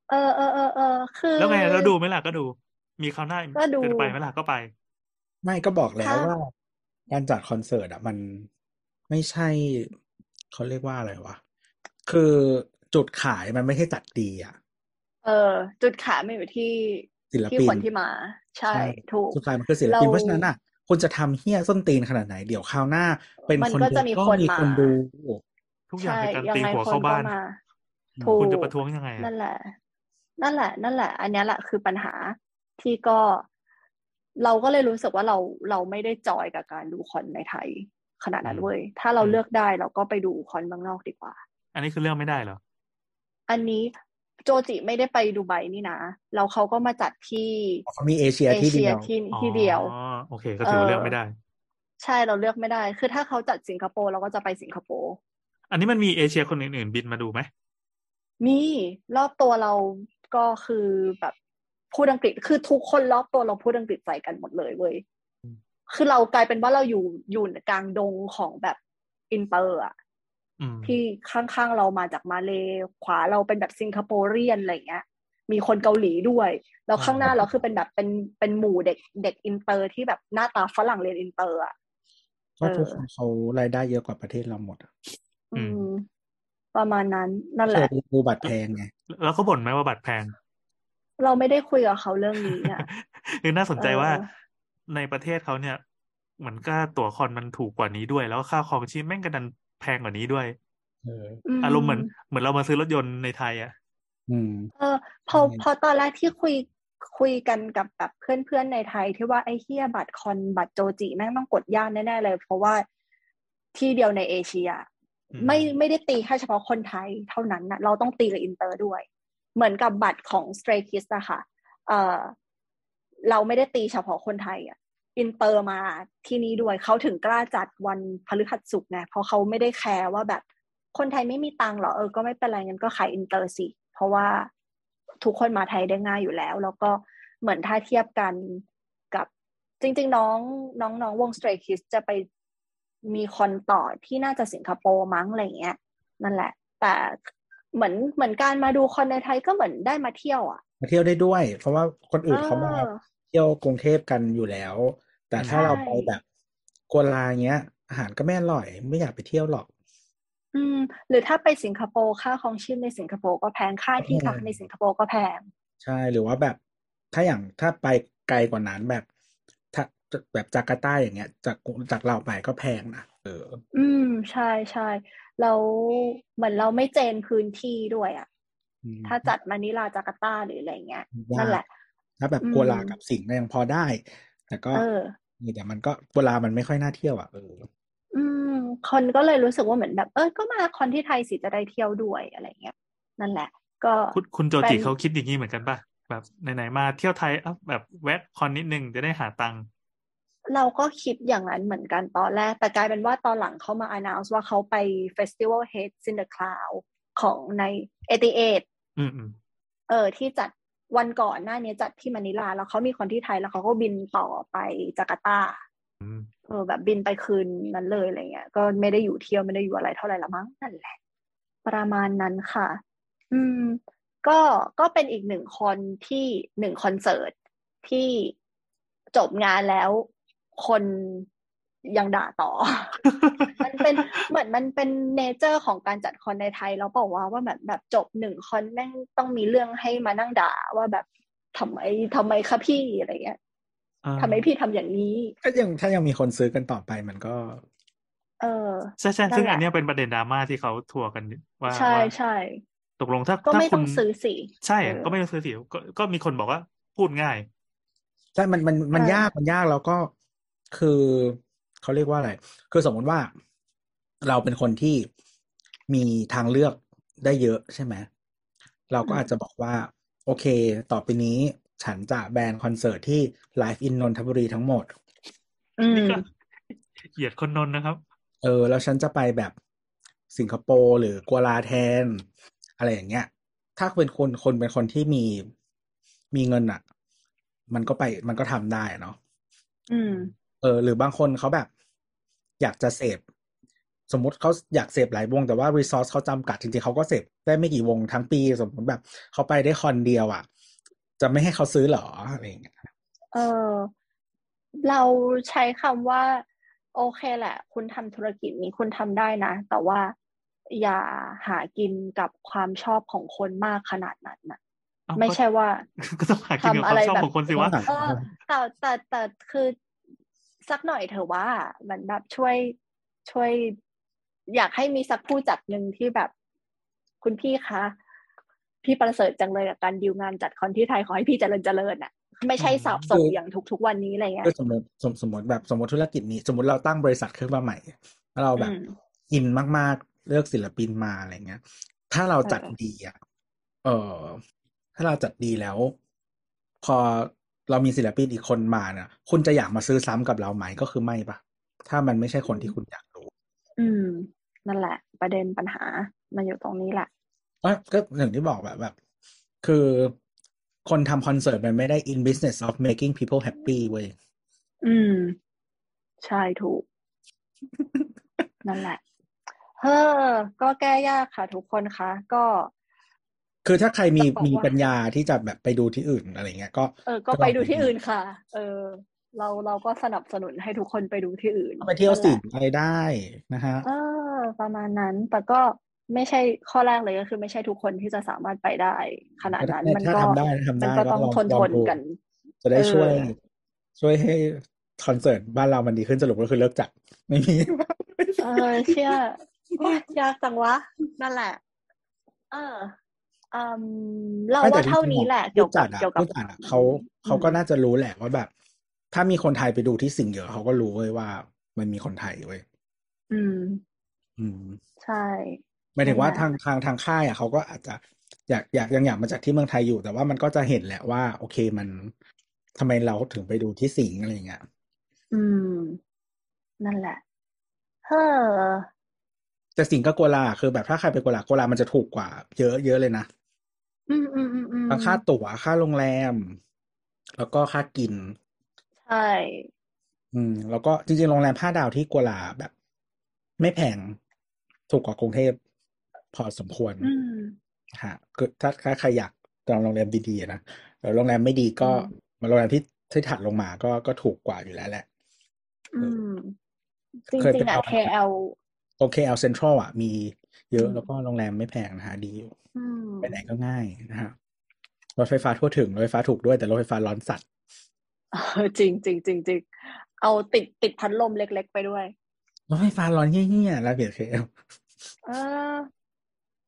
เออเออเออเออคือ แล้วไงแล้วดูไหมล่ะก็ดู มีคราวหน้าก็ดูจะไปไหมล่ะก็ไป ไม่ก็บอกแล้วถ้าว่า การจัดคอนเสิร์ตอะ มัน ไม่ใช่ เขาเรียกว่าอะไรวะ คือจุดขายมันไม่ใช่จัดดีอะ เออ จุดขายไม่อยู่ที่ศิลที่ปินคนที่มา ใช่ ถูกจุดขายมันคือศิลปินเราเพราะฉะนั้นอะคุณจะทำเฮี้ยส้นตีนขนาดไหน เดี๋ยวคราวหน้า เป็นมันคนก็ดูจะมีก็คนมีมาคนดู ทุกอย่างใช่เป็นการยังตีไงหัวคนเข้าก็บ้านมาอืมถูกคุณจะประท้วงยังไงอะนั่นแหละ นั่นแหละ นั่นแหละ อันเนี้ยแหละคือปัญหาที่ก็เราก็เลยรู้สึกว่าเราเราไม่ได้จอยกับการดูคอนในไทย ขนาดนั้นเว้ยถ้าเราเลือกได้เราก็ไปดูคอนเมืองนอกดีกว่า อันนี้คือเรื่องไม่ได้เหรอ อันนี้โจจิไม่ได้ไปดูไบนี่นะแล้วเขาก็มาจัดที่เขามีเอเชียเอที่เชีเดียยวที่ที่เดียวอ๋อโอเค ก็ถือว่าเออเลือกไม่ได้ ใช่เราเลือกไม่ได้ คือถ้าเขาจัดสิงคโปร์เราก็จะไปสิงคโปร์อันนี้มันมีเอเชียคนอื่นๆ บินมาดูไหมมีรอบตัวเราก็คือแบบพูดอังกฤษคือทุกคนรอบตัวเราพูดอังกฤษใส่กันหมดเลยเว้ย คือเรากลายเป็นว่าเราอยู่อยู่กลางดงของแบบอินเตอร์อะอืมที่ข้างๆเรามาจากมาเลขวาเราเป็นแบบ Singaporean อะไรเงี้ย มีคนเกาหลีด้วย แล้วข้างหน้าเราคือเป็นแบบเป็นเป็นหมู่เด็กเด็กอินเตอร์ที่แบบหน้าตาฝรั่งเรียนอินเตอร์อะก็ทุกเออคนเขารายได้เยอะกว่าประเทศเราหมดอะอืม ประมาณนั้นนั่นแหเคยละดูบัตรแพงไงแล้วเขาบ่นไหมว่าบัตรแพง เราไม่ได้คุยกับเขาเรื่องนี้อะคือน่าสนใจเออว่า ในประเทศเขาเนี่ยเหมือนก็ตั๋วคอนมันถูกกว่านี้ด้วย แล้วค่าครองชีพแม่งก็ดันแพงกว่านี้ด้วยเออมอารมณ์เหมือนเหมือนเรามาซื้อรถยนต์ในไทยอะอืมเออพอใช่พอตอนแรกที่คุยคุยกันกับแบบเพื่อนๆในไทย ที่ว่าไอ้เหี้ยบัตรคอนบัตรโจจิแม่งต้องกดยากแน่ๆเลย เพราะว่าที่เดียวในเอเชียอืมไม่ไม่ได้ตีแค่เฉพาะคนไทยเท่านั้นนะเราต้องตีกับอินเตอร์ด้วย เหมือนกับบัตรของ Stray Kids อะค่ะเออเราไม่ได้ตีเฉพาะคนไทยอะ อินเตอร์มาที่นี่ด้วยเขาถึงกล้าจัดวันพฤหัสศุกร์ไงเพราะเขาไม่ได้แคร์ว่าแบบคนไทยไม่มีตังค์หรอเออก็ไม่เป็นไรงั้นก็ขายอินเตอร์สิ เพราะว่าทุกคนมาไทยได้ง่ายอยู่แล้ว แล้วก็เหมือนถ้าเทียบกันกับจริง ๆ น้องน้องน้องวง Stray Kids จะไปมีคอนต่อที่น่าจะสิงคโปร์มั้งอะไรเงี้ย นั่นแหละ แต่เหมือนเหมือนการมาดูคอนในไทยก็เหมือนได้มาเที่ยวอะ มาเที่ยวได้ด้วย เพราะว่าคนอื่นเขามาเออเที่ยวกรุงเทพกันอยู่แล้ว แต่ถ้าใช่เราไปแบบกัวลาเงี้ย อาหารก็ไม่อร่อย ไม่อยากไปเที่ยวหรอก อืม หรือถ้าไปสิงคโปร์ค่าของชีพในสิงคโปร์ก็แพงค่าที่พักแพงในสิงคโปร์ก็แพง ใช่หรือว่าแบบ ถ้าอย่างถ้าไปไกลกว่านั้นแบบถ้าแบบจาการ์ตาอย่างเงี้ย จากจากเราไปก็แพงนะเออ อืม ใช่ใช่แล้วเหมือนเราไม่เจนพื้นที่ด้วยอะอืมถ้าจัดมานิลาจาการ์ตาหรืออะไรเงี้ยยากนั่นแหละถ้าแบบอืมกัวลากับสิงห์เนี่ยยังพอได้ แต่ก็เออนี่แต่มันก็กัวลามันไม่ค่อยน่าเที่ยวอะเอออืม คนก็เลยรู้สึกว่าเหมือนแบบ เออก็มาคอนที่ไทยสิจะได้เที่ยวด้วยอะไรเงี้ยนั่นแหละ ก็คุณคุณโจจิเป็นเขาคิดอย่างนี้เหมือนกันป่ะแบบไหนๆมาเที่ยวไทยเอ้าแบบแวะคอนนิดนึงจะได้หาตังค์เราก็คิดอย่างนั้นเหมือนกันตอนแรก แต่กลายเป็นว่าตอนหลังเขามา announce ว่าเขาไป Festival Heads in the Cloud ของใน 88อืมอืมเออที่จัด วันก่อนหน้านี้จัดที่มะนิลา แล้วเขามีคนที่ไทยแล้วเขาก็บินต่อไปจาการ์ตาอืมเออแบบบินไปคืนนั้นเลยอะไรเงี้ย ก็ไม่ได้อยู่เที่ยวไม่ได้อยู่อะไรเท่าไหร่ละมั้งนั่นแหละ ประมาณนั้นค่ะ อืม ก็ก็เป็นอีกหนึ่งคนที่หนึ่งคอนเสิร์ตที่จบงานแล้วคนยังด่าต่อมัน เป็นเหมือนมันเป็น nature ของการจัดคอนในไทย แล้วเปล่าวะว่าแบบแบบจบหนึ่งคอนแม่งต้องมีเรื่องให้มานั่งด่าว่าแบบทำไมทำไมคะพี่อะไรเงี้ยอ่าทำไมพี่ทำอย่างนี้ ก็ยังถ้ายังมีคนซื้อกันต่อไปมันก็ เออใช่ใช่นั่นซึ่งแหละอันเนี้ยเป็นประเด็นดราม่าที่เขาทัวร์กันว่าใช่ว่าใช่ตกลงถ้าก็ถ้าไม่คุต้อณงซื้อสิใช่เออก็ไม่ต้องซื้อสิก็ก็มีคนบอกว่า พูดง่ายใช่มันมันมันเออยากมันยากแล้วก็คือเขาเรียกว่าอะไร คือสมมติว่า เราเป็นคนที่มีทางเลือกได้เยอะใช่ไหมเราก็อาจจะบอกว่า โอเค ต่อไปนี้ฉันจะแบนคอนเสิร์ตที่ไลฟ์อินนนทบุรีทั้งหมดอืนี่มก็เหยียดคนนนท์นะครับ เออ แล้วฉันจะไปแบบสิงคโปร์หรือกัวลาแทน อะไรอย่างเงี้ย ถ้าเป็นคนคนเป็นคนที่มีมีเงินอะ มันก็ไปมันก็ทำได้อะเนาะอืมเออ หรือบางคนเขาแบบ อยากจะเสพ สมมุติเขาอยากเสพหลายวง แต่ว่ารีซอสเขาจำกัดจริงๆเขาก็เสพได้ไม่กี่วงทั้งปี สมมติแบบเขาไปได้คอนเดียวอะ จะไม่ให้เขาซื้อเหรออะไรอย่างเงี้ยเออเราใช้คำว่า โอเคแหละ คุณทำธุรกิจนี้คุณทำได้นะ แต่ว่าอย่าหากินกับความชอบของคนมากขนาดนั้นนะเอ้าไม่ก็ใช่ว่าก็ต้องหากินกับทำคอะวามไรชอบแบบของคนสิวะเออแต่แต่แต่คือสักหน่อยเถอะว่าเหมือนแบบช่วยช่วย อยากให้มีสักผู้จัดหนึ่งที่แบบคุณพี่คะพี่ประเสริฐจังเลยกับการดิวงานจัดคอนที่ไทยขอให้พี่เจริญเจริญอะไม่ใช่สอบส่งอย่างทุกๆวันนี้อะไรเงี้ยก็สมมติสมสมมติแบบสมมติธุรกิจนี้ สมมติเราตั้งบริษัทขึ้นมาใหม่แล้วเราแบบอืมอินมากๆเลือกศิลปินมาอะไรเงี้ย ถ้าเราจัดเออดีอะเออถ้าเราจัดดีแล้ว พอเรามีศิลปินอีกคนมาเนี่ยคุณจะอยากมาซื้อซ้ำกับเราไหมก็คือไม่ปะถ้ามันไม่ใช่คนที่คุณอยากรู้ อืม นั่นแหละ ประเด็นปัญหามันอยู่ตรงนี้แหละก็ก็อย่างที่บอกแบบแบบ คือคนทำคอนเสิร์ตมันไม่ได้ in business of making people happy เว้ย อืม ใช่ถูก นั่นแหละ เฮ้อ ก็แก้ยากค่ะ ทุกคนคะ ก็ คือถ้าใครมีจะบอกว่ามีมีปัญญาที่จะแบบไปดูที่อื่นอะไรเงี้ย ก็ เออ ก็ไปดูที่อื่นค่ะ เออ เราเราก็สนับสนุนให้ทุกคนไปดูที่อื่นก็ไปเที่ยวนั่นแหสิละงไปได้นะฮะเออ ประมาณนั้นแต่ก็ไม่ใช่ข้อแรกเลยก็คือไม่ใช่ทุกคนที่จะสามารถไปได้ ขนาดนั้นมันถ้าก็ทำได้ทำได้มันก็ต้องก็ลองทนลทองนดูกัน จะได้ช่วยเออช่วยให้คอนเสิร์ตบ้านเรามันดีขึ้นสรุปก็คือเลิกจัดไม่มีเออเชื่อโอ๊ยยากจังวะ นั่นแหละ เอออืมเราไม่แต่ว่าเท่าจริงๆนี้แหละอะเกี่ยวผู้จักับดอะเกี่ยวกับผู้จัดอะเขาเขาก็น่าจะรู้แหละว่าแบบ ถ้ามีคนไทยไปดูที่สิงห์เยอะเขาก็รู้เว้ยว่า มันมีคนไทยเว้ยอืม อืม ใช่หมายถึงว่านั่นแหทาละงทางทางค่ายอะเขาก็อาจจะอยากอยากยังอยากมาจากที่เมืองไทยอยู่ แต่ว่ามันก็จะเห็นแหละว่า โอเคมันทำไมเราถึงไปดูที่สิงห์อะไรอย่างเงี้ยอืม นั่นแหละเฮ้อแต่สิงคโปร์ลาคือแบบถ้าใครไปกัวลากัวลามันจะถูกกว่า เยอะเยอะเลยนะอืมอืมอืมอืมทั้งค่าตั๋วค่าโรงแรม แล้วก็ค่ากิน ใช่ อืม แล้วก็จริงๆ โรงแรมห้าดาวที่กัวลาแบบ ไม่แพงถูกกว่ากรุงเทพพอสมควรอืมฮะคือถ้าถ้าใครอยากจองโรงแรมดีๆนะแล้วโรงแรมไม่ดีก็อืมมาโรงแรมที่ที่ถัดลงมาก็ก็ถูกกว่าอยู่แล้วแหละ อืมจเคยริไปงๆอะนอน KL โอเคเอาเซ็นทรัลอะ มีเยอะอืมแล้วก็โรงแรมไม่แพงนะฮะดีอยู่อืมไปไหนก็ง่ายนะฮะรถไฟฟ้าทั่วถึงรถไฟฟ้าถูกด้วยแต่รถไฟฟ้าร้อนสัตว์เออ จริงจริงจริงจริงเอาติดติดพัดลมเล็ก ๆ ไปด้วยรถไฟฟ้าร้อนเงี้ยๆแล้วเบียดเคลเออ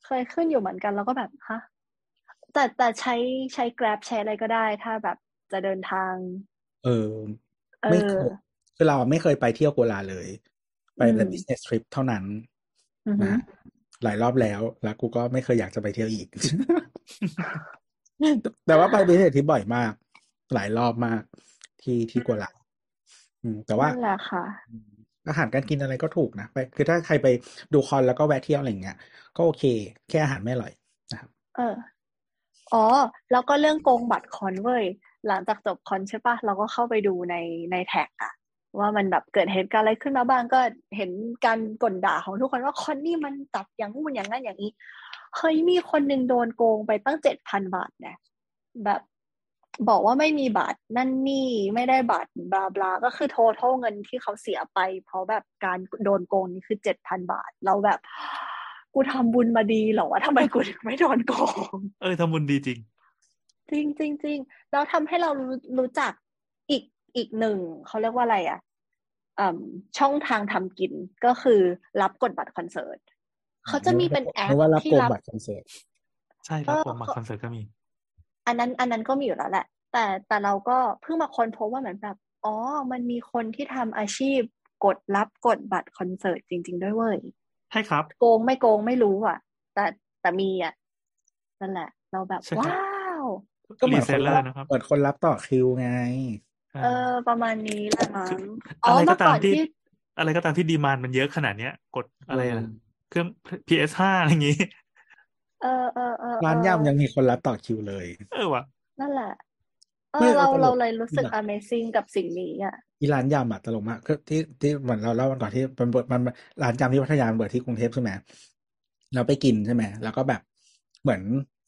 เคยขึ้นอยู่เหมือนกันแล้วก็แบบฮะแต่แต่ใช้ใช้ Grab ใช้อะไรก็ได้ ถ้าแบบจะเดินทาง เออเอไม่อเคยคือเราไม่เคยไปเที่ยวกัวลาเลย ไปแต่อืม business trip เท่านั้นอือหืนะอฮะหลายรอบแล้ว แล้วกูก็ไม่เคยอยากจะไปเที่ยวอีก แต่ว่าไป business trip บ่อยมาก หลายรอบมาก ที่ที่กัวลาอืมแต่ว่านั่นแหละค่ะอืมอาหารการกินอะไรก็ถูกนะไปคือถ้าใครไปดูคอนแล้วก็แวะเที่ยวอะไรอย่างเงี้ยก็โอเค แค่อาหารไม่อร่อยนะครับ เออ อ๋อ แล้วก็เรื่องโกงบัตรคอนเว้ยหลังจากจบคอนใช่ปะเราก็เข้าไปดูในในแท็กอะว่ามันแบบเกิดเหตุการณ์อะไรขึ้นมาบ้างก็เห็นการก่นด่าของทุกคนว่าคอนนี่มันตัดอย่างงู้นอย่างนั้นอย่างนี้เฮ้ยมีคนหนึ่งโดนโกงไปตั้งเจ็ดพันบาทเนี่ยแบบ บอกว่าไม่มีบัตรนั่นนี่ไม่ได้บัตรบลาบลาก็คือโททเงินที่เขาเสียไป เพราะแบบการโดนโกงนี่คือเจ็ดพันบาท เราแบบ กูทำบุญมาดีเหรอวะทำไมกูถึงไม่โดนโกง เออทำบุญดีจริง จริงจริงจริงแล้วทำให้เรารู้รู้จักอีกอีกหนึ่งเขาเรียกว่าอะไรอะอืมช่องทางทำกินก็คือรับกดบัตรคอนเสิร์ตเขาจะมีเป็นแอปไม่ว่ารับที่โกงรับบัตรคอนเสิร์ตใช่เอรับอผมมาเขาคอนเสิร์ตก็มี อันนั้นอันนั้นก็มีอยู่แล้วแหละ แต่แต่เราก็เพิ่งมาค้นพบว่าเหมือนแบบอ๋อ มันมีคนที่ทำอาชีพกดรับกดบัตรคอนเสิร์ตจริง ๆ ด้วยเว้ยใช่ครับ โกงไม่โกงไม่รู้อะ แต่แต่มีอะนั่นแหละ เราแบบใช่ครับว้าวก็เหมืรีอนเซคนลเลอรับร์นะครับเหมือนคนรับต่อคิวไง เออ ประมาณนี้แหละมั้คืงออ๋ออะไรก็เมื่อตาก่มอนที่ที่ อะไรก็ตามที่ดีมานมันเยอะขนาดเนี้ย กดอะไรอะอืมเครื่อง PS5 อะไรอย่างงี้ เออเออเออร้านเออยำยังมีคนรับต่อคิวเลย เออว่ะนั่นแหละ เอไม่อเราเราตลกเราเลยรู้สึกแบบ Amazing กับสิ่งนี้อะอีร้านยำอะตลกมากคือที่ที่เหมือนเราเล่าวันก่อนที่มันเปิดมันร้านยำที่พัทยามันเปิดที่กรุงเทพใช่ไหมเราไปกินใช่ไหมแล้วก็แบบเหมือน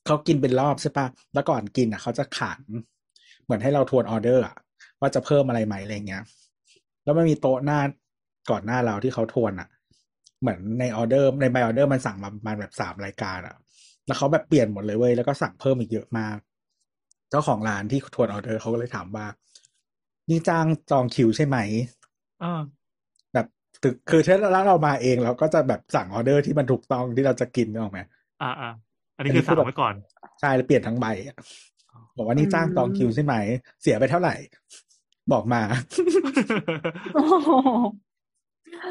เขากินเป็นรอบใช่ปะแล้วก่อนกินอะเขาจะขานเหมือนให้เราทวนออเดอร์อะว่าจะเพิ่มอะไรไหมอะไรเงี้ย แล้วมันมีโต๊ะหน้าก่อนหน้าเราที่เขาทวนอะ เหมือนในออเดอร์ในใบออเดอร์มันสั่งมาประมาณแบบสามรายการอะ แล้วเขาแบบเปลี่ยนหมดเลยเว้ยแล้วก็สั่งเพิ่มอีกเยอะมาก เจ้าของร้านที่ทวนออเดอร์เขาก็เลยถามว่า นี่จ้างจองคิวใช่ไหมเออแบบตึกคือถ้าเรามาเองเราก็จะแบบสั่งออเดอร์ที่มันถูกต้องที่เราจะกินนึกออกไหมอ่าอ่าอันนี้อันนี้คือสั่งคือแบบไว้ก่อนใช่แล้วเปลี่ยนทั้งใบอะบอกว่านี่จ้างจองคิวใช่ไหม เสียไปเท่าไหร่ บอกมาโอ้โห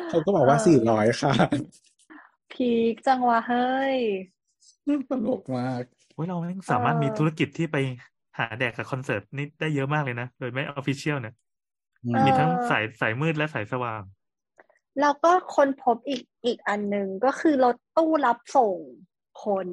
เขาก็บอกว่าเออสี่ร้อยค่ะ พีคจังวะเฮ้ย ตลกมากโอ้ยเราแม่งสามารถเออมีธุรกิจที่ไปหาแดกกับคอนเสิร์ตนี่ได้เยอะมากเลยนะ โดยไม่ official เนี่ยเออมีทั้งสายสายมืดและสายสว่างแล้วก็ค้นพบอีกอีกอันหนึ่งก็คือรถตู้รับส่งคน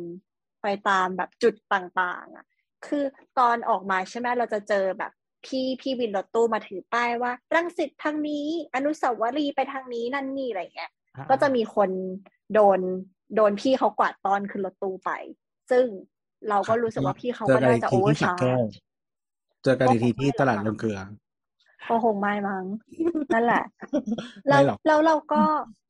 ไปตามแบบจุดต่างๆ อะ คือตอนออกมาใช่ไหมเราจะเจอแบบพี่พี่วินรถตู้มาถือป้ายว่า รังสิตทางนี้ อนุสาวรีย์ไปทางนี้นั่นนี่อะไรเงี้ยอ่าก็จะมีคนโดน โดนพี่เขากวาดต้อนขึ้นรถตู้ไป ซึ่งเราก็รู้สึกว่าพี่เขาเจอก็กันน่าอีกจะทีโอเวอที่ร์สักชาแก้วร์เจอกันอีกทีที่ตลาดลงเกลือก็คงไม่มั้งนั่นแหละไม่แล้วหรอกแล้วเราก็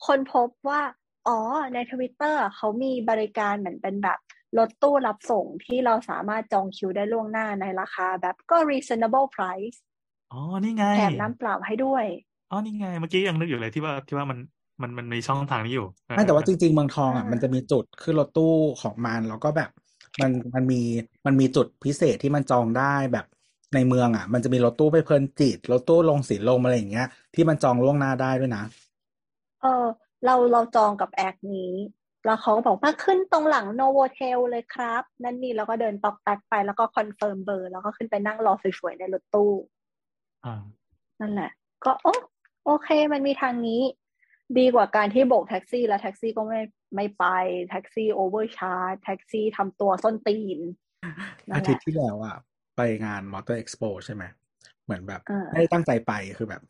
ค้นพบว่า อ๋อในทวิตเตอร์เขามีบริการเหมือนเป็นแบบรถตู้รับส่งที่เราสามารถจองคิวได้ล่วงหน้าในราคาแบบก็ reasonable price อ๋อ นี่ไงแถมน้ำเปล่าให้ด้วย อ๋อ นี่ไง เมื่อกี้ยังนึกอยู่เลยที่ว่าที่ว่ามัน มันมันมีช่องทางนี้อยู่เออไม่แต่ว่าจริงๆเมืองทองอะอ่ามัมันจะมีจุดขึ้นรถตู้ของมันแล้วก็แบบมันมันมีมันมีจุดพิเศษที่มันจองได้แบบในเมืองอะ มันจะมีรถตู้ไปเพลินจิตรถตู้ลงสีลมอะไรอย่างเงี้ย ที่มันจองล่วงหน้าได้ด้วยนะ เออ เราเราจองกับแอคนี้ แล้วเขาก็บอกว่าขึ้นตรงหลัง Novotel เลยครับ นั่นนี่แล้วก็เดินตอกแตกไปแล้วก็ confirm เบอร์ แล้วก็ขึ้นไปนั่งรอสวยๆในรถตู้อ่านั่นแหละ ก็โอโอเค มันมีทางนี้ ดีกว่าการที่โบกแท็กซี่ แล้วแท็กซี่ก็ไม่ไม่ไปแท็กซี่ overcharge แท็กซี่ทำตัวส้นตีนนั่นแหละอาทิตย์ที่แล้วอะไปงาน Motor Expo ใช่ไหมเหมือนแบบอ่าไม่ได้ตั้งใจไปคือแบบ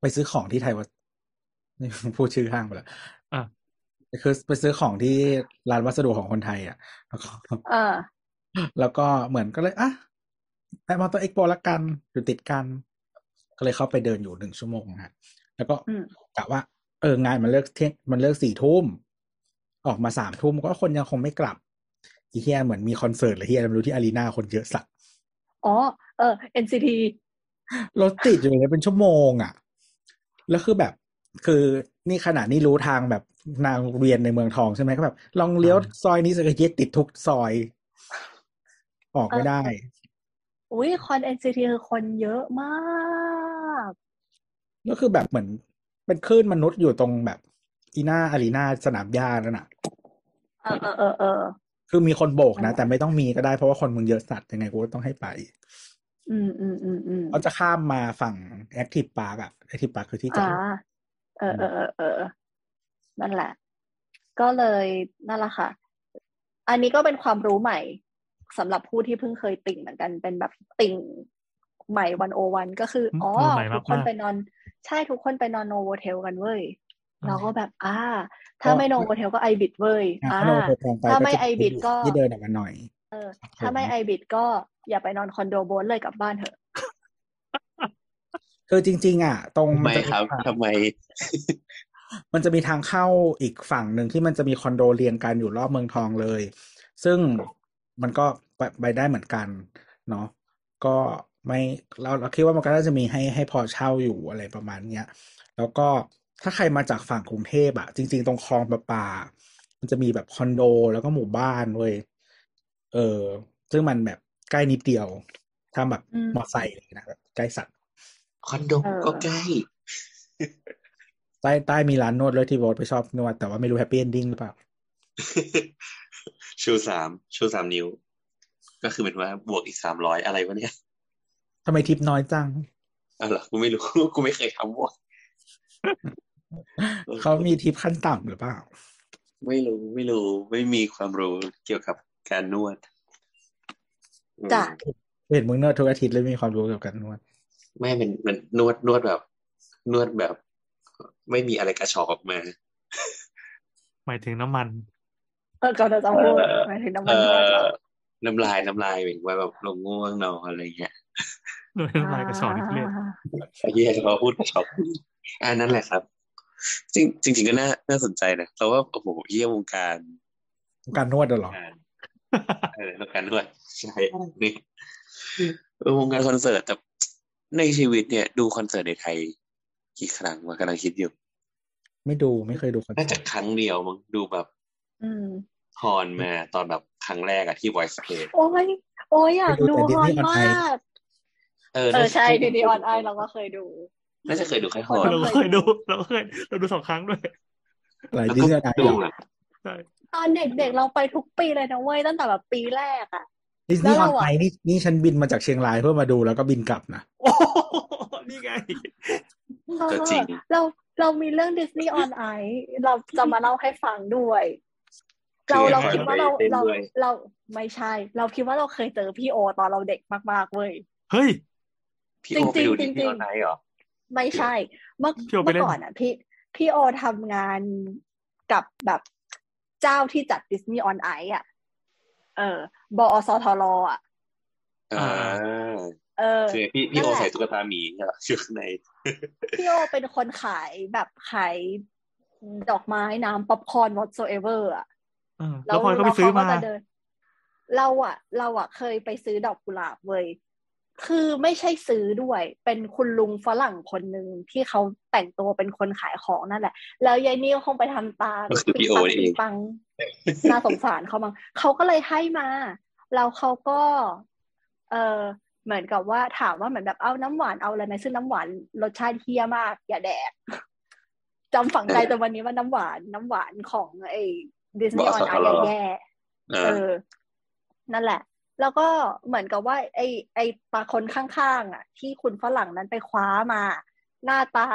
ไปซื้อของที่ไทวัสนี่พูดชื่อห้างไปแล้วอะคือไปซื้อของที่ร้านวัสดุของคนไทย อะ แล้วก็อ่าแล้วก็เหมือนก็เลยอะไป Motor Expo ละกันอยู่ติดกัน ก็เลยเข้าไปเดินอยู่หนึ่งชั่วโมงฮะ แล้วก็อืมกะว่า เอองานมันเลิกเที่ยงมันเลิกสี่ทุ่มออกมาสามทุ่มก็คนยังคงไม่กลับอีเฮียเหมือนมีคอนเสิร์ตหรือเฮียอะไรไม่รู้ที่ arena คนเยอะสัตว์อ๋อ เออ NCT รถติดอยู่อย่างเงี้ยเป็นชั่วโมงอะ แล้วคือแบบ คือนี่ขนาดนี่รู้ทางแบบนางเรียนในเมืองทองใช่ไหมก็แบบ ลองเลี้ยวซอยนี้สักเย็ดติดทุกซอย ออกไม่ได้ อุ้ยคอน NCT คือคนเยอะมากแล้วคือแบบเหมือน เป็นคลื่นมนุษย์อยู่ตรงแบบ อีหน้า arena สนามหญ้านั่นน่ะ เออเออเออเออคือมีคนโบกนะอ่าแต่ไม่ต้องมีก็ได้เพราะว่าคนมึงเยอะสัตว์ยังไงกูก็ต้องให้ไป อืมอืมอืมอืมเขาจะข้ามมาฝั่ง Active Park อะ Active Park คือที่จอดรถถเออเออเออเออนั่นแหละ ก็เลยนั่นแหละค่ะ อันนี้ก็เป็นความรู้ใหม่สำหรับผู้ที่เพิ่งเคยติ่งเหมือนกันเป็นแบบติ่งใหม่ one-o-one ก็คือ อ๋อเออใหม่มากๆทุกคนไปนอน ใช่ทุกคนไปนอน Novotel กันเว้ยอ่าเราก็แบบ อ่า ถ้าไม่ Novotel ก็ Ibis เว้ยอะอ่าถ้าเราไปทางไปถ้าไม่จะ Ibis ก็ที่เดินออกมาหน่อย เออ ถ้าไม่ Ibis ก็อย่าไปนอนคอนโดโบนเลยกลับบ้านเถอะคือจริง ๆ อะ ตรงทำไมจะครับทำไม มันจะมีทางเข้าอีกฝั่งหนึ่งที่มันจะมีคอนโดเรียงกันอยู่รอบเมืองทองเลย ซึ่งมันก็ไปไปได้เหมือนกัน เนาะก็ ไม่เราเราคิดว่ามันก็น่าจะมีให้ให้พอเช่าอยู่อะไรประมาณเนี้ยแล้วก็ถ้าใครมาจากฝั่งกรุงเทพอะจริง ๆ ตรงคลองประปา มันจะมีแบบคอนโดแล้วก็หมู่บ้านเว้ยเออ ซึ่งมันแบบใกล้นิดเดียวถ้าแบบอืมมอไซค์เลยนะแบบใกล้สัตว์คอนโดเออก็ใกล้ใต้ใต้มีร้านนวดเลยที่โบทไปชอบนวดแต่ว่าไม่รู้ happy ending หรือเปล่า ชูสามชูสามนิ้ว ก็คือเป็นว่าบวกอีกสามร้อยอะไรวะเนี่ย ทำไมทิปน้อยจังอ๋อเหรอกูไม่รู้กูไม่เคยทำวะเขามีทิปขั้นต่ำหรือเปล่า ไม่รู้ไม่รู้ไม่มีความรู้เกี่ยวกับการนวดอืมจ้ะเห็นมึงนวดทุกอาทิตย์เลยมีความรู้เกี่ยวกับการนวด ไม่เป็นมันนวดนวดแบบ นวดแบบ ไม่มีอะไรกระชอกออกมา หมายถึงน้ำมัน เออก็จะจะพูดเออหมายถึงน้ำเอมันนวดเหรออน้ำลายน้ำลายแบบว่าแบบลงง่วงนอนอะไรเงี้ย ด้วยน้ำลายกระชอกนิดเดียวอ่าไอ้เหี้ยพอพูดกระชอกอันนั้นแหละครับ จริงจริงๆก็น่าน่าสนใจนะเพราะว่าโอ้โหเยี่ยวงการการนวดเหรอการเออวงการนวดใช่นี่เออวงการคอนเสิร์ตแต่ในชีวิตเนี่ย ดูคอนเสิร์ตในไทยกี่ครั้งวะกำลังคิดอยู่ ไม่ดูไม่เคยดูคอนน่าเสิจะร์ตครั้งเดียวมั้งดูแบบอืมฮอนมาตอนแบบครั้งแรกอะที่ Voice Stage โอ้ยโอ้ยอยากดูฮอนมาก เออเออน่าใช่ดีดีออนไอเราก็เคยดู น่าจะเคยดูแค่ฮอนเราก็เคยดูเราก็เคยเราดูสองครั้งด้วยหลายแล้วดิก็สนีย์ไนดูท์อะใช่ตอนเด็กๆเราไปทุกปีเลยนะเว้ยตั้งแต่แบบปีแรกอะดิสนีย์อแล้อวนเราไออะนี่นี่ฉันบินมาจากเชียงรายเพื่อมาดูแล้วก็บินกลับนะโอ้โหนี่ไงเออก็จริงเราเรามีเรื่องดิสนีย์ออนไอเราจะมาเล่าให้ฟังด้วย เราคือเราให้คิดว่าเราไปเต้นเราด้วยเราไม่ใช่ เราคิดว่าเราเคยเจอพี่โอตอนเราเด็กมากๆเว้ยเฮ้ย พี่โอไปดูจริดิงสๆนีย์จริองอนไลน์เหรอ ไม่ใช่ เมื่อพี่โอไปเมื่อเล่นก่อนอะ พี่พี่โอทำงานกับแบบเจ้าที่จัดดิสนีย์ออนไออะ เออบอสทรอะอ่าเออคือพี่พี่โอนั่นแหละใส่ตุ๊กตาหมีใช่ปะอยู่ข้างในพี่โอเป็นคนขายแบบขายดอกไม้น้ำป๊อปคอร์น whatsoever อะเออแล้วพลอยก็ไปซื้อมาเขจะเดินเราอะเราอะเคยไปซื้อดอกกุหลาบเว้ย คือไม่ใช่ซื้อด้วย เป็นคุณลุงฝรั่งคนหนึ่งที่เขาแต่งตัวเป็นคนขายของนั่นแหละ แล้วยายนี่คงไปทำตาก็คือปิพี่งโอปังนี่เอปิงงปังน่าสงสารเขามั้งเขาก็เลยให้มา แล้วเขาก็ เออเหมือนกับว่าถามว่าเหมือนแบบเอาน้ำหวานเอาอะไรไหมซึ่งน้ำหวานรสชาติเฮี้ยมาก อย่าแดกจำฝังใจจนวันนี้ว่าน้ำหวานน้ำหวานของไอ้ดิสนีย์ออนไอแย่อ่าๆเออ นั่นแหละ แล้วก็เหมือนกับว่า ไอ้ไอ้ปลาคนข้างๆอะ ที่คุณฝรั่งนั้นไปคว้ามา หน้าตา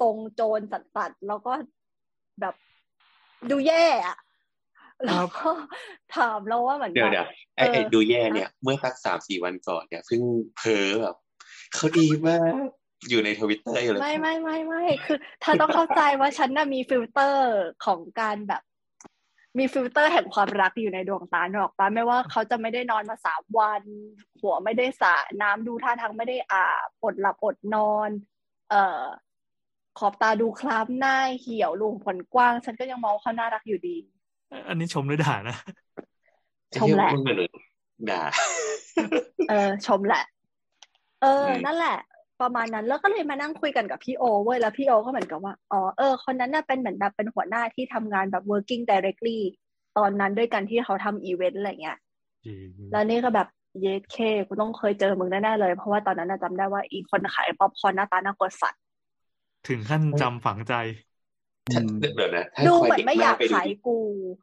ทรงโจรสัดๆแล้วก็แบบดูแย่อะแล้วก็ถามเราว่าเหมือนเดี๋ยวแบบเดี๋ยวไอ้ไอ้เออดูแย่เนี่ย เมื่อสักสามสี่วันก่อนเนี่ยเพิ่งเพ้อแบบเขาดีมากอยู่ในทวิตเตอร์อยู่เลยไม่ไม่ไม่ไม่คือเธอต้องเข้าใจว่าฉันน่ะมีฟิลเตอร์ของการแบบ มีฟิลเตอร์แห่งความรักอยู่ในดวงตาถูกปะไม่ว่าเขาจะไม่ได้นอนมาสามวัน หัวไม่ได้สระน้ำดูท่าทางไม่ได้อาบอดหลับอดนอน เอ่อขอบตาดูคล้ำหน้าเหี่ยวรูขุมขนกว้าง ฉันก็ยังมองว่าเขาน่ารักอยู่ดี อันนี้ชมหรือด่านะ ชมแหละไอ้เยมันเหมือนอนด่าเออ ชมแหละ เอออืมนั่นแหละ ประมาณนั้น แล้วก็เลยมานั่งคุยกันกับพี่โอเว้ยแล้วพี่โอก็เหมือนกับว่าอ๋อเออคนนั้นน่ะเป็นเหมือนแบบเป็นหัวหน้าที่ทำงานแบบ working directly ตอนนั้นด้วยกันที่เขาทำอีเวนต์อะไรเงี้ยแล้วนี่ก็แบบเย็ดแข้กูต้องเคยเจอมึงแน่ๆเลย เพราะว่าตอนนั้นน่ะจำได้ว่าอีคนขายป๊อปคอร์นหน้าตาน่ากลัวสัตว์ถึงขั้นจำฝังใจอืมเดี๋ยวนะถ้าดูคอยเหมือนเด็กไม่อยากมไปดูขายกู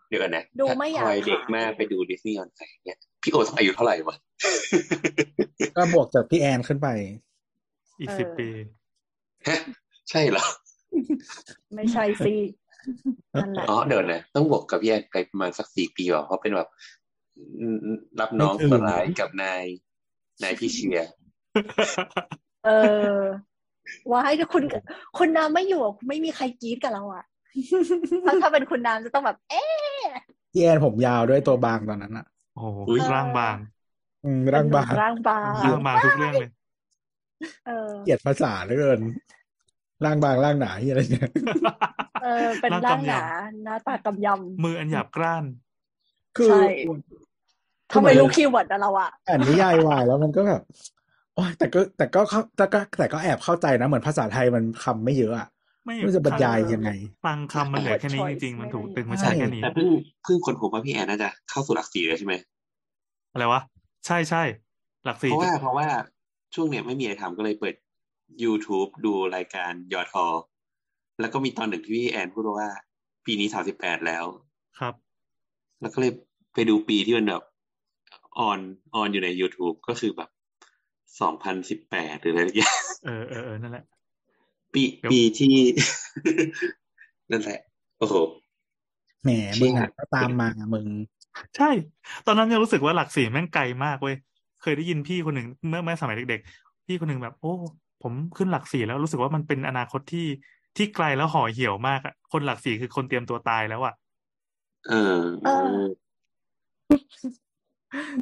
เดี๋ยวก่อนนะดูถ้าไม่อยากคอยเด็กขายมากไปดูดิสนีย์ออนไลน์เนี่ยพี่โอต้องอายุเท่าไหร่วะก็บวกจากพี่แอนขึ้นไป อีกเออสิบปีฮะใช่เหรอ ไม่ใช่สินั่นแหละอ๋อเดี๋ยวนะต้องบวกกับพี่แอนไปประมาณสักสี่ปีว่ะเพราะเป็นแบบอืมรับน้องไม่ถึงตัวร้ายกับนายนายพี่เชียร์เออว่าให้คุณคุณน้ำไม่อยู่อะไม่มีใครกรี๊ดกับเราอะถ้าถ้าเป็นคุณน้ำจะต้องแบบ เอ๊ะพี่แอนผมยาวด้วยตัวบางตอนนั้นอะโอ้โหอุ๊ยร่างบางอืมร่างบางร่างบางร่างบางทุกเรื่องเลย เออเกลียดภาษาเหลือเกินร่างบางร่างหนาที่อะไรเนี่ยเออเป็นร่างร่างกำยำหนาหน้าตากำยมืออันหยาบกร้าน คือใช่ ทำไมรู้ keyword อะเราอะอ่านนิยายวายแล้วมันก็แบบโอ้ยแต่ก็แต่ก็เข้าแต่ก็แต่ก็แอบเข้าใจนะ เหมือนภาษาไทยมันคำไม่เยอะอะไม่ไม่รู้จะบรรยายยังไงฟังคำมันเหลือแค่นี้จริงๆมันถูกตึงมาใช้แค่นี้แต่เพิ่งเพิ่งคนพบว่าพี่แอนน่าจะเข้าสู่หลักสี่แล้วใช่ไหมอะไรวะใช่ใช่หลักเพสี่ราะว่าเพราะว่า ช่วงเนี้ยไม่มีอะไรทำก็เลยเปิด YouTube ดูรายการยอทอ แล้วก็มีตอนหนึ่งที่พี่แอนพูดว่า ปีนี้สามสิบแปดแล้วครับ แล้วก็เลยไปดูปีที่มันแบบออนออนอยู่ใน YouTube ก็คือแบบสองพันสิบแปดหรืออะไรอย่างเออเออเออนั่นแหละ ปีเดี๋ยวปีที่ นั่นแหละ โอ้โหแหมมึงอะก็ตามมามึง ใช่ ตอนนั้นยังรู้สึกว่าหลักสี่แม่งไกลมากเว้ย เคยได้ยินพี่คนหนึ่งเมื่อเมื่อสมัยเด็กๆ พี่คนหนึ่งแบบ โอ้ ผมขึ้นหลักสี่แล้วรู้สึกว่ามันเป็นอนาคตที่ที่ไกลแล้วห่อเหี่ยวมากอะคนหลักสี่คือคนเตรียมตัวตายแล้วอะเออเออ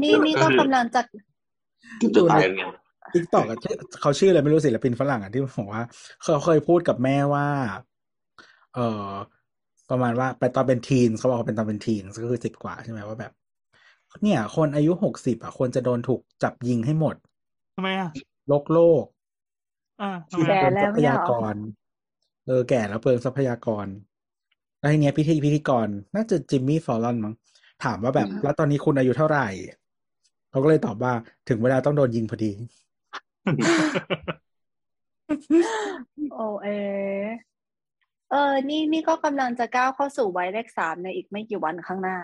นี่นี่ก็กำลังจะคือตัวตายไงทิกตอกอะชื่อเขาชื่ออะไรไม่รู้ศิลปินฝรั่งอะที่บอกว่าเขาเคยพูดกับแม่ว่า เออประมาณว่าไปตอนเป็นทีนเขาบอกว่าเป็นตอนเป็นทีนก็คือสิบกว่าใช่ไหมว่าแบบ เนี่ย คนอายุหกสิบอะควรจะโดนถูกจับยิงให้หมดทำไมอะโลกโลกอ่าทำคือไมแก่อะเปลืองทรัพยากร เออแก่แล้วเปลืองทรัพยากรแล้วทีเนี้ยพิธีพิธีกรน่าจะจิมมี่ฟอลลอนมั้งถามว่าแบบแล้วตอนนี้คุณอายุเท่าไหร่เขาก็เลยตอบว่าถึงเวลาต้องโดนยิงพอดี โอเอ เออ นี่นี่ก็กำลังจะก้าวเข้าสู่วัยเลขสามในอีกไม่กี่วันข้างหน้า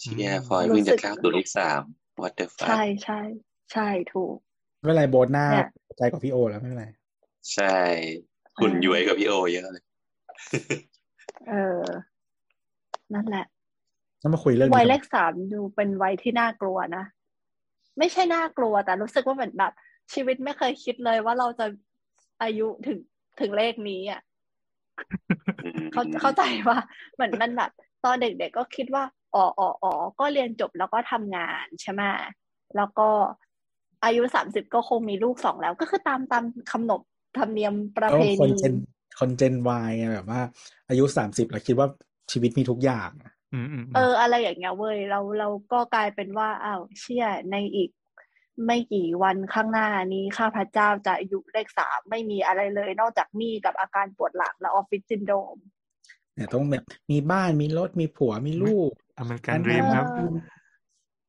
เชียร์ฟอยเพิ่งจะก้าวสู่เลขสาม what the fuck ใช่ใช่ใช่ถูก ไม่เป็นไรโบนหน้าเนี่ยใจกว่าพี่โอแล้วไม่เป็นไร ใช่ คุณย้วยกับพี่โอเยอะเลย เออ นั่นแหละแล้วมาคุยเรื่องวัยนี้เลกันขสามดูเป็นวัยที่น่ากลัวนะ ไม่ใช่น่ากลัวแต่รู้สึกว่าเหมือนแบบ ชีวิตไม่เคยคิดเลยว่าเราจะอายุถึงถึงเลขนี้อะเขาเข้าใจว่าเหมือนมันแบบตอนเด็กๆก็คิดว่า อ๋ออ๋ออ๋อก็เรียนจบแล้วก็ทำงานใช่ไหมแล้วก็อายุสามสิบก็คงมีลูกสองแล้ว ก็คือตามตามคำนบธรรมเนียมประแล้วเพคนณีเจนคนเจนวายแบบว่า อายุสามสิบแล้วคิดว่าชีวิตมีทุกอย่างอืมอืมเออ อะไรอย่างเงี้ยเว้ยเราเราก็กลายเป็นว่าอ้าวเชี่ยในอีกไม่กี่วันข้างหน้านี้ข้าพเจ้าจะอายุเลขสามไม่มีอะไรเลย นอกจากหนี้กับอาการปวดหลังและออฟฟิศซินโดรม เนี่ยต้องแบบมีบ้านมีรถมีผัวมีลูก American dream ครับเออ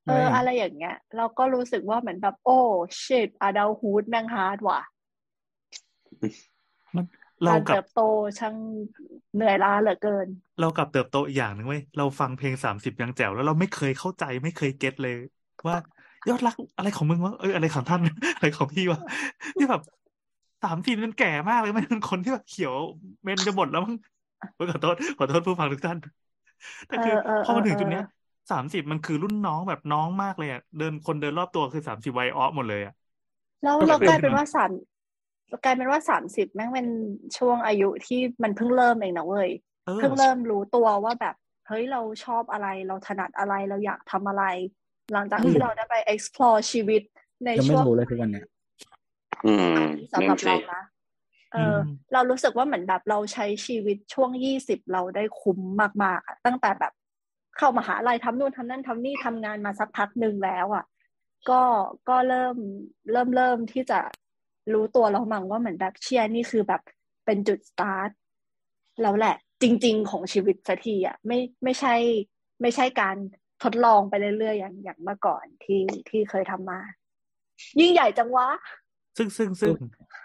เออ อะไรอย่างเงี้ย เราก็รู้สึกว่าเหมือนแบบ oh shit adulthood แม่ง hard ว่ะมันเราการกับเติโตช่างเหนื่อยล้าเหลือเกิน เรากลับเติบโตอีกอย่างหนึ่งเว้ยเราฟังเพลงสามสิบยังแจ๋วแล้วเราไม่เคยเข้าใจไม่เคย get เลย ว่ายอดรักอะไรของมึงวะเอ้ยอะไรของท่านอะไรของพี่วะที่แบบสามสิบมันแก่มากเลยมันเป็นคนที่แบบเขียวเมนจะหมดแล้วมั้ง ขอโทษขอโทษผู้ฟังทุกท่าน แต่คือเออเออพอมาถึงเออจุดเนี้ยสามสิบมันคือรุ่นน้องแบบน้องมากเลยอะเดินคนเดินรอบตัวคือสามสิบวัยออฟหมดเลยอะแล้วก็เราเป็นกลายเป็นว่าสามกลายเป็นว่าสามสิบแม่งเป็นช่วงอายุที่มันเพิ่งเริ่มเองนะเว้ยเออเพิ่งเริ่มรู้ตัวว่าแบบเฮ้ยเราชอบอะไรเราถนัดอะไรเราอยากทำอะไร หลังจากอืที่มเราได้ไป explore ชีวิตในยังไม่ช่วงรู้เลยทุกวันเนี้ยอืมสำหรับนั่เรานสินะ เอออเรารู้สึกว่าเหมือนแบบเราใช้ชีวิตช่วงยี่สิบเราได้คุ้มมากๆอะตั้งแต่แบบเข้ามหาลัยทำนู่นทำนั่นทำนี่ทำงานมาสักพักหนึ่งแล้วอะ ก็ก็เริ่มเริ่มเริ่มที่จะรู้ตัวแล้วมั้งว่าเหมือนแบบเชียร์นี่คือแบบเป็นจุดสตาร์ทแล้วแหละ จริง ๆ ของชีวิตสักทีอะไม่ไม่ใช่ ไม่ใช่การทดลองไปเรื่อยๆอย่างอย่างเมื่อก่อนที่ที่เคยทำมา ยิ่งใหญ่จังวะ ซึ่งซึ่งซึ่ง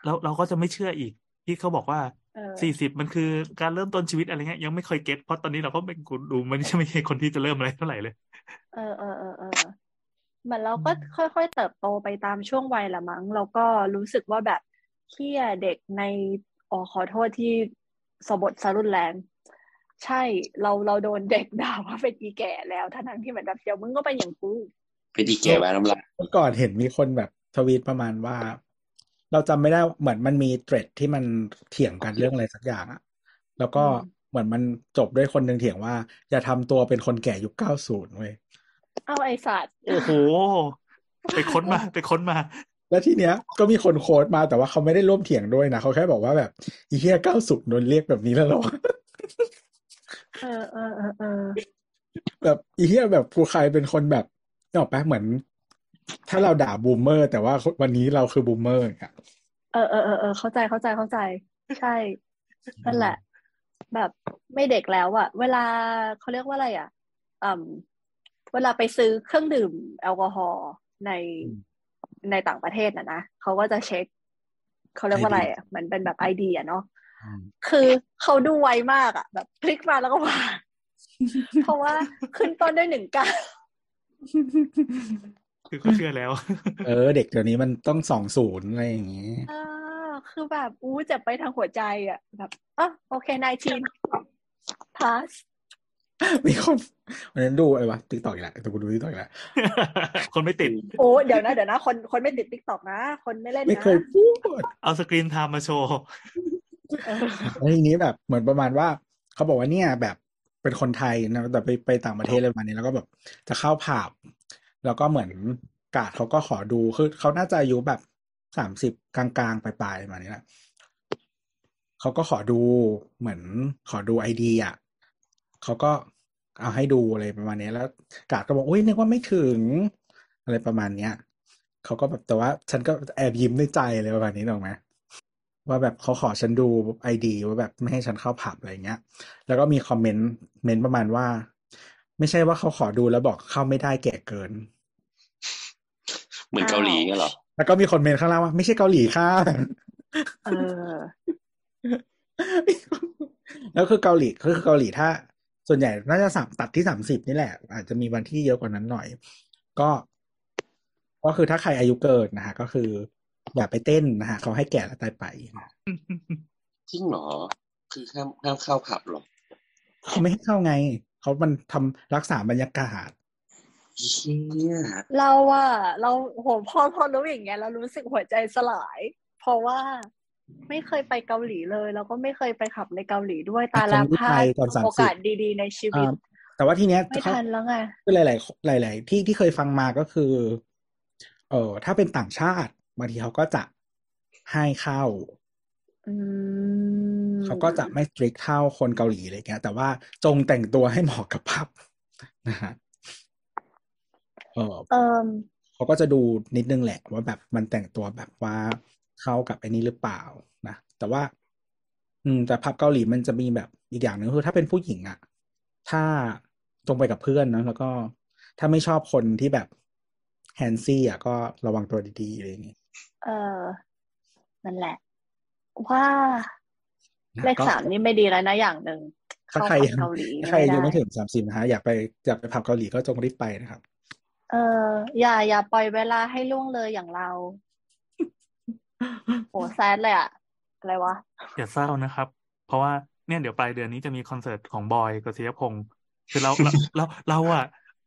เราเราก็จะไม่เชื่ออีก ที่เขาบอกว่าเออสี่สิบมันคือการเริ่มต้นชีวิตอะไรเงี้ยยังไม่เคยเก็ตเพราะตอนนี้เราก็เป็นกูดูมันไม่ใช่คนที่จะเริ่มอะไรเท่าไหร่เลย เออเออเออเออเหมือนเราก็ค่อยๆเติบโตไปตามช่วงวัยละมั้งเราก็รู้สึกว่าแบบเที่ยเด็กในอ๋อขอโทษที่สบทสรุนแรงใช่เราเราโดนเด็กด่าว่าเป็นอีแก่แล้วทั้งๆที่เหมือนแบบเดี๋ยวมึงก็เป็นอย่างกูเป็นอีแก่ไว้น้ำลายเมื่อก่อนเห็นมีคนแบบทวีตประมาณว่า เราจำไม่ได้เหมือนมันมีเทรดที่มันเถียงกันเรื่องอะไรสักอย่างอะแล้วก็อืมเหมือนมันจบด้วยคนหนึ่งเถียงว่า อย่าทำตัวเป็นคนแก่ยุคเก้าศูนย์เว้ยเอาไอสัตว์โอ้โหไปค้นมาไปค้นมา แล้วทีเนี้ยก็มีคนโค้ดมาแต่ว่าเขาไม่ได้ร่วมเถียงด้วยนะเขาแค่บอกว่าแบบอีเฮียเก้าศูนย์โดนเรียกแบบนี้แล้วเหรอเออเออเออเออแบบอีเฮียแบบกูใครเป็นคนแบบนึกออกปะเหมือน ถ้าเราด่า boomer แต่ว่าวันนี้เราคือ boomer อย่างเงี้ยเออเออเออเออเข้าใจเข้าใจเข้าใจ ใช่นั่นแหละ แบบไม่เด็กแล้วอะเวลาเขาเรียกว่าอะไรอะอืมเวลาไปซื้อเครื่องดื่มแอลกอฮอล์ในในต่างประเทศนะนะเขาก็จะเช็คเขาเรียกว่าอะไรอะเหมือนเป็นแบบไอเดียเนาะอืมคือเขาดูไวมากอะแบบคลิกมาแล้วก็วางเพราะว่าขึ้นต้นด้วยหนึ่งเก้า คือเขาเชื่อแล้ว เออ เด็กเดี๋ยวนี้มันต้องสองศูนย์อะไรอย่างงี้อ่าคือแบบอู้เจ็บไปทางหัวใจอะแบบอะโอเคนายทีนพาสมีคนวันนั้นดูอะไรวะ TikTok อีกแล้วแต่กูดู TikTok อีกแล้วคนไม่ติด โอ้เดี๋ยวนะเดี๋ยวนะ คนคนไม่ติด TikTok นะ คนไม่เล่นไม่นะเคยพูดเอา screen time มาโชว์เออแล้วทีนี้แบบเหมือนประมาณว่า เขาบอกว่าเนี่ยแบบเป็นคนไทยนะแต่ไปไปต่างประเทศอะไรประมาณนี้แล้วก็แบบจะเข้าผับ แล้วก็เหมือนการ์ดเขาก็ขอดูคือเขาน่าจะอายุแบบสามสิบกลางๆปลายๆประมาณนี้แหละเขาก็ขอดูเหมือนขอดูไอดีอะเขาก็เอาให้ดูอะไรประมาณนี้แล้ว กาดก็บอกอุ้ยนึกว่าไม่ถึง อะไรประมาณเนี้ยเขาก็แบบแต่ว่า ฉันก็แอบยิ้มในใจเลยประมาณนี้หรอกไหมว่าแบบเขาขอฉันดูไอดีว่าแบบไม่ให้ฉันเข้าผับอะไรเงี้ย แล้วก็มีคอมเมนต์เมนต์ประมาณว่า ไม่ใช่ว่าเขาขอดูแล้วบอกเข้าไม่ได้แก่เกิน เหมือนเกาหลีเงี้ยเหรอ แล้วก็มีคนเมนต์ข้างล่างว่า ไม่ใช่เกาหลีค่ะเออแล้วคือเกาหลีก็คือเกาหลีถ้า ส่วนใหญ่น่าจะสามตัดที่สามสิบนี่แหละ อาจจะมีวันที่เยอะกว่านั้นหน่อย ก็ ก็คือถ้าใครอายุเกินนะฮะ ก็คือ อย่าไปเต้นนะฮะเขาให้แก่แล้วตายไปนะจริงเหรอ คือห้ามห้ามเข้าผับเหรอเขาไม่ให้เข้าไง เขามันทำรักษาบรรยากาศ เชี่ยเราอะเราโหพอพอรู้อย่างเงี้ยเรารู้สึกหัวใจสลาย เพราะว่าไม่เคยไปเกาหลีเลย แล้วก็ไม่เคยไปขับในเกาหลีด้วยตาลาคงไม่พลาไปดตอน30โอกาสดีๆ ในชีวิตอ่าแต่ว่าทีเนี้ยไม่เขาทันแล้วไงคือหลาย ๆ หลาย ๆ ที่ที่เคยฟังมาก็คือ เออถ้าเป็นต่างชาติบางทีเขาก็จะให้เข้าอืมเขาก็จะไม่สตริกเท่าคนเกาหลีอะไรเงี้ย แต่ว่าจงแต่งตัวให้เหมาะกับผับนะฮะ เออเอิมเขาก็จะดูนิดนึงแหละว่าแบบมันแต่งตัวแบบว่าเข้ากับไอ้นี้หรือเปล่านะแต่ว่า อืมแต่ผับเกาหลีมันจะมีแบบอีกอย่างหนึ่งคือถ้าเป็นผู้หญิงอะถ้าตรงไปกับเพื่อนนะแล้วก็ถ้าไม่ชอบคนที่แบบแฮนซี่อะก็ระวังตัวดีๆอะไรอย่างงี้ เออ นั่นแหละ ว่านะเลขก็สามนี่ไม่ดีแล้วนะอย่างหนึ่งถ้าเข้าใครผับยังเกาหลีถ้าใครยังไม่ได้ถึงสามสิบนะฮะ อยากไปอยากไปผับเกาหลีก็จงรีบไปนะครับ เอออย่าอย่าปล่อยเวลาให้ล่วงเลยอย่างเราโหแซดเลยอะอะไรวะอย่าเศร้านะครับ เพราะว่าเนี่ยเดี๋ยวปลายเดือนนี้จะมีคอนเสิร์ตของบอยกฤษยพงศ์คือเราเราเราเราอะ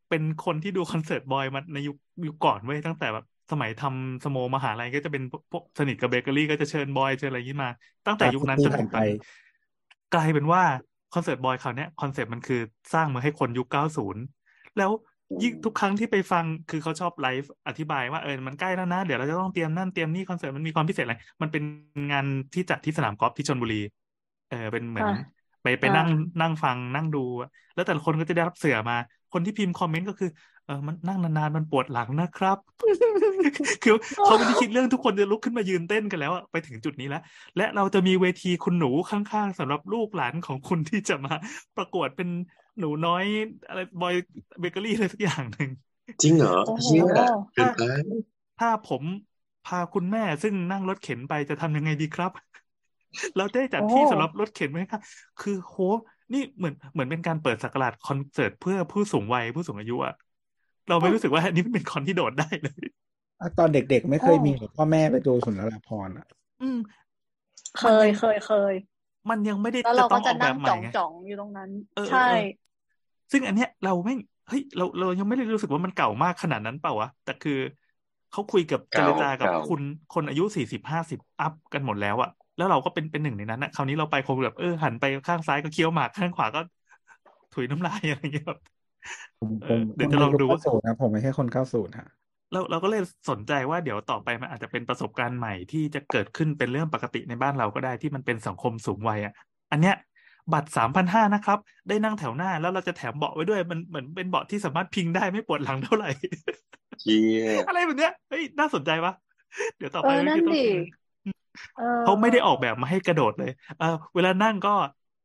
เป็นคนที่ดูคอนเสิร์ตบอยมาในยุคยุคก่อนเว้ยตั้งแต่แบบสมัยทำสโมมหาลัยก็จะเป็นพวกพวกสนิทกับเบเกอรี่ก็จะเชิญบอยเชิญอะไรอย่างนี้มา ตั้งแต่ยุคนั้นจนถึงตอนนี้กลายเป็นว่าคอนเสิร์ตบอยคราวเนี้ย concept มันคือสร้างมาให้คนยุค 90 แล้ว ยิ่งทุกครั้งที่ไปฟังคือเขาชอบไลฟ์อธิบายว่าเออมันใกล้แล้วนะ เดี๋ยวเราจะต้องเตรียมนั่นเตรียมนี่คอนเสิร์ตมันมีความพิเศษอะไร มันเป็นงานที่จัดที่สนามกอล์ฟที่ชลบุรี เออเป็นเหมือนอ่าไปไปอ่านั่งนั่งฟังนั่งดูอะแล้วแต่ละคนก็จะได้รับเสื่อมา คนที่พิมพ์ comment ก็คือ เออมันนั่งนานๆมันปวดหลังนะครับ คือเขาไม่ได้คิดเรื่องทุกคนจะลุกขึ้นมายืนเต้นกันแล้วอะไปถึงจุดนี้แล้ว และเราจะมีเวทีคุณหนูข้างๆสำหรับลูกหลานของคุณที่จะมาประกวดเป็นหนูน้อยอะไรบอยเบเกอรี่อะไรสักอย่างหนึ่งจริงเหรอโอ้โหเชี่ยเกินไปถ้าผมพาคุณแม่ซึ่งนั่งรถเข็นไปจะทำยังไงดีครับ เราได้จัดที่โอ้สำหรับรถเข็นไหมครับคือโหนี่เหมือนเหมือนเป็นการเปิดสักราชคอนเสิร์ตเพื่อผู้สูงวัยผู้สูงอายุอะ เราไม่รู้สึกว่าอันนี้เป็นคอนที่โดดได้เลยอะตอนเด็กๆ ไม่เคยมีหรอกพ่อแม่ไปดูสุนทรภรณ์อะ อืม เคยเคยเคย มันยังไม่ได้แล้วจะเราต้ก็องอจะอกแบนั่บงใหม่จ่องไงจ่องอยู่ตรงนั้นเออเออใช่เออซึ่งอันเนี้ยเราไม่เฮ้ยเราเรายังไม่ได้รู้สึกว่ามันเก่ามากขนาดนั้นเปล่าวะแต่คือเขาคุยกับเจเก่ารจากับเก่าคุณคนอายุสี่สิบห้าสิบอัพกันหมดแล้วอะแล้วเราก็เป็นเป็นหนึ่งในนั้นอะคราวนี้เราไปคงแบบเออหันไปข้างซ้ายก็เคี้ยวหมากข้างขวาก็ถุยน้ำลายอะไรอย่างเงี้ยครับ ผมเอผอมเดี๋ยวจะลองดูผมว่าเก้าศูนย์นะผมไม่ใช่คนเก้าศูนย์ฮะเราเราก็เลยสนใจว่าเดี๋ยวต่อไปมันอาจจะเป็นประสบการณ์ใหม่ที่จะเกิดขึ้นเป็นเรื่องปกติในบ้านเราก็ได้ที่มันเป็นสังคมสูงวัยอะ อันเนี้ยบัตรสามพันห้านะครับ ได้นั่งแถวหน้าแล้วเราจะแถมเบาะไว้ด้วยมันเหมือนเป็นเบาะที่สามารถพิงได้ไม่ปวดหลังเท่าไหร่เชี่ยอะไรแบบเนี้ยเฮ้ยน่าสนใจปะเดี๋ยวต่อเอไปอไม่นั่นต้องดิเออเขาไม่ได้ออกแบบมาให้กระโดดเลย เออเวลานั่งก็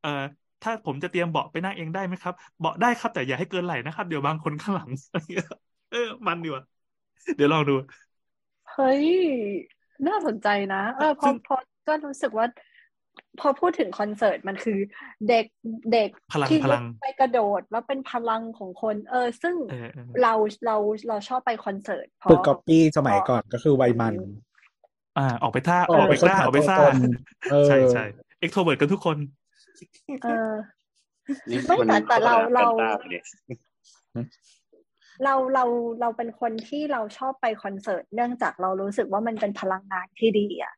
เออ ถ้าผมจะเตรียมเบาะไปนั่งเองได้ไหมครับ เบาะได้ครับแต่อย่าให้เกินไหล่นะครับ เดี๋ยวบางคนข้างหลังเออ มันดีว่ะเดี๋ยวลองดู เฮ้ย น่าสนใจนะ เออพอซึ่งพอก็รู้สึกว่า พอพูดถึงคอนเสิร์ตมันคือ เด็กเด็กพลังที่พลังลุกไปกระโดดแล้วเป็นพลังของคน เออ ซึ่งเออเออเราเราเราชอบไปคอนเสิร์ตเพฝึกราะก๊อปปี้สมัยก่อนก็คือวัยมัน อ่า ออกไปท้าเออออกไปกล้าออกไปซ่าตัวตนเออใช่ใช่ extrovert กันทุกคน เออนี่ไม่มันแต่แต่เราเราโฆษณป็นตปะเนี่ยเราเราเราเป็นคนที่เราชอบไปคอนเสิร์ต เนื่องจากเรารู้สึกว่ามันเป็นพลังงานที่ดีอะ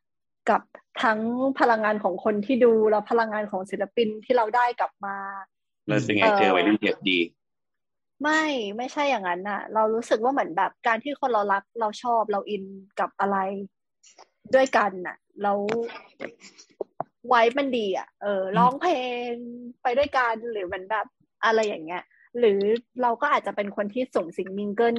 กับทั้งพลังงานของคนที่ดูแล้วพลังงานของศิลปินที่เราได้กลับมาเราเป็นไงเออเจอวัยรุ่นเด็กดี ไม่ไม่ใช่อย่างนั้นน่ะ เรารู้สึกว่าเหมือนแบบการที่คนเรารักเราชอบเรา inกับอะไรด้วยกันน่ะ แล้ว ไว้มันดีอะ เออร้องเพลงไปด้วยกันหรือเหมือนแบบอะไรอย่างเงี้ย หรือเราก็อาจจะเป็นคนที่ส่งสิ่ง mingle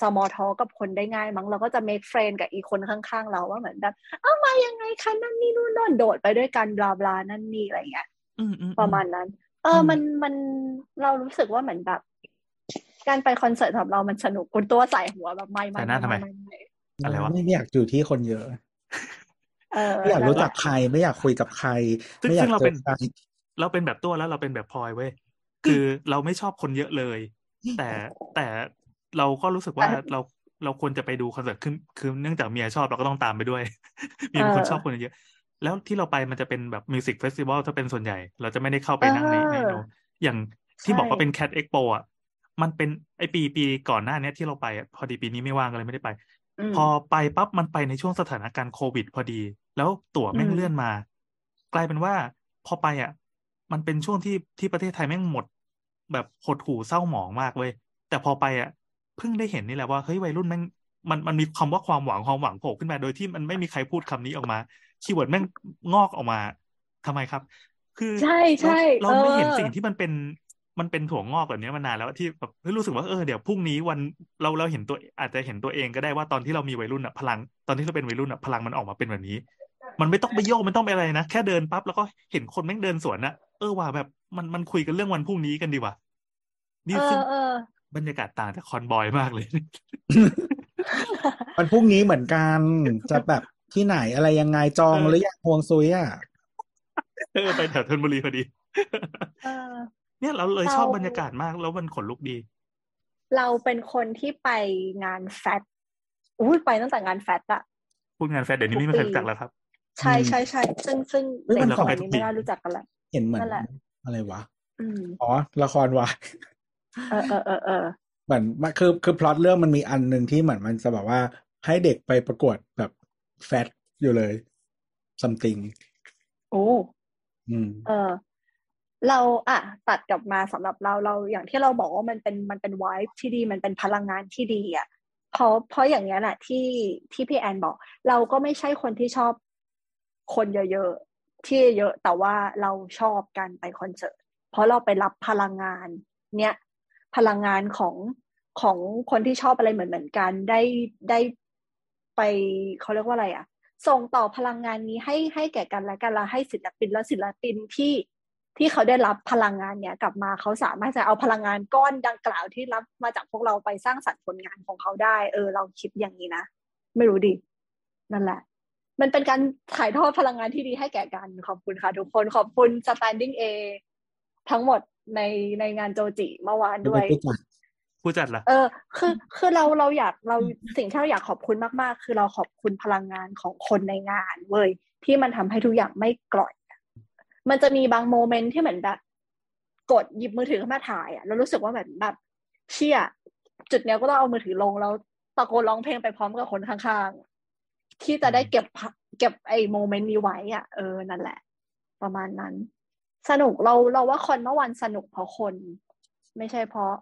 small talk กับคนได้ง่ายมั้งเราก็จะ make friend กับอีกคนข้างๆ เราว่าเหมือนแบบเอามายังไงคะนั่นนี่นู่นนั่นโดดไปด้วยกัน blah blah นั่นนี่อะไรเงี้ยอืมอืมประมาณนั้น เอออมมันมันเรารู้สึกว่าเหมือนแบบ การไปคอนเสิร์ตสำหรับเรามันสนุกคุณตัวใส่หัวแบบไม่ไม่ใส่หน้าทำไมไม่ไม่อะไรวะไม่อยากอยู่ที่คนเยอะเออ ไม่อยากรู้จักนั่นแหละใครไม่อยากคุยกับใครซึ่งไม่อยาซึ่กงเราเจเป็อนใครเราเป็นแบบตัวแล้วเราเป็นแบบพลอยเว้ยคือเราไม่ชอบคนเยอะเลย แต่แต่เราก็รู้สึกว่าเราเราควรจะไปดูคอนเสิร์ตคือคือเนื่องจากเมียชอบเราก็ต้องตามไปด้วยเมียเป็นคนชอบคนเยอะ แล้วที่เราไปมันจะเป็นแบบ music festival ถ้าเป็นส่วนใหญ่ เราจะไม่ได้เข้าไปนั่งในในโนอย่างที่บอกว่าเป็นแคดเอ็กโปอะมันเป็นไอปีปีก่อนหน้าเนี้ยที่เราไปอะพอดีปีนี้ไม่ว่างก็เลยไม่ได้ไปอืม พอไปปั๊บมันไปในช่วงสถานการณ์โควิด พอดี แล้วตั๋วแม่งอืมเลื่อนมา กลายเป็นว่า พอไปอะ มันเป็นช่วงที่ที่ประเทศไทยแม่งหมด แบบหดหู่เศร้าหมองมากเว้ยแต่พอไปอะเพิ่งได้เห็นนี่แหละว่าเฮ้ยวัยรุ่นแม่งมันมันมีคำว่าความหวังความหวังโผล่ขึ้นมา โดยที่มันไม่มีใครพูดคำนี้ออกมาkeyword แม่งงอกออกมาทำไมครับ คือใช่ใช่เราเราไม่เห็นออสิ่งที่มันเป็น มันเป็นถั่วงอกแบบนี้มานานแล้วที่แบบเฮ้ยรู้สึกว่าเออเดี๋ยวพรุ่งนี้วันเราเราเห็นตัว อาจจะเห็นตัวเองก็ได้ว่าตอนที่เรามีวัยรุ่นอะพลัง ตอนที่เราเป็นวัยรุ่นอะพลังมันออกมาเป็นแบบนี้ มันไม่ต้องไปโยกมันต้องไปอะไรนะแค่เดินปั๊บแล้วก็เห็นคนแม่งเดินสวนนะเออว่าแบบมันมันคุยกันเรื่องวันพรุ่งนี้กันดีว่ะนี่เอซึ่งอเออบรรยากาศต่างจากคอนบอยมากเลยวันพรุ่งนี้เหมือนกันจะแบบที่ไหนอะไรยังไงจองเออหรือยังฮวงซุยอะเออไปแถวธนบุรีพอดี เออเนี่ยเราเลยเราชอบบรรยากาศมาก แล้วมันขนลุกดี เราเป็นคนที่ไปงานแฟตอุ้ยไปตั้งแต่งานแฟตอะพูดงานแฟร์เดี๋ยวนี้ไม่มีใครรู้จักแล้วครับ ใช่ใช่ใช่ซึ่งซึ่งเฮ้ยเด็มันกขสองมัยนี้ไม่น่ารู้จักกันแหละเห็นเหมือนนั่นแหละอะไรวะอืมอ๋อ ละครวายเออเออเออเออเหมือนมันคือคือพล็อตเรื่องมันมีอันหนึ่งที่เหมือนมันจะแบบว่าให้เด็กไปประกวดแบบแฟตอยู่เลย something โอ้อืม เออ เราอะตัดกลับมาสำหรับเราเราอย่างที่เราบอกว่ามันเป็นมันเป็นวายที่ดีมันเป็นพลังงานที่ดีอะเพราะเพราะอย่างนี้ยแหละที่ที่พี่แอนบอก เราก็ไม่ใช่คนที่ชอบคนเยอะๆที่เยอะแต่ว่าเราชอบการไปคอนเสิร์ตเพราะเราไปรับพลังงาน เนี้ยพลังงานของของคนที่ชอบอะไรเหมือนเหมือนกันได้ได้ไปเขาเรียกว่าอะไรอะส่งต่อพลังงานนี้ให้ให้แก่กันและกันและให้ศิลปินและศิลปินที่ ที่เขาได้รับพลังงานเนี้ยกลับมาเขาสามารถจะเอาพลังงานก้อนดังกล่าวที่รับมาจากพวกเราไปสร้างสรรค์ผลงานของเขาได้ เออ เราคิดอย่างนี้นะไม่รู้ดินั่นแหละ มันเป็นการถ่ายทอดพลังงานที่ดีให้แก่กันขอบคุณค่ะทุกคนขอบคุณ standing A ทั้งหมดในในงานโจจิเมื่อวานด้วยไม่รู้จักผู้จัดล่ะเออ คือคือเราเราอยากเราสิ่งที่เราอยากขอบคุณมากๆ คือเราขอบคุณพลังงานของคนในงานเว้ยที่มันทำให้ทุกอย่างไม่กร่อยอะ มันจะมีบางโมเมนต์ที่เหมือนแบบ กดหยิบมือถือขึ้นมาถ่ายอะแล้วรู้สึกว่าแบบแบบ เชี่ยจุดเนี้ยก็ต้องเอามือถือลงแล้วตะโกนร้องเพลงไปพร้อมกับคนข้างๆ ที่จะได้เก็บภาเก็บไอ้โมเมนต์นี้ไว้อะเออนั่นแหละ ประมาณนั้น สนุกเราเราว่าคอนเมื่อวันสนุกเพราะคน ไม่ใช่เพราะ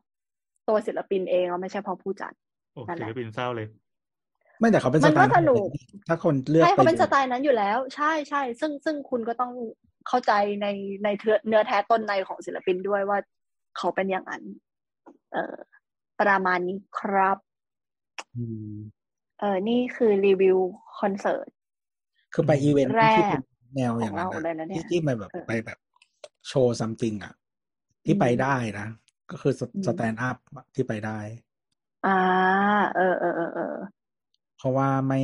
ตัวศิลปินเองแล้วไม่ใช่เพราะผู้จัดโอ้นั่นแหศิละลปินเศร้าเลยไม่แต่เขาเป็นมัสนไตก็ล์สนุกถ้าคนเลือกใช่ไปเขาเป็นดูสไตล์นั้นอยู่แล้ว ใช่ใช่ซึ่งซึ่งคุณก็ต้อง เข้าใจในในเนื้อเนื้อแท้ต้นในของศิลปินด้วยว่าเขาเป็นอย่างนั้น เออประมาณนี้ครับอืมเออนี่คือรีวิวคอนเสิร์ต คือไปอีเวนต์แรกที่เป็นแนวอย่างนั้นของเราเลยนะเนี่ยที่ที่ไปแบบเออไปแบบ show something อะ ที่ไปได้นะ ก็คืออืม stand up ที่ไปได้ อ่า เออเออเออเออเพราะว่าไม่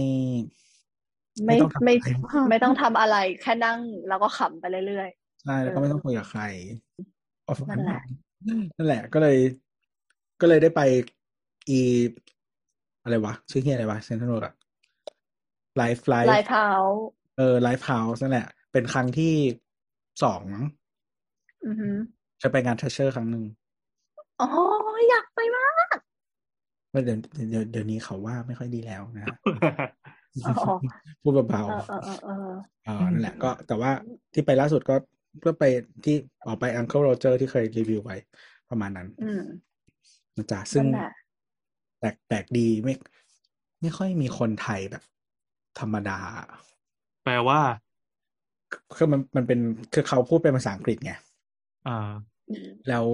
ไม่ต้องทำไม่อะไรมากไม่ต้องทำอะไรแค่นั่งแล้วก็ขำไปเรื่อยใช่แล้วก็เออไม่ต้องคุยกับใครประมาณนั่นแหละนั่นแหละ ก็เลย ก็เลยได้ไปอีอะไรวะ ชื่อเฮียอะไรวะเซนทรัลอะไลฟ์ไลๆฟ์ลายเท้าเออไลฟ์เฮาส์นั่นแหละ เป็นครั้งที่สองมั้งอือหือเคยไปงานเทเชอร์ครั้งหนึ่งอ๋ออยากไปมากว่าเดี๋ยวเดี๋ยวเดี๋ยวนี้เขาว่าไม่ค่อยดีแล้วนะฮะอ๋อ พูดเบาเออเออเออเออๆเออนั่นแหละก็แต่ว่าที่ไปล่าสุดก็ก็ไปที่ออกไป Uncle Roger ที่เคยรีวิวไว้ประมาณนั้นอืมนะจ๊ะซึ่งนั่นแหละแปลกแปลกดีไม่ ไม่ค่อยมีคนไทยแบบ ธรรมดา แปลว่าคือมันมันเป็นคือเขาพูดเป็นภาษาอังกฤษไงอ่า แล้ว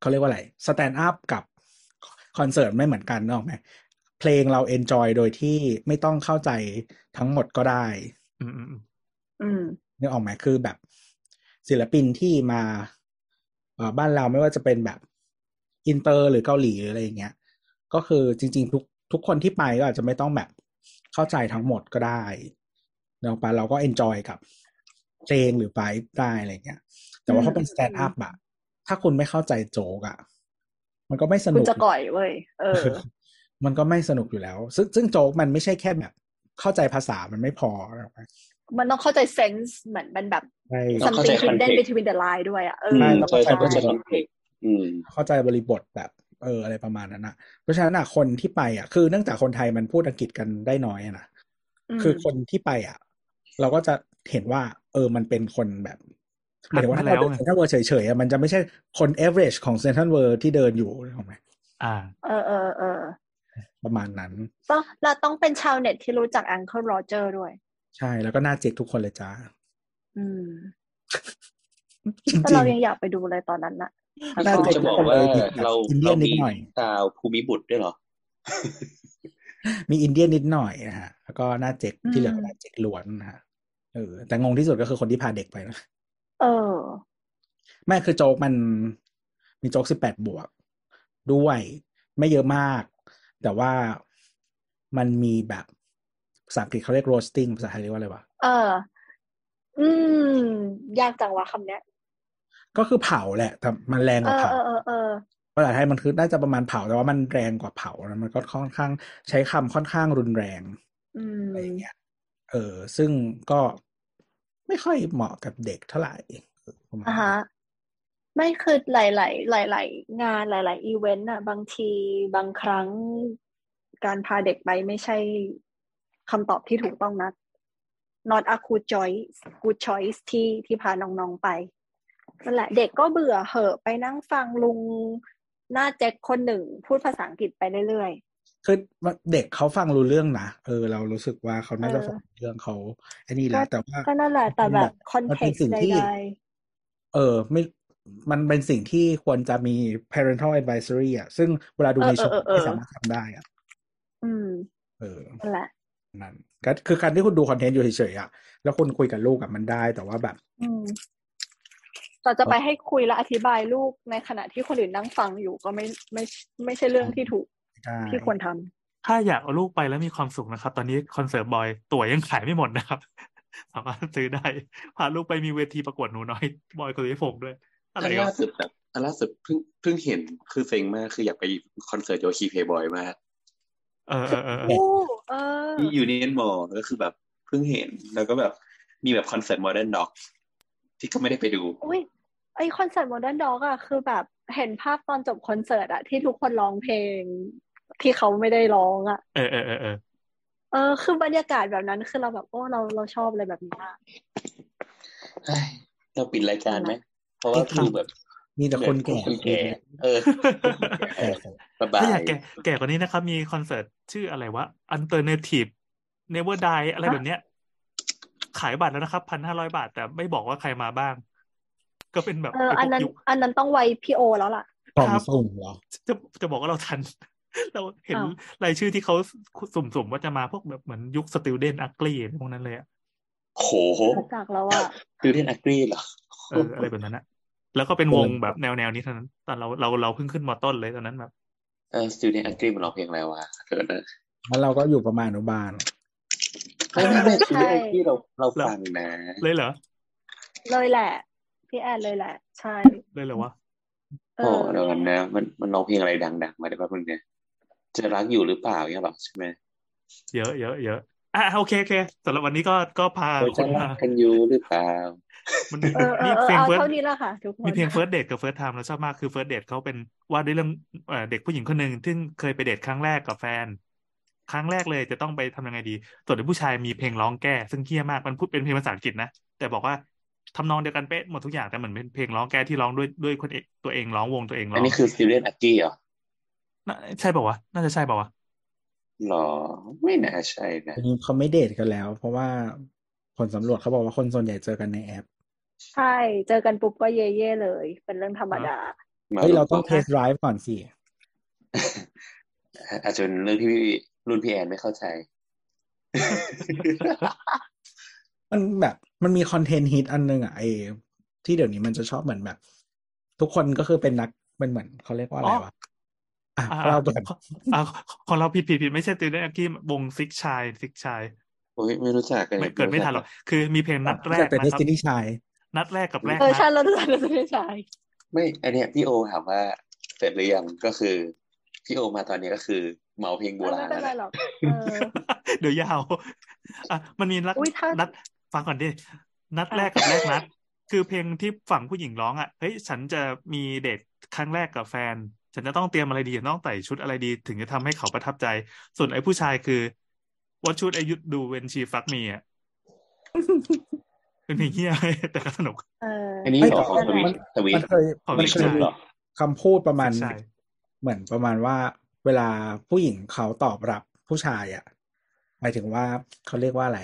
เขาเรียกว่าอะไร stand up กับคอนเสิร์ตไม่เหมือนกันนึกออกไหม เพลงเรา enjoy โดยที่ไม่ต้องเข้าใจทั้งหมดก็ได้ อืมอืมอืมอืมนึกออกไหมคือแบบ ศิลปินที่มาเอ่อบ้านเราไม่ว่าจะเป็นแบบอินเตอร์หรือเกาหลีหรืออะไรอย่างเงี้ย ก็คือจริง ๆ ทุกทุกคนที่ไปก็อาจจะไม่ต้องแบบเข้าใจทั้งหมดก็ได้นึกออกปะเราก็ enjoy กับเพลงหรือไปได้อะไรเงี้ย แต่ว่าอืมพอเป็น stand up อะถ้าคุณไม่เข้าใจโจ๊กอะมันก็ไม่สคุนุณกจะก่อยเว้ย เออ มันก็ไม่สนุกอยู่แล้ว ซึ่งซึ่งโจ๊กมันไม่ใช่แค่แบบ เข้าใจภาษามันไม่พอนึกออกปะมันต้องเข้าใจเซนส์เหมือนเป็นแบบใช่ต้องเข้าใจ something hidden context between the line ด้วยอะเออือใช่มแล้วก็ใช่ต้องเข้าเข้าใจใจคอนเทกต์อืมเข้าใจบริบทแบบเอออะไรประมาณนั้นนะเพราะฉะนั้นอะคนที่ไปอะคือเนื่องจากคนไทยมันพูดอังกฤษกันได้น้อยอะนะอืมคือคนที่ไปอะ เราก็จะเห็นว่า เออมันเป็นคนแบบหมายถึงว่าถ้าเราเดินเซ็นทรัลเวิร์เฉยๆอะมันจะไม่ใช่คน average ของเซ็นทรัลเวิร์ที่เดินอยู่ถูกไหมอ่า เออเออเออ ประมาณนั้นต้องเราต้องเป็นชาวเน็ตที่รู้จัก Uncle Roger ด้วย ใช่แล้วก็น่าเจ๊กทุกคนเลยจ้าอืมจริงแต่เรายังอยากไปดูเลยตอนนั้นน่ะน่าผมเจ๊กจะทุบกอกคนว่าเลยมีแบบเราอินเดียเรานนิมีดหน่อยดาวภูมิบุตรด้วยเหรอ มีอินเดียนนิดหน่อยนะฮะ แล้วก็หน้าเจ๊กที่เหลือก็หน้าเจ๊กล้วนนะฮะเออแต่งงที่สุดก็คือคนที่พาเด็กไปนะเออไม่คือโจ๊กมันมีโจ๊กสิบแปดบวก ด้วย ไม่เยอะมาก แต่ว่ามันมีแบบภาษาอังกฤษเขาเรียก roasting ภาษาไทยเรียกว่าอะไรวะเออ อืม ยากจังวะคำเนี้ย ก็คือเผาแหละแต่มันแรงกเอว่าอเผาเออเออเออภาษาไทยมันคือน่าจะประมาณเผาแต่ว่ามันแรงกว่าเผานะมันก็ค่อนข้าง ใช้คำค่อนข้างรุนแรงอืมอะไรอย่างเงี้ย เออ ซึ่งก็ไม่ค่อยเหมาะกับเด็กเท่าไหร่เออประมาณอ่านั้นฮะ ไม่คือหลาย ๆ หลาย ๆ งานหลาย ๆ อีเวนต์อะบางทีบางครั้งการพาเด็กไปไม่ใช่คำตอบที่ถูกต้องนัก not a good choice good choice ที่ที่พาน้อง ๆ ไปนั่นแหละ เด็กก็เบื่อเหอะไปนั่งฟังลุงหน้าแจ็คคนหนึ่ง พูดภาษาอังกฤษไปเรื่อยคือเด็กเขาฟังรู้เรื่องนะเออเรารู้สึกว่าเขาน่าจะเออฟังรู้เรื่องเขาไอ้นี่แหละแต่ว่าๆก็นั่นแหละแต่แบบคอนมันเทเป็กนซ์สิ่งที่ใดเออ ไม่ มันเป็นสิ่งที่ควรจะมี parental advisory อะ ซึ่งเวลาดูเออในช่องเออเออไม่สามารถทำได้อะๆอืม เออนั่นแหละนั่นก็คือการที่คุณดูคอนเทนต์อยู่เฉยๆอะ แล้วคุณคุยกับลูกอะมันได้ แต่ว่าแบบอืมแต่จะไปให้คุยและอธิบายลูกในขณะที่คนอื่นนั่งฟังอยู่ก็ไม่ไม่ไม่ใช่เรื่องที่ถูกได้ที่ควรทำถ้าอยากเอาลูกไปแล้วมีความสุขนะครับ ตอนนี้คอนเสิร์ตบอยตั๋วยังขายไม่หมดนะครับ สามารถซื้อได้ พาลูกไปมีเวทีประกวดหนูน้อย บอยกับพี่ฝงด้วย อะไรอันก็ล่าสุดแบบอันล่าสุดเพิ่งเพิ่งเห็นคือเซ็งมากคืออยากไปคอนเสิร์ตโยคีเพย์บอยมากเออเออเออเออโอ้เออที่ Union Mall ก็คือแบบเพิ่งเห็นแล้วก็แบบมีแบบคอนเสิร์ตโมเดิร์นด็อกที่ก็ไม่ได้ไปดูอุ้ยไอคอนเสิร์ตโมเดิร์นด็อกอะคือแบบเห็นภาพตอนจบคอนเสิร์ตอะที่ทุกคนร้องเพลง ที่เขาไม่ได้ร้องอะเออเออเออเออเออคือบรรยากาศแบบนั้นคือเราแบบโอ้เราเราชอบอะไรแบบนี้มากเฮ้ยเราปิดรายการไหม เพราะว่าดูแบบมีแต่คนแก่คนแก่เออเออสบาถ้ายอยากแก่แก่กว่านี้นะครับ มีคอนเสิร์ตชื่ออะไรวะ Alternative Never Die อะไรแบบเนี้ย ขายบัตรแล้วนะครับพันห้าร้อยบาท แต่ไม่บอกว่าใครมาบ้าง ก็เป็นแบบเออไพอันวกนั้นยุคอันนั้นต้องไวพีโอแล้วล่ะกล่องครับสุ่มเหรอจะจะบอกว่าเราทัน เราเห็นอ้าวรายชื่อที่เขาสุ่มๆว่าจะมาพวกแบบเหมือนยุคสติลเดนอักลีพวกนั้นเลยอะโหจากแล้วอะดูเล่นอักรีเหรอเอออะไรแบบนั้นอะ แล้วก็เป็นวงแบบแนวแนวนี้เท่านั้น ตอนเราเราเราเพิ่งขึ้นมอต้นเลยตอนนั้นแบบเออสตูดิโออักรีมันร้องเพลงอะไรวะเกิดนะแล้วเราก็อยู่ประมาณอนุบาลไม่ไม่ไม่สตูดิโออักรีเราเราฟังนะเลยเหรอ เลยแหละ พี่แอนเลยแหละ ใช่เลยเหรอวะเอโอ้อเดี๋ยวกันนะมันมันร้องเพลงอะไรดัง ๆ มาได้ป่ะเพิ่งเนี่ยจะรักอยู่หรือเปล่าเนี่ยหรอใช่ไหมเยอะเยอะเยอะอะโอเคโอเคสำหรับวันนี้ก็ก็พาเราคุจะณรัมากกันอยู่หรือเปล่า มันเออเอมีอเออเพลงเอาเฟิร์สเท่านี้แหละค่ะทุกคนมีเพลง First Date กับ First Time เราชอบมากคือ First Date เขาเป็นว่าด้วยเรื่องเอ่อเด็กผู้หญิงคนหนึ่งที่เคยไปเดทครั้งแรกกับแฟน ครั้งแรกเลยจะต้องไปทำยังไงดี ส่วนเด็กผู้ชายมีเพลงร้องแก้ ซึ่งเฮี้ยมากมันพูดเป็นเพลงภาษาอังกฤษนะแต่บอกว่าทำนองเดียวกันเป๊ะหมดทุกอย่างแต่เหมือนเป็นเพลงร้องแก้ที่ร้องด้วยด้วยคนเอกตัวเองร้องวงตัวเองร้อัอนงนี้คือสตูดิโออักรีเหรอน่าใช่ป่าวะน่าจะใช่ป่าวะหรอไม่น่าใช่นะทีนี้เขาไม่เดทกันแล้ว เพราะว่าผลสำรวจเขาบอกว่าคนส่วนใหญ่เจอกันในแอป ใช่ เจอกันปุ๊บก็เย่เย่ๆเลย เป็นเรื่องธรรมดาเฮ้ยเราต้องเทสไดรฟ์ก่อนสิอาจจะเป็นเรื่องที่พี่รุ่นพี่แอนไม่เข้าใจ มันแบบ มันมีคอนเทนต์ฮิตอันนึงอะไอที่เดี๋ยวนี้มันจะชอบเหมือนแบบ ทุกคนก็คือเป็นนักเป็นเหมือนเขาเรียกว่าอะไรวะอะอ่าเราแบบอ่าของเราผิดผิดผิดไม่ใช่ตีนกี้วงซิกชายซิกชายโอ้ยไม่รู้จักกันไม่เกิดไม่ทันหรอกคือมีเพลงนัดแรกแต่นะเดครับซินี่ชาย นัดแรกกับแรกเออนัดใช่เราจะเราจะไม่ใช่ไม่อันเนี้ยพี่โอถามว่าเสร็จหรือยังก็คือพี่โอมาตอนนี้ก็คือเมาเพลงโบเออราไม่ณเป็นแล้วไรแหละหรอกเออเดี๋ยวยาวอะมันมีนัดอุ๊ยถ้านัดฟังก่อนดินัดอะแรกกับแรกนัด คือเพลงที่ฝั่งผู้หญิงร้องอะเฮ้ยฉันจะมีเดทครั้งแรกกับแฟน ฉันจะต้องเตรียมอะไรดีต้องใส่ชุดอะไรดี ถึงจะทำให้เขาประทับใจ ส่วนไอ้ผู้ชายคือ What should I do when she fuck me อะ เป็นเพลงเฮียแต่ก็สนุกเอออันนี้ไม่เหรอแต่ของทวีตทวีตมันเคยของมันซิกเคยชายเหรอคำพูดประมาณซิกชายเหมือนประมาณว่า เวลาผู้หญิงเขาตอบรับผู้ชายอะหมายถึงว่าเขาเรียกว่าอะไร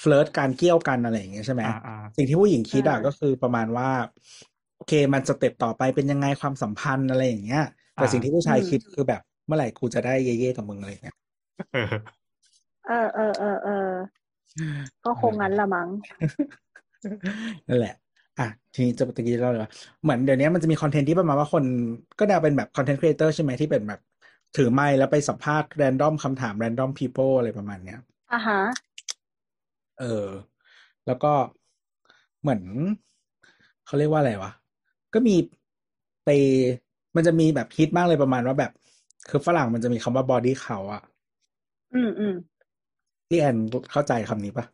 flirt การเกี้ยวกันอะไรอย่างเงี้ยใช่ไหมอ่าอ่าสิ่งที่ผู้หญิงคิดอะอ่าก็คือประมาณว่า โอเคมัน step ต่อไปเป็นยังไงความสัมพันธ์อะไรอย่างเงี้ย แต่อ่าสิ่งที่ผู้ชายคิดคือแบบเมื่อไหร่กูจะได้เย่ๆกับมึงอะไรอย่างเงี้ยเออเออเออเออเออก็คงงั้นละมั้ง นั่นแหละ อะทีนี้จะตะกี้เล่าเลยว่าเหมือนเดี๋ยวนี้มันจะมี content ที่ประมาณว่าคนก็แนวเป็นแบบ content creator ใช่ไหมที่เป็นแบบถือไมค์แล้วไปสัมภาษณ์แรนดอมคำถามแรนดอมพีเ l ิอะไรประมาณเนี้ยอะฮะเออ แล้วก็เหมือนเขาเรียกว่าอะไรวะ ก็มีไปมันจะมีแบบฮิตมากเลยประมาณว่าแบบ คือฝรั่งมันจะมีคำว่า body count อะอืมอืมพี่แอนเข้าใจคำนี้ปะ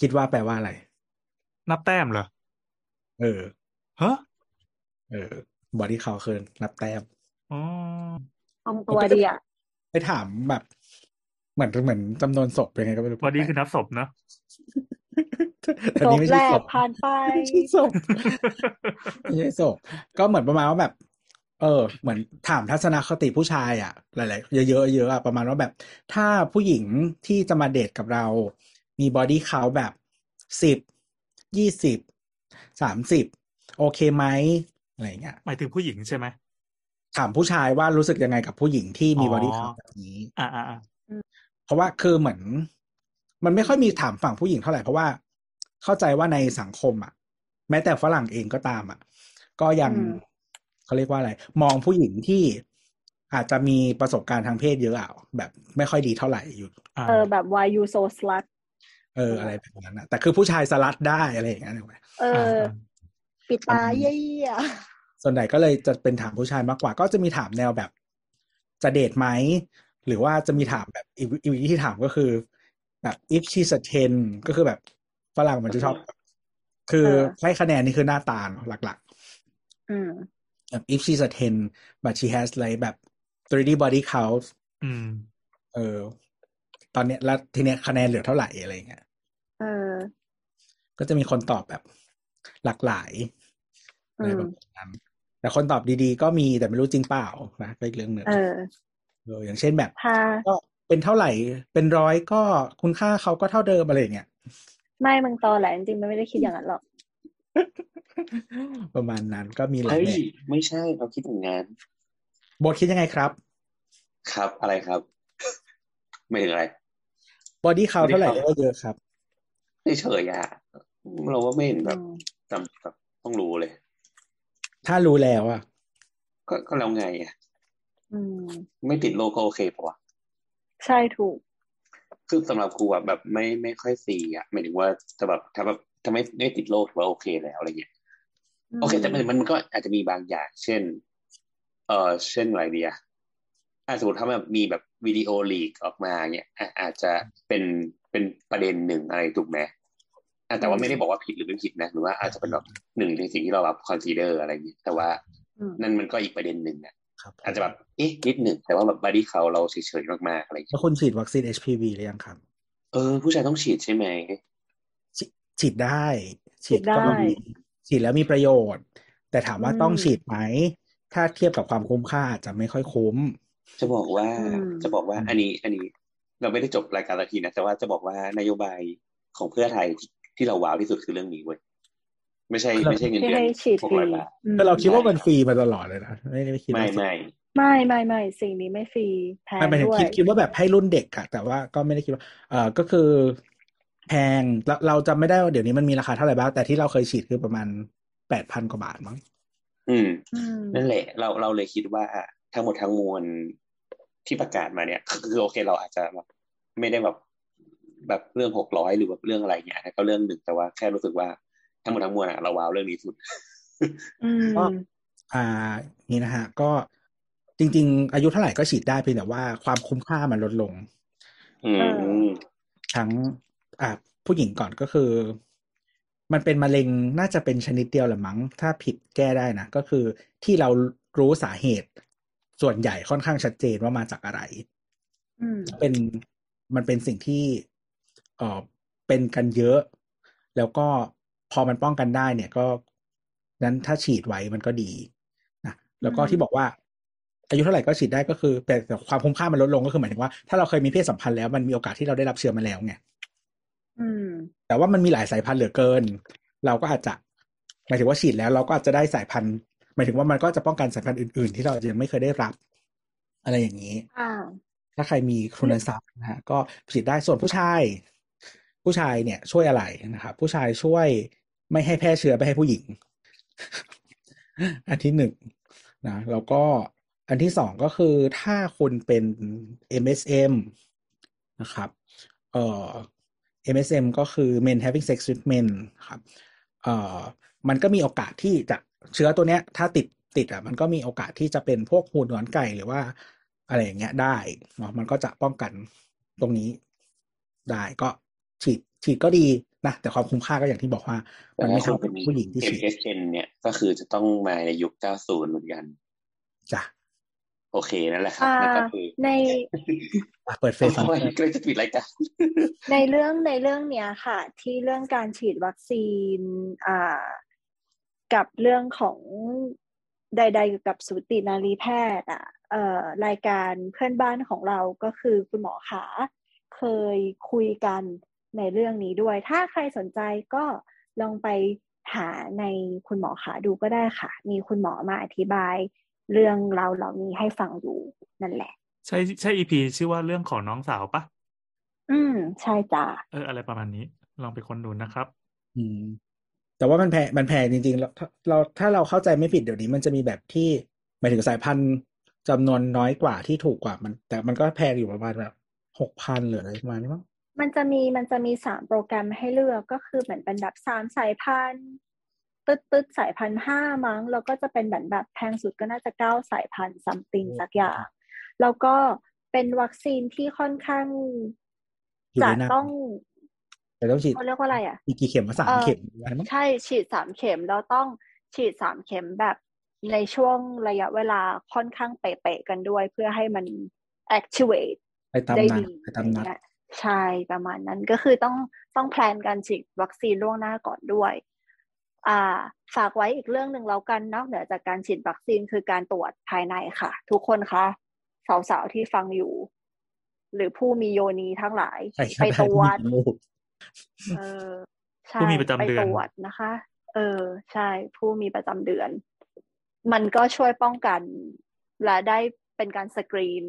คิดว่าแปลว่าอะไร นับแต้มเหรอ เออฮะเออบอดี้เขาคือนับแต้มอ๋ออองตัวดีอะไปถามแบบ เหมือนเหมือนจำนวนศพยังไงก็ไม่รู้บอดี้คือนับศพเนอะแต่จบนี่ไม่แรใช่ศกพผ่านไปไม่ใช่ศพไม่ใช่ศพก็เหมือนประมาณว่าแบบ เออ เหมือนถามทัศนคติผู้ชายอะ หลายๆ เยอะๆเยอะๆอะประมาณว่าแบบ ถ้าผู้หญิงที่จะมาเดทกับเรา มี body count แบบสิบ ยี่สิบสามสิบโอเคไหมอะไรเงี้ยหมายถึงผู้หญิงใช่ไหมถามผู้ชายว่ารู้สึกยังไงกับผู้หญิงที่มีอ๋อ body count แบบนี้อ่าอ่าอ่าเพราะว่าคือเหมือน มันไม่ค่อยมีถามฝั่งผู้หญิงเท่าไหร่เพราะว่าเข้าใจว่าในสังคมอะ แม้แต่ฝรั่งเองก็ตามอะ ก็ยังอืมเขาเรียกว่าอะไร มองผู้หญิงที่อาจจะมีประสบการณ์ทางเพศเยอะอะแบบไม่ค่อยดีเท่าไหร่อยู่อ่าเออแบบ why you so slut เอออะไรแบบนั้นนะแต่คือผู้ชายสลัดได้อะไรอย่างเงี้ยนึกไหมเออ่าออ่าปิดตาเยี่ยส่วนใหญ่ก็เลยจะเป็นถามผู้ชายมากกว่า ก็จะมีถามแนวแบบ จะเดทไหม หรือว่าจะมีถามแบบอีกอีกวิธีถามก็คือแบบ if she's a ten ก็คือแบบฝรั่งมันจะชอบ คือให้คะแนนนี่คือหน้าตาเนอะหลักอืมๆแบบ if she's a ten but she has like แบบ 3D body count อืม เออ ตอนเนี้ยแล้วทีเนี้ยคะแนนเหลือเท่าไหร่อะไรเงี้ยเออ ก็จะมีคนตอบแบบหลากหลายอะไรแบบนั้นแต่คนตอบดีๆ ก็มีแต่ไม่รู้จริงเปล่านะก็อีกเรื่องหนึ่งเออเอออย่างเช่นแบบถ้าก็เป็นเท่าไหร่เป็นร้อยก็คุณค่าเขาก็เท่าเดิมอะไรอย่างเงี้ยไม่มึงตอแหละจริงๆมันไม่ได้คิดอย่างนั้นหรอก ประมาณนั้นก็มีหลายเฮ้ยแบบไม่ใช่เราคิดอย่างนั้นโบทคิดยังไงครับ ครับอะไรครับ ไม่ถึงอะไรบอดี้เขาเท่าไหร่ body ก็เยอะครับเฉยๆอะ เราว่าไม่เห็นแบบอืมจำแบบต้องรู้เลย ถ้ารู้แล้วอะ ก็ก็แล้วไงอะอืมไม่ติดโรคก็โอเคปะวะใช่ถูก คือสำหรับกูอะแบบไม่ไม่ค่อยซีอะหมายถึงว่าจะแบบถ้าแบบถ้าไม่ไม่ติดโรคถือว่าโอเคแล้วอะไรเงี้ยโอเค แต่มันมันมันก็อาจจะมีบางอย่าง เช่น เออเช่นอะไรดีอะอะสมมติถ้าแบบมีแบบวิดีโอ leak ออกมาเนี่ยอะอาจจะเป็นเป็นประเด็นหนึ่งอะไรถูกไหมอะ แต่ว่าไม่ได้บอกว่าผิดหรือไม่ผิดนะหรือว่าอาจจะเป็นแบบหนึ่งในสิ่งที่เราแบบ consider อะไรอย่างเงี้ยแต่ว่าอืมนั่นมันก็อีกประเด็นหนึ่งอะครับอาจจะแบบเอ๊ะนิดหนึ่งแต่ว่าแบบ body count เราเฉยๆมากๆอะไรอย่างแล้เงี้ยคุณฉีดวัคซีน HPV หรือยังครับ เออ ผู้ชายต้องฉีดใช่ไหมฉีดได้ ฉีดได้ก็มีฉีดแล้วมีประโยชน์ แต่ถามว่าอืมต้องฉีดไหม ถ้าเทียบกับความคุ้มค่าอาจจะไม่ค่อยคุ้ม จะบอกว่าอืมจะบอกว่าอันนี้ อันนี้เราไม่ได้จบรายการละทีนะ แต่ว่าจะบอกว่านโยบายของเพื่อไทยที่ ที่เรา wow ที่สุดคือเรื่องนี้เว้ยไม่ใช่ครับไม่ใช่เงินที่เดือนให้ฉีดหกฟรีร้อยบาทอืมแต่เราคิดว่ามันฟรีมาตลอดเลยนะไม่ได้คิดไม่ว่าไม่ไม่ไม่ไม่สิ่งนี้ไม่ฟรีแพงไม่หมายถึงด้วยคิดคิดว่าแบบให้รุ่นเด็กอะแต่ว่าก็ไม่ได้คิดว่า เออก็คือแพงเราเราจะไม่ได้ว่าเดี๋ยวนี้มันมีราคาเท่าไหร่บ้างแต่ที่เราเคยฉีดคือประมาณแปดพันกว่าบาทมั้งอืมอืมนั่นแหละ เราเราเลยคิดว่าทั้งหมดทั้งมวลที่ประกาศมาเนี่ย คือโอเคเราอาจจะแบบไม่ได้แบบ แบบเรื่องหกร้อยหรือแบบเรื่องอะไรเนี่ยก็เรื่องหนึ่งแต่ว่าแค่รู้สึกว่าทั้งหมดทั้งมวลอะเราว้าวเรื่องนี้สุดอืมก็อ่านี่นะฮะ ก็จริง ๆ อายุเท่าไหร่ก็ฉีดได้เพียงแต่ว่าความคุ้มค่ามันลดลงอืมทั้งอ่าผู้หญิงก่อนก็คือ มันเป็นมะเร็งน่าจะเป็นชนิดเดียวแหละมั้ง ถ้าผิดแก้ได้นะ ก็คือที่เรารู้สาเหตุ ส่วนใหญ่ค่อนข้างชัดเจนว่ามาจากอะไรอืมเป็นมันเป็นสิ่งที่ เออเป็นกันเยอะ แล้วก็พอมันป้องกันได้เนี่ยก็นั้นถ้าฉีดไว้มันก็ดีนะแล้วก็อืมที่บอกว่า อายุเท่าไหร่ก็ฉีดได้ก็คือแต่แต่ความคุ้มค่ามันลดลงก็คือหมายถึงว่าถ้าเราเคยมีเพศสัมพันธ์แล้วมันมีโอกาสที่เราได้รับเชื้อมาแล้วไงอืมแต่ว่ามันมีหลายสายพันธุ์เหลือเกิน เราก็อาจจะหมายถึงว่าฉีดแล้วเราก็อาจจะได้สายพันธุ์ หมายถึงว่ามันก็จะป้องกันสายพันธุ์อื่น ๆ ที่เรายังไม่เคยได้รับ อะไรอย่างนี้อ่าถ้าใครมีทุนทรัพย์นะฮะก็ฉีดได้ส่วนผู้ชาย ผู้ชายเนี่ยช่วยอะไรนะครับ ผู้ชายช่วยไม่ให้แพร่เชื้อไปให้ผู้หญิง อันที่หนึ่งนะแล้วก็อันที่สองก็คือถ้าคุณเป็น MSM นะครับเอ่อ MSM ก็คือ men having sex with men ครับเอ่อมันก็มีโอกาสที่จะเชื้อตัวเนี้ย ถ้าติดติดอะมันก็มีโอกาสที่จะเป็นพวกหูหนอนไก่หรือว่าอะไรอย่างเงี้ยได้เนาะมันก็จะป้องกันตรงนี้ได้ก็ ฉีดฉีดก็ดีนะแต่ความคุ้มค่าก็อย่างที่บอกว่า มันไม่เท่ากับผู้หญิงที่ฉีด MSN เนี่ยก็คือจะต้องมาในยุค 90 เหมือนกันจ้ะโอเคนั่นแหละครับอ่านั่นก็คือในอะเปิดเฟซโอ้ยก็เลยจะปิดรายการในเรื่องในเรื่องเนี้ยค่ะ ที่เรื่องการฉีดวัคซีนอ่ากับเรื่องของใดๆเกี่ยวกับสูตินารีแพทย์อะเอ่อรายการเพื่อนบ้านของเราก็คือคุณหมอขาเคยคุยกัน ในเรื่องนี้ด้วย ถ้าใครสนใจก็ลองไปหาในคุณหมอขาดูก็ได้ค่ะ มีคุณหมอมาอธิบาย เรื่องราวเหล่านี้ให้ฟังอยู่นั่นแหละ ใช่ใช่อีพีชื่อว่าเรื่องของน้องสาวปะอืม ใช่จ้ะเออ อะไรประมาณนี้ ลองไปค้นดูนะครับ อืม แต่ว่ามันแพงมันแพงจริงๆแล้วถ้าเราถ้าเราเข้าใจไม่ผิดเดี๋ยวนี้มันจะมีแบบที่หมายถึงสายพันธุ์จำนวนน้อยกว่าที่ถูกกว่ามัน แต่มันก็แพงอยู่ประมาณแบบหกพันหรืออะไรประมาณนี้มั้ง มันจะมีมันจะมีสามโปรแกรมให้เลือกก็คือเหมือนเป็นแบบสามสายพันธุ์ตึ๊ดตึ๊ดสายพันธุ์ห้ามั้งแล้วก็จะเป็นแบบแบบแพงสุดก็น่าจะเก้าสายพันธุ์ซัมติงสักอย่าง แล้วก็เป็นวัคซีนที่ค่อนข้างอยู่จะได้นานต้องแต่ต้องฉีดเขาเรียกว่าอะไรอะอีกกี่เข็มมาสามเอ่อเข็มอะไรมั้งใช่ฉีดสามเข็มแล้วต้องฉีดสามเข็มแบบในช่วงระยะเวลาค่อนข้างเป๊ะๆกันด้วย เพื่อให้มัน activate ไปตามได้นัดดีไปตามนัดอะไรเงี้ย ใช่ประมาณนั้นก็คือต้องต้องแพลนการฉีดวัคซีนล่วงหน้าก่อนด้วยอ่าฝากไว้อีกเรื่องหนึ่งแล้วกันนอกเหนือจากการฉีดวัคซีนคือการตรวจภายในค่ะ ทุกคนคะสาวๆที่ฟังอยู่ หรือผู้มีโยนีทั้งหลายใช่ไปตรวจใช่ลูกเออใช่ผู้มีประจำเดือนไปตรวจนะคะ เออ ใช่ ผู้มีประจำเดือน มันก็ช่วยป้องกัน และได้เป็นการสกรีน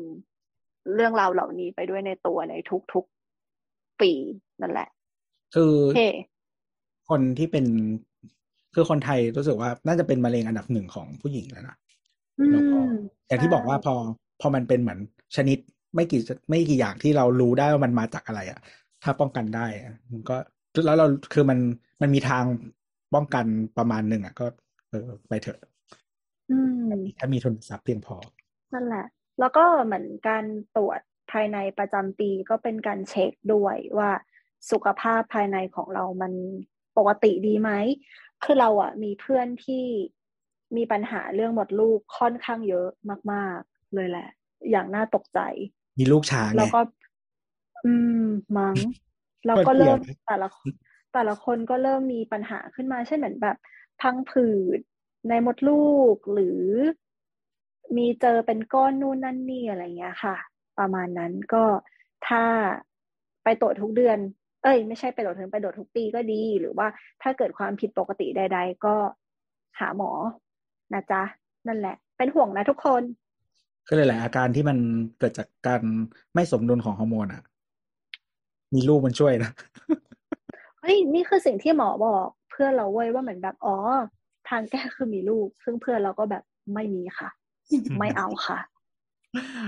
เรื่องราวเหล่านี้ไปด้วยในตัวในทุกๆปีนั่นแหละ คือโอเคคนที่เป็นคือคนไทยรู้สึกว่าน่าจะเป็นมะเร็งอันดับหนึ่งของผู้หญิงแล้วนะอืแล้วก็มอย่างที่บอกว่าพอพอมันเป็นเหมือนชนิดไม่กี่ไม่กี่อย่างที่เรารู้ได้ว่ามันมาจากอะไรอะถ้าป้องกันได้อะมันก็แล้วเราคือมันมันมีทางป้องกันประมาณหนึ่งอะก็ เออไปเถอะอืมถ้ามีทุนทรัพย์เพียงพอนั่นแหละ แล้วก็เหมือนการตรวจภายในประจำปีก็เป็นการเช็คด้วยว่าสุขภาพภายในของเรามันปกติดีไหม คือเราอะมีเพื่อนที่มีปัญหาเรื่องหมดลูกค่อนข้างเยอะมาก ๆ เลยแหละ อย่างน่าตกใจ มีลูกช้าไงแล้วก็ อืม มั้งแล้วก็ก็เกี่ยวเริ่มนะแต่ละแต่ละคนก็เริ่มมีปัญหาขึ้นมา เช่นเหมือนแบบพังผืดในมดลูกหรือ มีเจอเป็นก้อนนู่นนั่นนี่อะไรเงี้ยค่ะ ประมาณนั้นก็ถ้าไปตรวจทุกเดือน เอ้ย ไม่ใช่ไปตรวจถึงไปตรวจทุกปีก็ดี หรือว่าถ้าเกิดความผิดปกติใด ๆ ก็หาหมอนะจ๊ะ นั่นแหละ เป็นห่วงนะทุกคนก็เลยหลายอาการที่มันเกิดจากการไม่สมดุลของฮอร์โมนอะ มีลูกมันช่วยนะเฮ้ยนี่คือสิ่งที่หมอบอกเพื่อนเราเว้ยว่าเหมือนแบบอ๋อ ทางแก้คือมีลูก ซึ่งเพื่อนเราก็แบบไม่มีค่ะ ไม่เอาค่ะ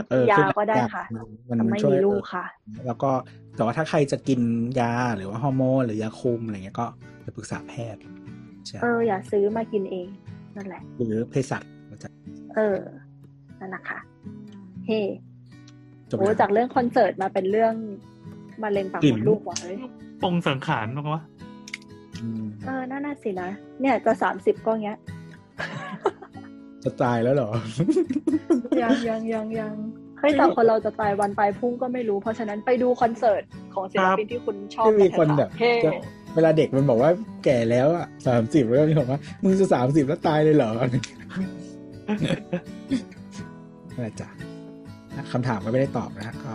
เออยาคือก็ได้อยาค่ะ มันมันแต่มันไม่ช่วยมีลูกเออค่ะ แล้วก็แต่ว่าถ้าใครจะกินยาหรือว่าฮอร์โมนหรือยาคุมอะไรเงี้ยก็ไปปรึกษาแพทย์ใช่เอออย่าซื้อมากินเองนั่นแหละ หรือเภสัชจะเออนั่นนะคะเฮ้จบโอ้แล้วจากเรื่องคอนเสิร์ตมาเป็นเรื่องมะเร็งปากมดลูกว่ะเฮ้ยปงสังขารมั้งวะอืมเออน่าน่าสินะเนี่ยจะสามสิบก็เงี้ย จะตายแล้วเหรอ ยังยังยังยังเฮ้ยแต่คนเราจะตายวันตายพรุ่งก็ไม่รู้ เพราะฉะนั้นไปดูคอนเสิร์ตของศิลปินที่คุณชอบที่มีกัคนเถอะแบบเฮ้จะเวลาเด็กมันบอกว่าแก่แล้วอะสามสิบแล้วมีคนว่า มึงจะสามสิบแล้วตายเลยเหรอนั่นแหละจ้ะคำถามก็ไม่ได้ตอบนะก็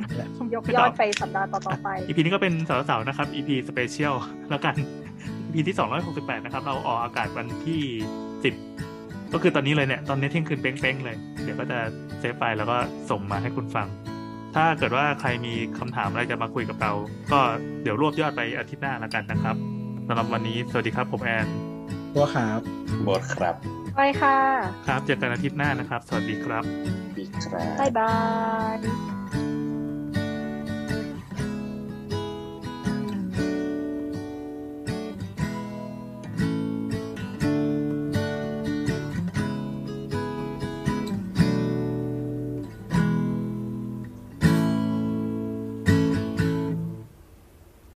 นั่นแหละยกยอดไปสัปดาห์ต่อๆไป EPนี้ก็เป็นเสาร์ๆนะครับ EP special แล้วกัน EP ที่268นะครับ เราออกอากาศวันที่10 ก็คือตอนนี้เลยเนี่ย ตอนนี้เที่ยงคืนเป้งๆเลย เดี๋ยวก็จะ save ไฟล์แล้วก็ส่งมาให้คุณฟัง ถ้าเกิดว่าใครมีคำถามอะไรจะมาคุยกับเรา ก็เดี๋ยวรวบยอดไปอาทิตย์หน้าแล้วกันนะครับสำหรับวันนี้สวัสดีครับผมแอนตัวครับบทครับไปค่ะ ครับเจอกันอาทิตย์หน้านะครับ สวัสดีครับดีครับบ๊ายบาย